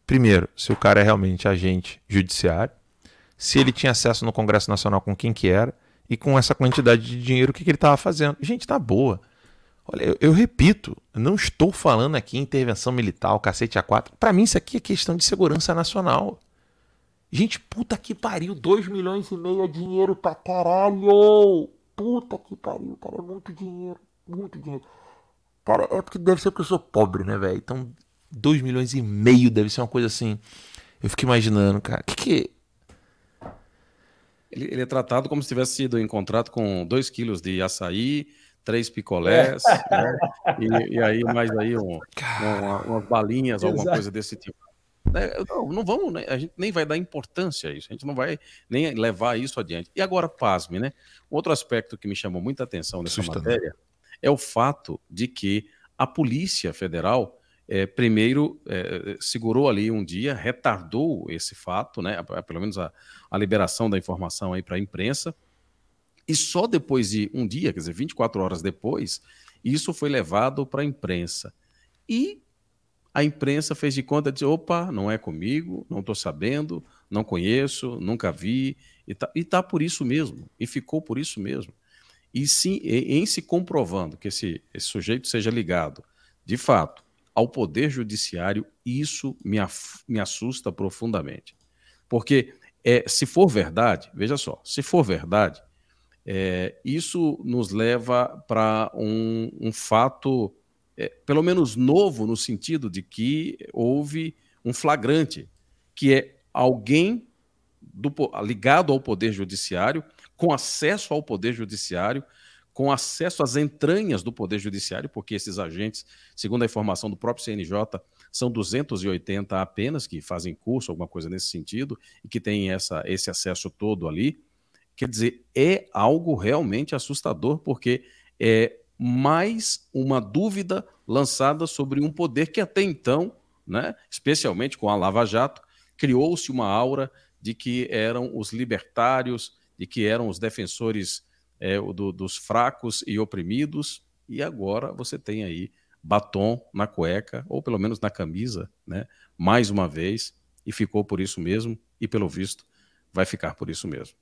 primeiro, se o cara é realmente agente judiciário, se ele tinha acesso no Congresso Nacional com quem que era e com essa quantidade de dinheiro, o que, que ele estava fazendo. Gente, tá boa. Olha, eu, eu repito, não estou falando aqui em intervenção militar, cacete A4. Para mim, isso aqui é questão de segurança nacional. Gente, puta que pariu, 2 milhões e meio é dinheiro pra caralho. Puta que pariu, cara, é muito dinheiro, muito dinheiro. Cara, é porque deve ser porque eu sou pobre, né, velho? Então, 2 milhões e meio deve ser uma coisa assim. Eu fico imaginando, cara. Que que Ele, ele é tratado como se tivesse sido encontrado com 2 quilos de açaí, três picolés, né? e, e aí mais aí um, uma- umas balinhas, alguma Exato. coisa desse tipo. Né, Não, não vamos, né, a gente nem vai dar importância a isso, a gente não vai nem levar isso adiante. E agora, pasme, né? Outro aspecto que me chamou muita atenção nessa matéria é o fato de que a Polícia Federal eh, primeiro eh, segurou ali um dia, retardou esse fato, né? Pelo menos a, a liberação da informação aí para a imprensa, e só depois de um dia, quer dizer, 24 horas depois, isso foi levado para a imprensa. E a imprensa fez de conta de opa, não é comigo, não estou sabendo, não conheço, nunca vi, e tá, e tá por isso mesmo, e ficou por isso mesmo. E sim, em se comprovando que esse, esse sujeito seja ligado, de fato, ao Poder Judiciário, isso me, me assusta profundamente. Porque é, se for verdade, veja só, se for verdade, é, isso nos leva para um, um fato, é, pelo menos novo, no sentido de que houve um flagrante, que é alguém do ligado ao Poder Judiciário, com acesso ao Poder Judiciário, com acesso às entranhas do Poder Judiciário, porque esses agentes, segundo a informação do próprio CNJ, são 280 apenas que fazem curso, alguma coisa nesse sentido, e que têm essa, esse acesso todo ali. Quer dizer, é algo realmente assustador, porque é mais uma dúvida lançada sobre um poder que até então, né, especialmente com a Lava Jato, criou-se uma aura de que eram os libertários, de que eram os defensores é, do- dos fracos e oprimidos, e agora você tem aí batom na cueca, ou pelo menos na camisa, né, mais uma vez, e ficou por isso mesmo, e pelo visto vai ficar por isso mesmo.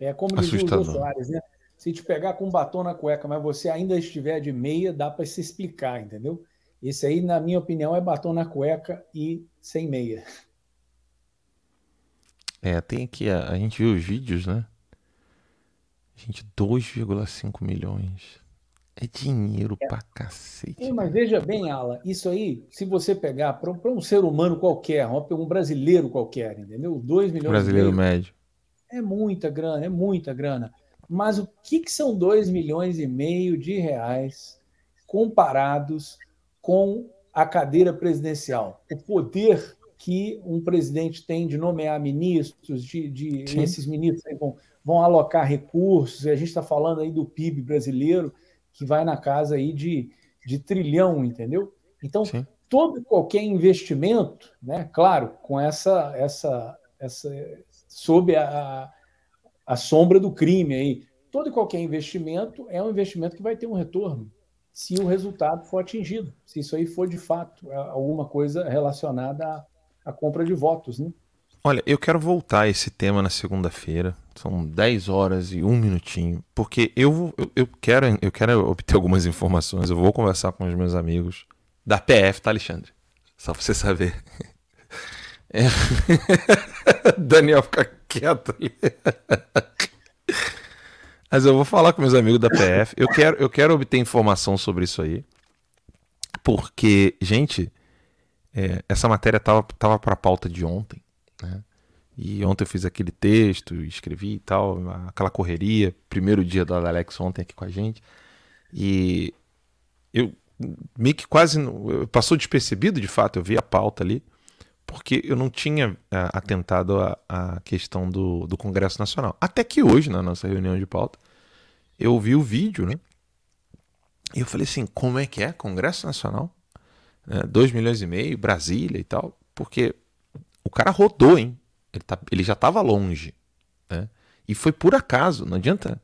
É como dizia o Jô Assustador. Soares, né? Se te pegar com batom na cueca, mas você ainda estiver de meia, dá para se explicar, entendeu? Esse aí, na minha opinião, é batom na cueca e sem meia. É, tem aqui, a, a gente viu os vídeos, né? Gente, 2,5 milhões. É dinheiro pra cacete. É, mas veja bem, Ala, isso aí, se você pegar para um ser humano qualquer, um brasileiro qualquer, entendeu? 2 milhões Brasileiro médio. É muita grana, é muita grana. Mas o que, que são 2 milhões e meio de reais comparados com a cadeira presidencial? O poder que um presidente tem de nomear ministros, de, de esses ministros vão, vão alocar recursos, e a gente está falando aí do PIB brasileiro, que vai na casa aí de, de trilhão, entendeu? Então, Sim. todo e qualquer investimento, né, claro, com essa, essa, essa sob a, a sombra do crime aí, todo e qualquer investimento é um investimento que vai ter um retorno, se o resultado for atingido, se isso aí for de fato alguma coisa relacionada à, à compra de votos, né? Olha, eu quero voltar a esse tema na segunda-feira. São 10 horas e um minutinho. Porque eu, eu, eu, quero, eu quero obter algumas informações. Eu vou conversar com os meus amigos da PF, tá, Alexandre? Só pra você saber. É. Daniel fica quieto ali. Mas eu vou falar com meus amigos da PF. Eu quero, eu quero obter informação sobre isso aí. Porque, gente, é, essa matéria tava, tava para pauta de ontem. Né? E ontem eu fiz aquele texto, escrevi e tal, aquela correria, primeiro dia do Alex ontem aqui com a gente. E eu meio que quase passou despercebido, de fato, eu vi a pauta ali, porque eu não tinha é, atentado à questão do, do Congresso Nacional. Até que hoje, na nossa reunião de pauta, eu vi o vídeo, né? E eu falei assim, como é que é? Congresso Nacional? 2 é, milhões e meio, Brasília e tal. Porque o cara rodou, hein? Ele, tá, ele já estava longe. Né? E foi por acaso, não adianta.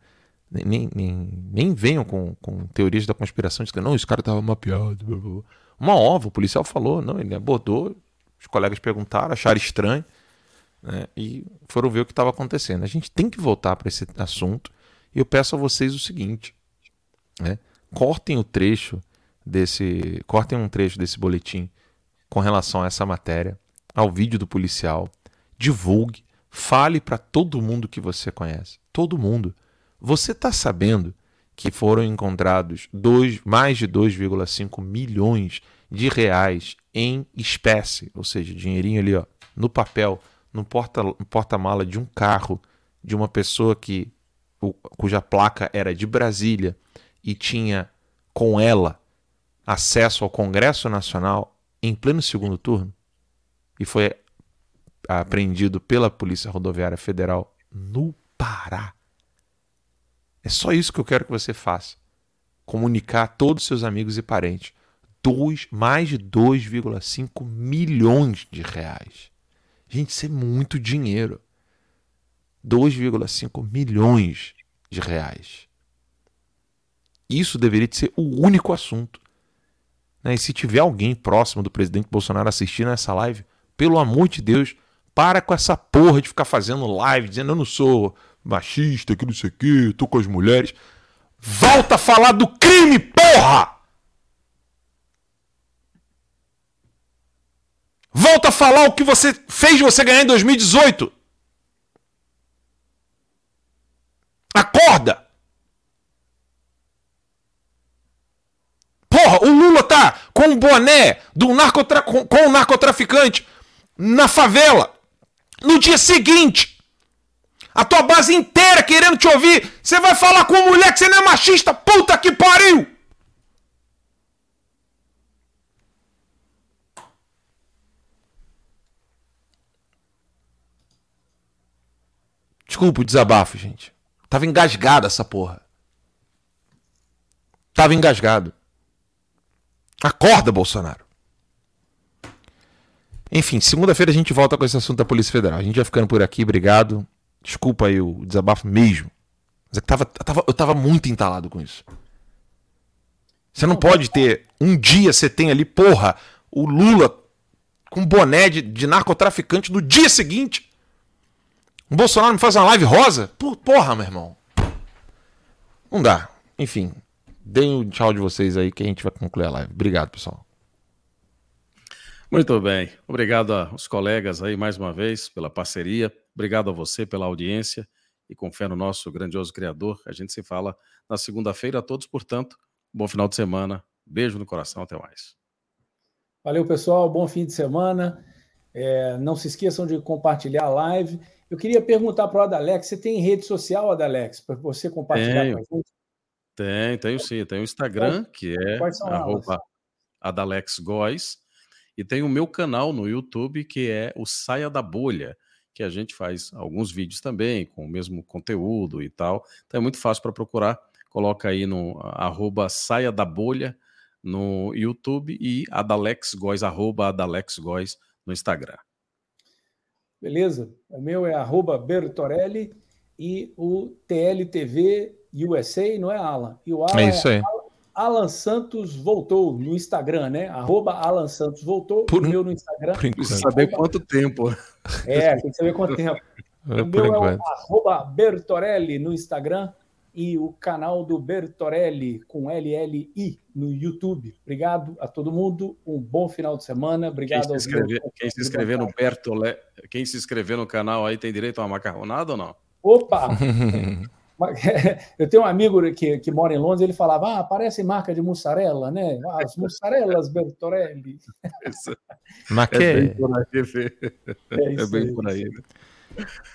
Nem, nem, nem venham com, com teorias da conspiração que não, esse cara estava mapeado. Blá, blá. Uma ova, o policial falou, não, ele abordou, os colegas perguntaram, acharam estranho né? e foram ver o que estava acontecendo. A gente tem que voltar para esse assunto e eu peço a vocês o seguinte: né? cortem o trecho desse, cortem um trecho desse boletim com relação a essa matéria ao vídeo do policial, divulgue, fale para todo mundo que você conhece. Todo mundo. Você está sabendo que foram encontrados dois, mais de 2,5 milhões de reais em espécie, ou seja, dinheirinho ali ó, no papel, no porta-mala porta de um carro de uma pessoa que o, cuja placa era de Brasília e tinha com ela acesso ao Congresso Nacional em pleno segundo turno e foi apreendido pela Polícia Rodoviária Federal no Pará. É só isso que eu quero que você faça. Comunicar a todos os seus amigos e parentes. Dois, mais de 2,5 milhões de reais. Gente, isso é muito dinheiro. 2,5 milhões de reais. Isso deveria ser o único assunto. Né? E se tiver alguém próximo do presidente Bolsonaro assistindo essa live, pelo amor de Deus, para com essa porra de ficar fazendo live dizendo eu não sou machista, que não sei o tô com as mulheres. Volta a falar do crime, porra! Volta a falar o que você fez você ganhar em 2018. Acorda! Porra, o Lula tá com o boné do narcotra... com, o narcotraficante na favela. No dia seguinte, a tua base inteira querendo te ouvir, você vai falar com uma mulher que você não é machista, puta que pariu! Desculpa o desabafo, gente. Tava engasgado essa porra. Tava engasgado. Acorda, Bolsonaro. Enfim, segunda-feira a gente volta com esse assunto da Polícia Federal. A gente vai ficando por aqui, obrigado. Desculpa aí o desabafo mesmo. Mas é que tava, tava, eu tava muito entalado com isso. Você não pode ter. Um dia você tem ali, porra, o Lula com boné de, de narcotraficante no dia seguinte. O Bolsonaro me faz uma live rosa? Porra, meu irmão. Não dá. Enfim, deem o tchau de vocês aí que a gente vai concluir a live. Obrigado, pessoal. Muito bem. Obrigado aos colegas aí mais uma vez pela parceria. Obrigado a você pela audiência e com fé no nosso grandioso Criador. A gente se fala na segunda-feira a todos, portanto. Bom final de semana. Beijo no coração. Até mais. Valeu, pessoal. Bom fim de semana. É, não se esqueçam de compartilhar a live. Eu queria perguntar para o Adalex: você tem rede social, Adalex, para você compartilhar tenho. com a gente? Tem, tenho sim. Tem o Instagram, que é arroba Adalex Góes, e tem o meu canal no YouTube, que é o Saia da Bolha, que a gente faz alguns vídeos também, com o mesmo conteúdo e tal. Então é muito fácil para procurar. Coloca aí no arroba Saia da Bolha no YouTube e Adalex Góes, arroba Adalex Góes no Instagram. Beleza? O meu é arroba Bertorelli e o TLTV USA, não é Alan? E o Alan é isso aí. É Alan Santos voltou no Instagram, né? Arroba Alan Santos voltou. Por, o meu no Instagram. Por saber quanto tempo. É, tem que saber quanto tempo. É, O por meu é enquanto. o arroba Bertorelli no Instagram e o canal do Bertorelli com LLI no YouTube. Obrigado a todo mundo. Um bom final de semana. Quem Obrigado se, aos inscrever, quem se inscrever no Bertolé, quem se inscrever no canal aí tem direito a uma macarronada ou não? Opa! Eu tenho um amigo que, que mora em Londres, ele falava: Ah, parece marca de mussarela, né? As mussarelas Bertorelli. Mas É bem por aí. É É, isso bem aí, por aí. né?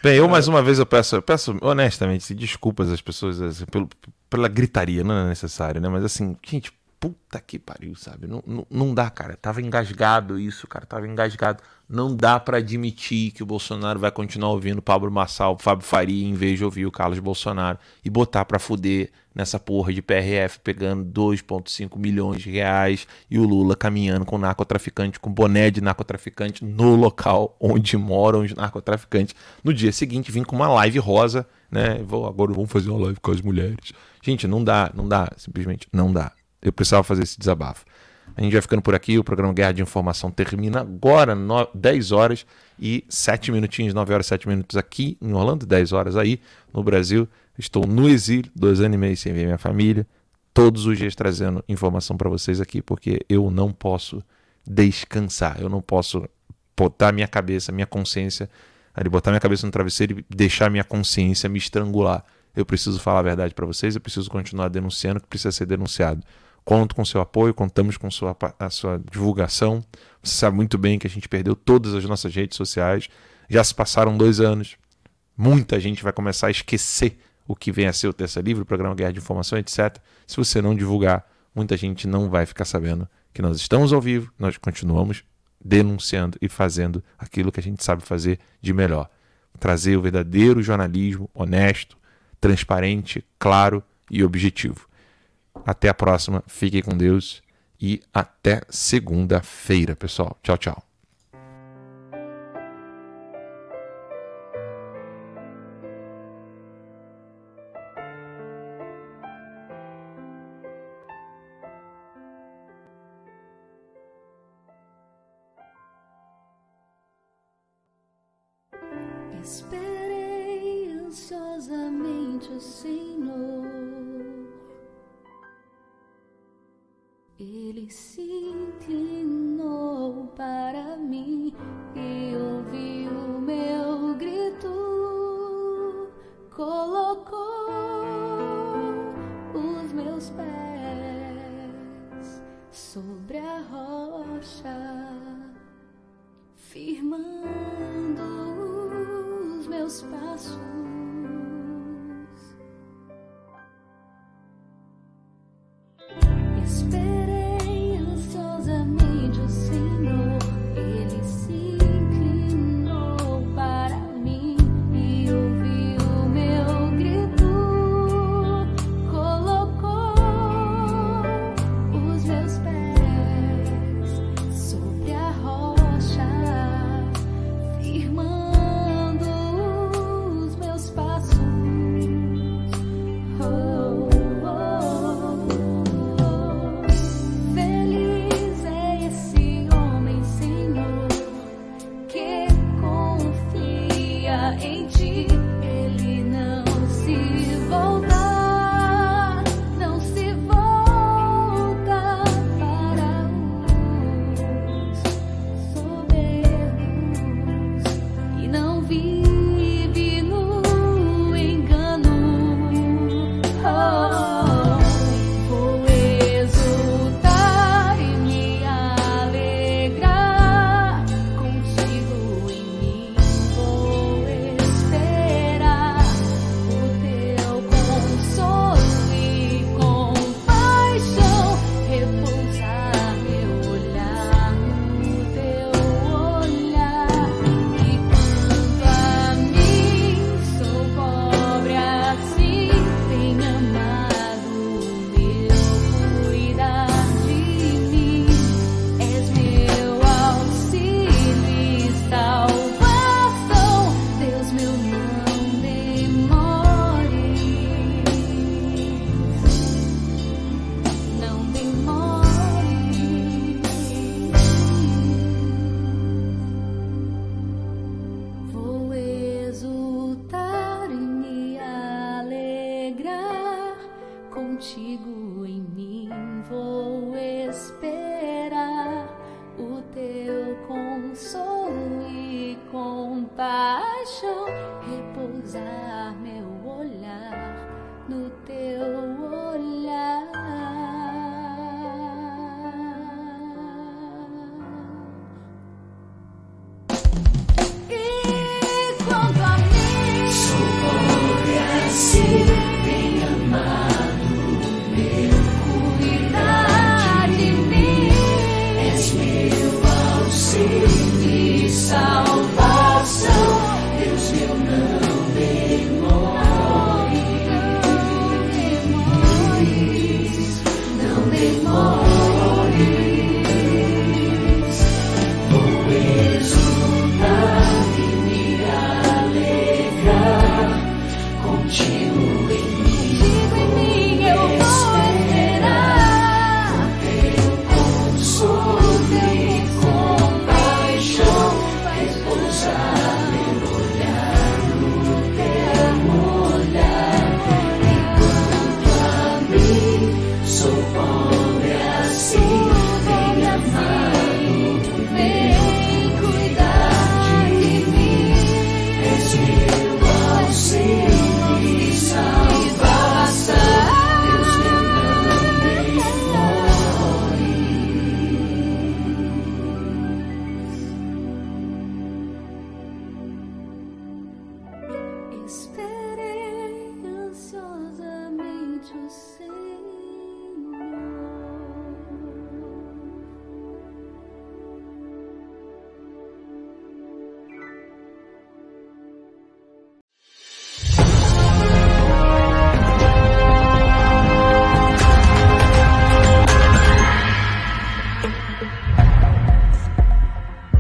Bem, eu mais uma vez eu peço, eu peço honestamente desculpas às pessoas assim, pelo, pela gritaria, não é necessário, né? Mas assim, gente, puta que pariu, sabe? Não, não, não dá, cara. Tava engasgado isso, cara. Tava engasgado. Não dá pra admitir que o Bolsonaro vai continuar ouvindo Pablo Massal, Fábio Faria, em vez de ouvir o Carlos Bolsonaro e botar pra fuder nessa porra de PRF pegando 2,5 milhões de reais e o Lula caminhando com narcotraficante, com boné de narcotraficante no local onde moram os narcotraficantes. No dia seguinte, vim com uma live rosa, né? Vou, agora vamos fazer uma live com as mulheres. Gente, não dá, não dá, simplesmente não dá. Eu precisava fazer esse desabafo. A gente vai ficando por aqui. O programa Guerra de Informação termina agora, no, 10 horas e 7 minutinhos, 9 horas e 7 minutos aqui em Orlando, 10 horas aí no Brasil. Estou no exílio, dois anos e meio sem ver minha família. Todos os dias trazendo informação para vocês aqui, porque eu não posso descansar. Eu não posso botar minha cabeça, minha consciência, ali, botar minha cabeça no travesseiro e deixar minha consciência me estrangular. Eu preciso falar a verdade para vocês, eu preciso continuar denunciando o que precisa ser denunciado. Conto com seu apoio, contamos com sua, a sua divulgação. Você sabe muito bem que a gente perdeu todas as nossas redes sociais. Já se passaram dois anos. Muita gente vai começar a esquecer o que vem a ser o Terça Livre, o programa Guerra de Informação, etc. Se você não divulgar, muita gente não vai ficar sabendo que nós estamos ao vivo, nós continuamos denunciando e fazendo aquilo que a gente sabe fazer de melhor. Trazer o verdadeiro jornalismo honesto, transparente, claro e objetivo. Até a próxima, fiquem com Deus e até segunda-feira, pessoal. Tchau, tchau.